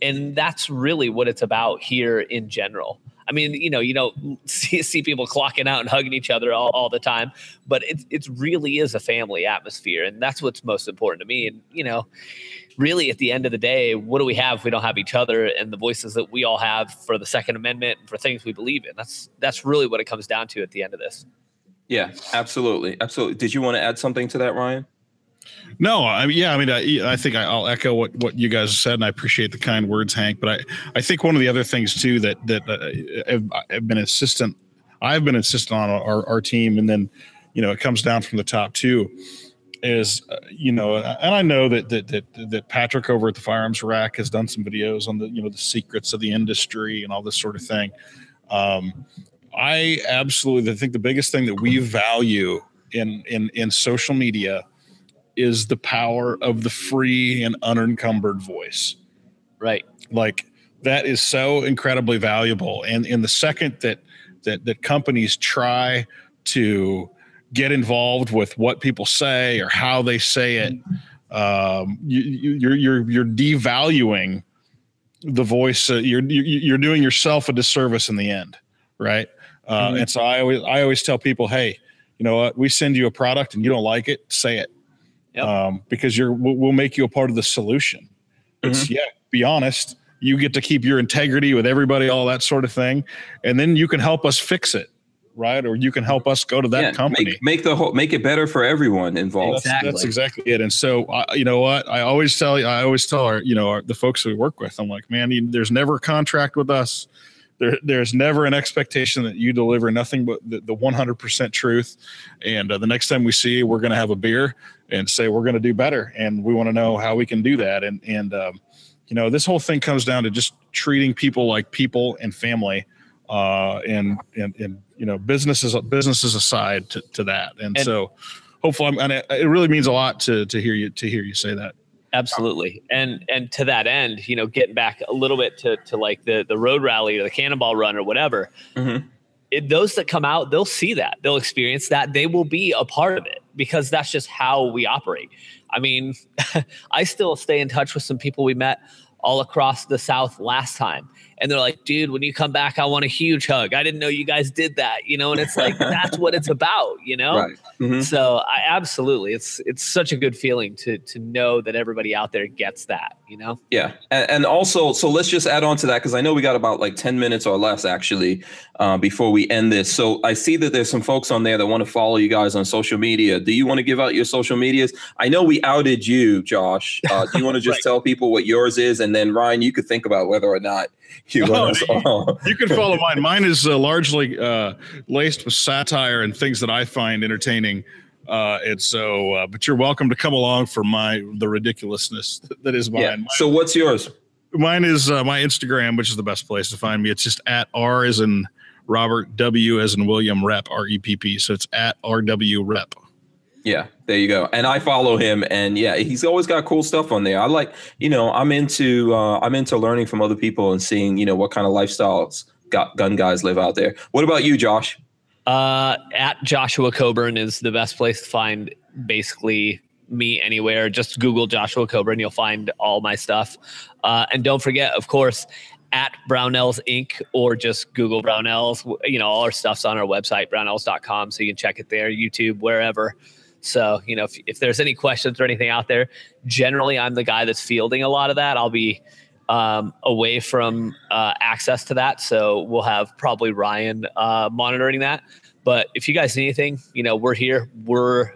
and that's really what it's about here in general. I mean, you know, you don't see, see people clocking out and hugging each other all, all the time, but it it really is a family atmosphere, and that's what's most important to me. And you know, really, at the end of the day, what do we have if we don't have each other and the voices that we all have for the Second Amendment and for things we believe in? That's that's really what it comes down to at the end of this. yeah, absolutely. Absolutely. Did you want to add something to that, Ryan? No, I mean, yeah, I mean, I, I think I, I'll echo what, what you guys said, and I appreciate the kind words, Hank. But I, I think one of the other things too that that uh, have, have been insistent, I've been insistent on our, our team, and then, you know, it comes down from the top too, is uh, you know, and I know that that that that Patrick over at the Firearms Rack has done some videos on the you know the secrets of the industry and all this sort of thing. Um, I absolutely think the biggest thing that we value in in in social media is the power of the free and unencumbered voice. Right. Like that is so incredibly valuable. And in the second that that that companies try to get involved with what people say or how they say it, um, you, you, you're you're you're devaluing the voice. Uh, you're you- you're doing yourself a disservice in the end, right? Uh, Mhm. And so I always I always tell people, hey, you know what, we send you a product and you don't like it, say it, Yep. um, because you're we'll, we'll make you a part of the solution. It's Mm-hmm. yeah, be honest. You get to keep your integrity with everybody, all that sort of thing, and then you can help us fix it, right? Or you can help us go to that Yeah, company. Make, make the whole make it better for everyone involved. That's, that's Exactly. exactly it. And so, uh, you know what? I always tell you, I always tell our, you know, our, the folks we work with, I'm like, man, you, there's never a contract with us. There, there's never an expectation that you deliver nothing but the, the 100% truth. And uh, the next time we see you, we're going to have a beer and say we're going to do better, and we want to know how we can do that. And and um, you know, this whole thing comes down to just treating people like people and family. Uh, and and and you know, businesses businesses aside to, to that, and, And- so hopefully, I'm, and it, it really means a lot to to hear you to hear you say that. Absolutely. And and to that end, you know, getting back a little bit to to like the the road rally or the cannonball run or whatever. Mhm. It, those that come out, they'll see that, they'll experience that, they will be a part of it because that's just how we operate. I mean, I still stay in touch with some people we met all across the South last time, and they're like, "Dude, when you come back, I want a huge hug. I didn't know you guys did that, you know." And it's like that's what it's about, you know. Right. Mhm. So I absolutely, it's it's such a good feeling to to know that everybody out there gets that, you know. Yeah, and, and also, so let's just add on to that because I know we got about like ten minutes or less actually uh, before we end this. So I see that there's some folks on there that want to follow you guys on social media. Do you want to give out your social medias? I know we outed you, Josh. Uh, do you want to just Right. tell people what yours is, and then Ryan, you could think about whether or not you Oh, want to. You can follow mine. Mine is uh, largely uh, laced with satire and things that I find entertaining. Uh, and so, uh, but you're welcome to come along for my the ridiculousness that is mine. yeah. So what's yours? Mine is uh, my Instagram, which is the best place to find me. It's just at R as in Robert, W as in William, Repp, R E P P. So it's at RW Repp. Yeah, there you go. And I follow him, and yeah, he's always got cool stuff on there. I like, you know, I'm into uh, I'm into learning from other people and seeing, you know, what kind of lifestyles got gun guys live out there. What about you, Josh? Uh, at Joshua Coburn is the best place to find basically me anywhere. Just Google Joshua Coburn, you'll find all my stuff. Uh, and don't forget, of course, at Brownells Inc. or just Google Brownells. You know, all our stuff's on our website, brownells.com, so you can check it there, YouTube, wherever. So, you know, if, if there's any questions or anything out there, generally I'm the guy that's fielding a lot of that. I'll be um, away from uh, access to that. So we'll have probably Ryan uh, monitoring that. But if you guys need anything, you know, we're here. We're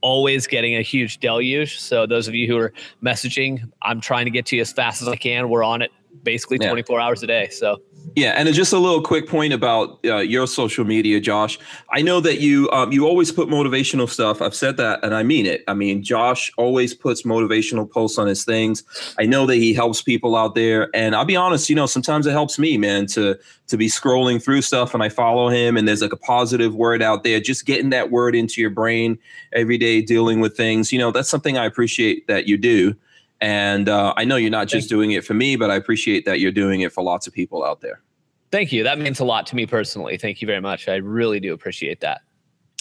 always getting a huge deluge. So those of you who are messaging, I'm trying to get to you as fast as I can. We're on it basically Yeah. 24 hours a day. So Yeah, and just a little quick point about uh, your social media, Josh. I know that you um, you always put motivational stuff. I've said that, and I mean it. I mean, Josh always puts motivational posts on his things. I know that he helps people out there, and I'll be honest. You know, sometimes it helps me, man, to to be scrolling through stuff, and I follow him, and there's like a positive word out there. Just getting that word into your brain every day, dealing with things. You know, that's something I appreciate that you do. And uh, I know you're not just doing it for me, but I appreciate that you're doing it for lots of people out there. thank you. That means a lot to me personally. Thank you very much. I really do appreciate that.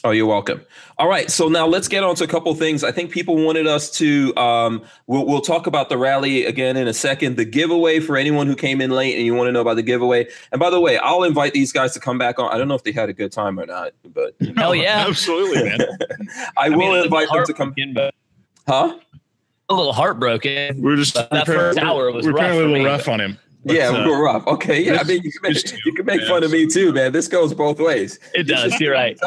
Oh, you're welcome. All right, so now let's get on to a couple things. I think people wanted us to. Um, we'll, we'll talk about the rally again in a second. The giveaway for anyone who came in late and you want to know about the giveaway. And by the way, I'll invite these guys to come back on. I don't know if they had a good time or not, but you know, Hell yeah. absolutely, man. I I will mean, a invite them to come. heartbroken, but Huh? A little heartbroken. We're just that we're first apparently- hour was we're rough apparently a for little me. rough on him. But, yeah, uh, we were rough. Okay, yeah. I mean, you can make, it's you can make yeah, fun of me too, man. This goes both ways. It does. You're right.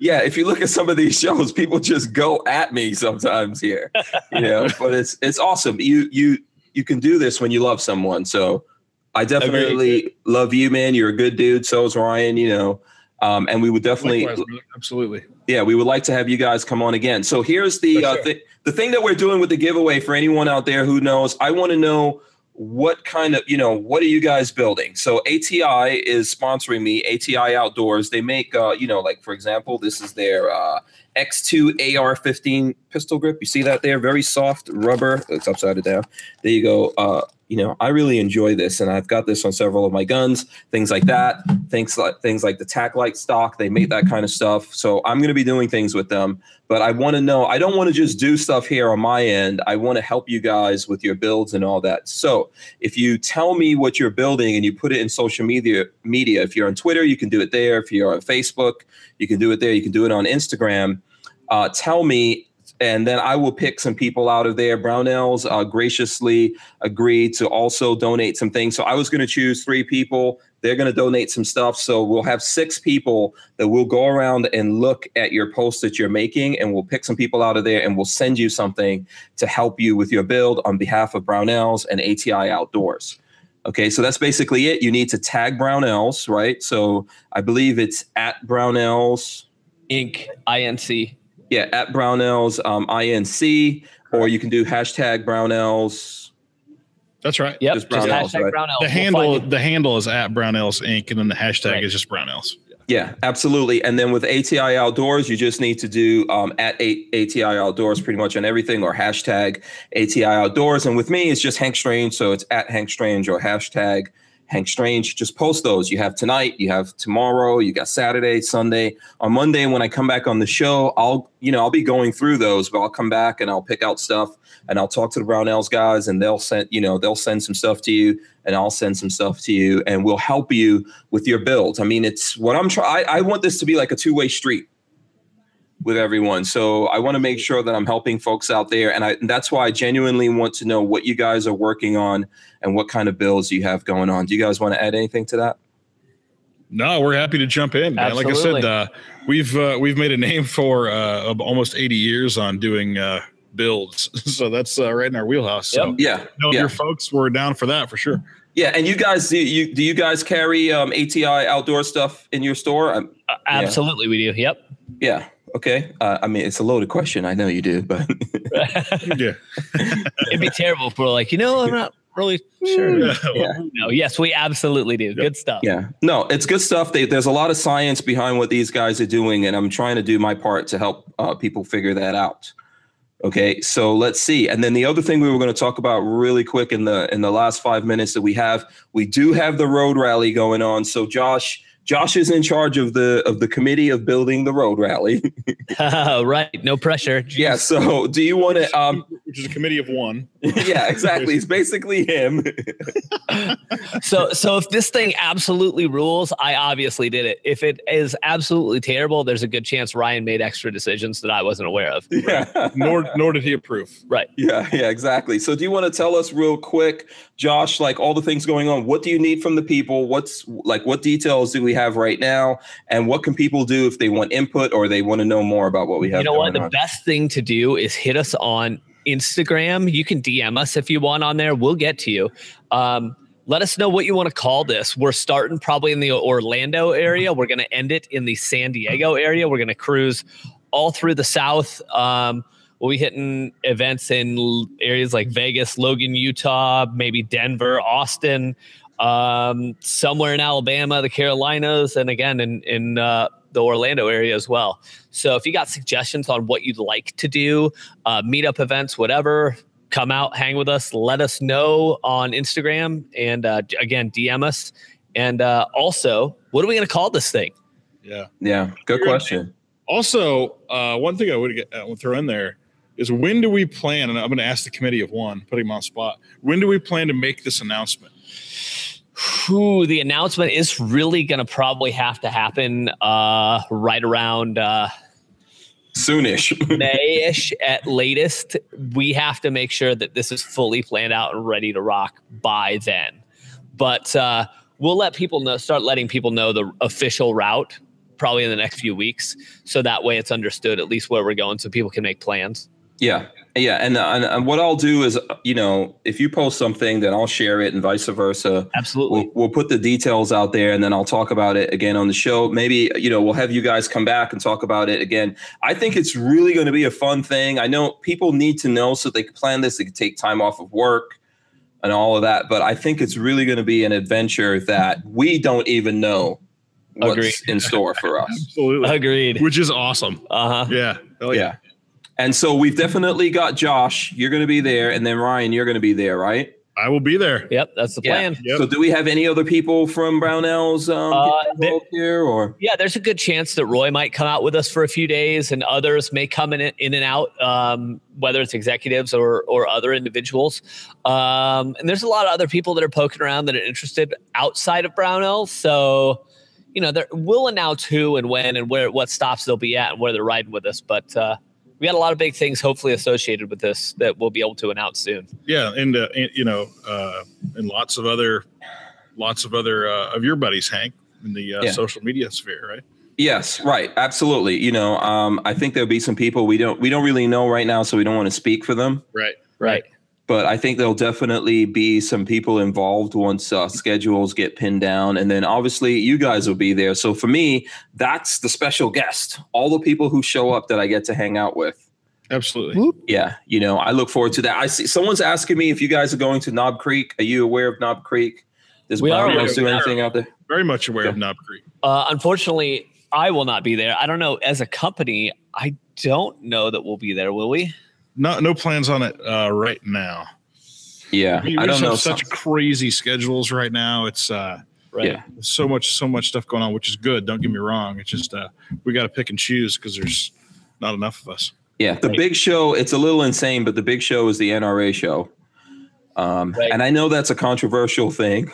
yeah, if you look at some of these shows, people just go at me sometimes here. You know, but it's it's awesome. You you you can do this when you love someone. So I definitely love you, man. You're a good dude. So is Ryan. You know, um, and we would definitely likewise, absolutely. Yeah, we would like to have you guys come on again. So here's the uh, sure. thi- the thing that we're doing with the giveaway for anyone out there who knows. I want to know what kind of you know what are you guys building? So ATI is sponsoring me. ATI Outdoors. They make uh, you know like for example, this is their uh, X2 AR-15 pistol grip. You see that there? Very soft rubber. It's upside down. There you go. Uh, you know, I really enjoy this, and I've got this on several of my guns, things like that, things like things like the TactLite stock. They make that kind of stuff, so I'm going to be doing things with them. But I want to know. I don't want to just do stuff here on my end. I want to help you guys with your builds and all that. So if you tell me what you're building and you put it in social media, media. If you're on Twitter, you can do it there. If you're on Facebook, you can do it there. You can do it on Instagram. Uh, tell me and then I will pick some people out of there. Brownells uh, graciously agreed to also donate some things. So I was going to choose three people. They're going to donate some stuff. So we'll have six people that will go around and look at your post that you're making, and we'll pick some people out of there and we'll send you something to help you with your build on behalf of Brownells and ATI Outdoors. Okay, so that's basically it. You need to tag Brownells, right? So I believe it's at Brownells. Inc. INC. Yeah, at Brownells um, INC, or you can do hashtag Brownells. That's right. Yep. Just Just, Brownells, hashtag right? Brownells. The We'll handle the handle is at Brownells Inc. and then the hashtag Right. is just Brownells. Yeah, absolutely. And then with ATI Outdoors, you just need to do um, at A- ATI Outdoors pretty much on everything or hashtag ATI Outdoors. And with me, it's just Hank Strange. So it's at Hank Strange or hashtag Hank Strange. Just post those. You have tonight, you have tomorrow, you got Saturday, Sunday. On Monday, when I come back on the show, I'll, you know, I'll be going through those, but I'll come back and I'll pick out stuff and I'll talk to the Brownells guys and they'll send, you know, they'll send some stuff to you and I'll send some stuff to you and we'll help you with your builds. I mean, it's what I'm trying. I want this to be like a two way street with everyone. So I want to make sure that I'm helping folks out there. And, I, and that's why I genuinely want to know what you guys are working on and what kind of builds you have going on. Do you guys want to add anything to that? No, we're happy to jump in. Man. Like I said, uh, we've uh, we've made a name for uh, almost 80 years on doing uh, builds, so that's uh, right in our wheelhouse. So, Yep. Yeah. no, yeah. your folks were down for that for sure. Yeah. And you guys, do you, do you guys carry um, ATI outdoor stuff in your store? Um, absolutely, we do. Yep. yeah. Okay. Uh, I mean, it's a loaded question. I know you do, but Yeah, It'd be terrible if we're like, you know, I'm not really sure. yeah. yeah. No, yes, we absolutely do. Good stuff. Yeah, no, it's good stuff. They, there's a lot of science behind what these guys are doing, and I'm trying to do my part to help uh, people figure that out. Okay, so let's see. And then the other thing we were going to talk about really quick in the in the last five minutes that we have, we do have the road rally going on. So Josh, Josh is in charge of the of the committee of building the road rally. right. No pressure. yeah. So do you want to? Um, which is a committee of one. yeah, exactly. It's basically him. So, so if this thing absolutely rules, I obviously did it. If it is absolutely terrible, there's a good chance Ryan made extra decisions that I wasn't aware of. yeah. Nor nor did he approve. Right. Yeah, yeah, exactly. So, do you want to tell us real quick, Josh, like all the things going on? What do you need from the people? What's like, what details do we have right now? And what can people do if they want input or they want to know more about what we have You know what? The on? best thing to do is hit us on Instagram. You can DM us if you want on there. We'll get to you. Um, let us know what you want to call this. We're starting probably in the Orlando area. We're going to end it in the San Diego area. We're going to cruise all through the South. Um, we'll be hitting events in areas like Vegas, Logan, Utah, maybe Denver, Austin, um, somewhere in Alabama, the Carolinas, and again in in uh, the Orlando area as well. So if you got suggestions on what you'd like to do, uh, meetup events, whatever, come out, hang with us, let us know on Instagram, and uh, again DM us. And uh, also, what are we going to call this thing? Yeah. yeah, good question. Also, uh, one thing I would get, I would throw in there is when do we plan? And I'm going to ask the committee of one, putting him on spot. When do we plan to make this announcement? Whew, the announcement is really going to probably have to happen uh, right around uh, Soonish. May-ish at latest. We have to make sure that this is fully planned out and ready to rock by then. But uh, we'll let people know, start letting people know the official route probably in the next few weeks, so that way it's understood at least where we're going, so people can make plans. yeah, yeah, and, and and what I'll do is, you know, if you post something, then I'll share it, and vice versa. Absolutely. We'll, we'll put the details out there and then I'll talk about it again on the show. Maybe, you know, we'll have you guys come back and talk about it again. I think it's really going to be a fun thing. I know people need to know so they can plan this, they can take time off of work and all of that. But I think it's really going to be an adventure that we don't even know what's Agreed. in store for us. Absolutely. Agreed. Which is awesome. Uh huh. Yeah. Hell yeah. And so we've definitely got Josh, you're going to be there. And then Ryan, you're going to be there, right? I will be there. Yep, that's the Yeah. plan. Yep. So, do we have any other people from Brownells um, Uh, there- here, or Yeah, there's a good chance that Roy might come out with us for a few days, and others may come in in and out, um, whether it's executives or or other individuals. Um, and there's a lot of other people that are poking around that are interested outside of Brownell. So, you know, there, we'll announce who and when and where what stops they'll be at and where they're riding with us. But uh, we got a lot of big things hopefully associated with this that we'll be able to announce soon. Yeah, and, uh, and you know, uh, and lots of other, lots of other uh, of your buddies, Hank, in the uh, Yeah. social media sphere, right? Yes, right, absolutely. You know, um, I think there'll be some people we don't we don't really know right now, so we don't want to speak for them. Right. Right. But I think there'll definitely be some people involved once uh, schedules get pinned down, and then obviously you guys will be there. So for me, that's the special guest. All the people who show up that I get to hang out with. Absolutely. Yeah, you know, I look forward to that. I see someone's asking me if you guys are going to Knob Creek. Are you aware of Knob Creek? Does We are Brown do anything out there? Very much aware of Knob Creek. Uh, unfortunately, I will not be there. I don't know. As a company, I don't know that we'll be there. Will we? No, no plans on it uh, right now. Yeah, We, we I don't just know. have such crazy schedules right now. It's uh, Right. Yeah. so much, so much stuff going on, which is good. Don't get me wrong. It's just uh, we got to pick and choose because there's not enough of us. Yeah, the big show, it's a little insane, but the big show is the NRA show. Um, Right. And I know that's a controversial thing.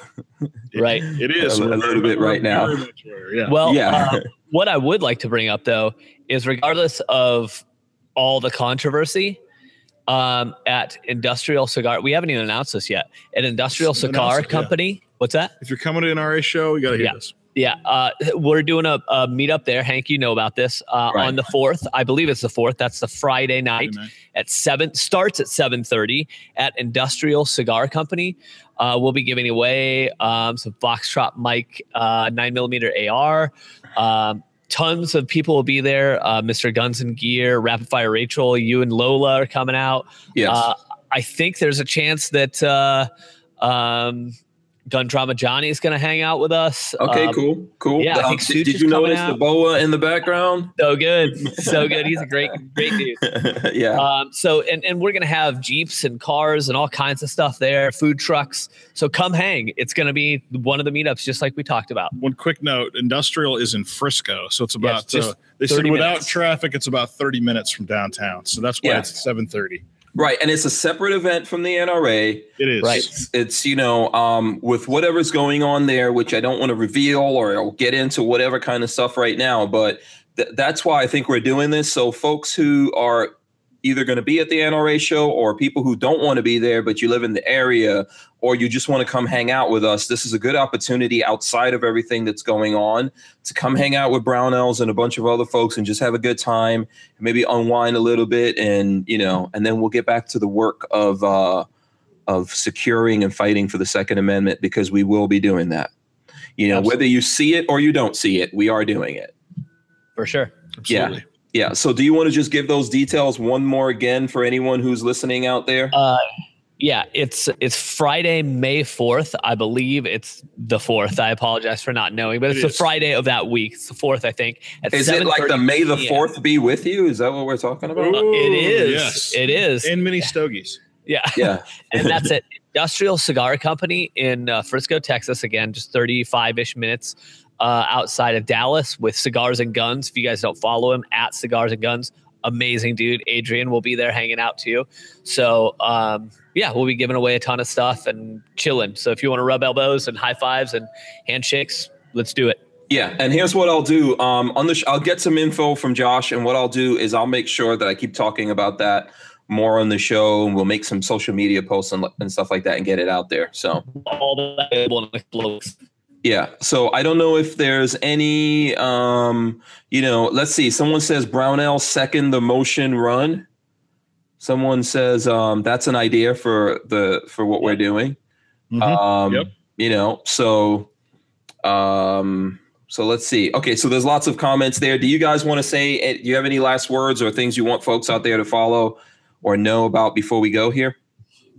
Right. It is A We're little bit right now. very Yeah. Well, Yeah. uh, what I would like to bring up though is regardless of all the controversy um, at Industrial Cigar, we haven't even announced this yet. At Industrial Announce Cigar it, yeah. Company, what's that? if you're coming to an NRA show, you got to hit Yeah. us. Yeah, uh, we're doing a, a meetup there. Hank, you know about this uh, Right. on the fourth. I believe it's the fourth. That's the Friday night. at seven starts at 7.30 at industrial cigar company uh, we'll be giving away um, some Foxtrot Mike uh, 9 millimeter ar um, tons of people will be there uh, mr guns and gear rapid fire rachel you and lola are coming out Yes. uh, i think there's a chance that uh, um, gun drama johnny is going to hang out with us okay, Um, cool. Cool. yeah, I Um, think did, did you coming notice the boa in the background? so good so good he's a great great dude yeah. Um, so and, and we're gonna have jeeps and cars and all kinds of stuff there, food trucks. So come hang. It's gonna be one of the meetups, just like we talked about. One quick note: Industrial is in Frisco, so it's about. just uh, they said 30 without minutes. traffic, it's about 30 minutes from downtown. So that's why Yeah. it's 7:30. Right. And it's a separate event from the NRA. It is Right. It's, it's you know, um, with whatever's going on there, which I don't want to reveal or I'll get into whatever kind of stuff right now, but th- that's why I think we're doing this. So folks who are either going to be at the NRA show or people who don't want to be there, but you live in the area or you just want to come hang out with us, this is a good opportunity outside of everything that's going on to come hang out with Brownells and a bunch of other folks and just have a good time, maybe unwind a little bit, and you know, and then we'll get back to the work of uh, of securing and fighting for the Second Amendment because we will be doing that. You know, whether you see it or you don't see it, we are doing it. For sure. absolutely. Yeah. So, do you want to just give those details one more again for anyone who's listening out there? Uh, yeah, it's it's Friday, May fourth. I believe it's the fourth. I apologize for not knowing, but It it's the. Friday of that week. It's the fourth, I think. At Is it like the May the Fourth be with you? Is that what we're talking about? Uh, it is. yes. It is. And mini stogies. yeah. Yeah. and that's it. Industrial Cigar Company in uh, Frisco, Texas. Again, just 35 ish minutes uh, outside of Dallas with Cigars and Guns. If you guys don't follow him, at Cigars and Guns, amazing dude. Adrian will be there hanging out too. So, um, yeah, we'll be giving away a ton of stuff and chilling. So, if you want to rub elbows and high fives and handshakes, let's do it. Yeah, and here's what I'll do. Um, on the sh- I'll get some info from Josh, and what I'll do is I'll make sure that I keep talking about that more on the show, and we'll make some social media posts and, and stuff like that, and get it out there. So All the available in the blogs. yeah, so I don't know if there's any, um, you know, let's see. Someone says Brownell second the motion run. Someone says um, that's an idea for the for what we're doing. Mhm. Um, Yep. You know, so um, so let's see. Okay, so there's lots of comments there. Do you guys want to say? eh, Do you have any last words or things you want folks out there to follow or know about before we go here?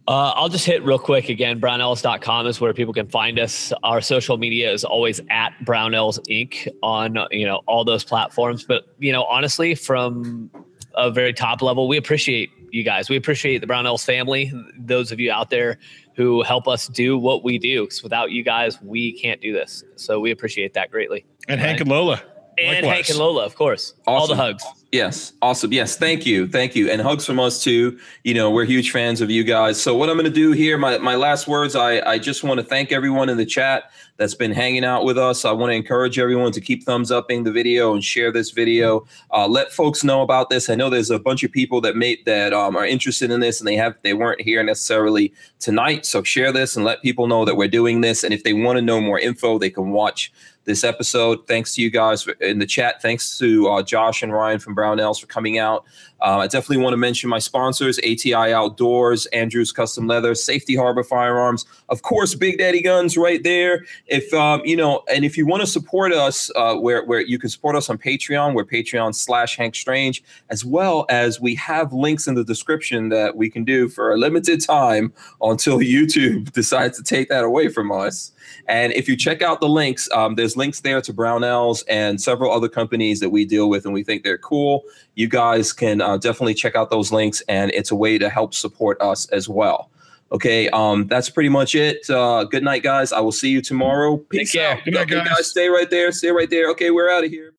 Uh, I'll just hit real quick again. Brownells.com is where people can find us. Our social media is always at Brownells Inc. on you know all those platforms. But you know, honestly, from a very top level, we appreciate you guys. We appreciate the Brownells family. Those of you out there who help us do what we do. Because without you guys, we can't do this. So we appreciate that greatly. And Hank and Lola. And Likewise. Hank and Lola, of course. All the Awesome. hugs. Yes, awesome. Yes, thank you, thank you, and hugs from us too. You know, we're huge fans of you guys. So what I'm going to do here, my my last words, I I just want to thank everyone in the chat that's been hanging out with us. I want to encourage everyone to keep thumbs upping the video and share this video. Uh, let folks know about this. I know there's a bunch of people that made that um, are interested in this, and they have they weren't here necessarily tonight. So share this and let people know that we're doing this. And if they want to know more info, they can watch this episode. Thanks to you guys in the chat. Thanks to uh, Josh and Ryan from Brownells for coming out. Uh, I definitely want to mention my sponsors ATI Outdoors, Andrews Custom Leather, Safety Harbor Firearms, of course, Big Daddy Guns right there. If um, you know, and if you want to support us, uh, where where you can support us on Patreon, we're Patreon slash Hank Strange, as well as we have links in the description that we can do for a limited time until YouTube decides to take that away from us. And if you check out the links, um, there's links there to Brownells and several other companies that we deal with, and we think they're cool. You guys can uh, definitely check out those links, and it's a way to help support us as well. Okay, um, that's pretty much it. Uh, good night, guys. I will see you tomorrow. Peace care. out. Good night, Okay, guys. Stay right there. Stay right there. Okay, we're out of here.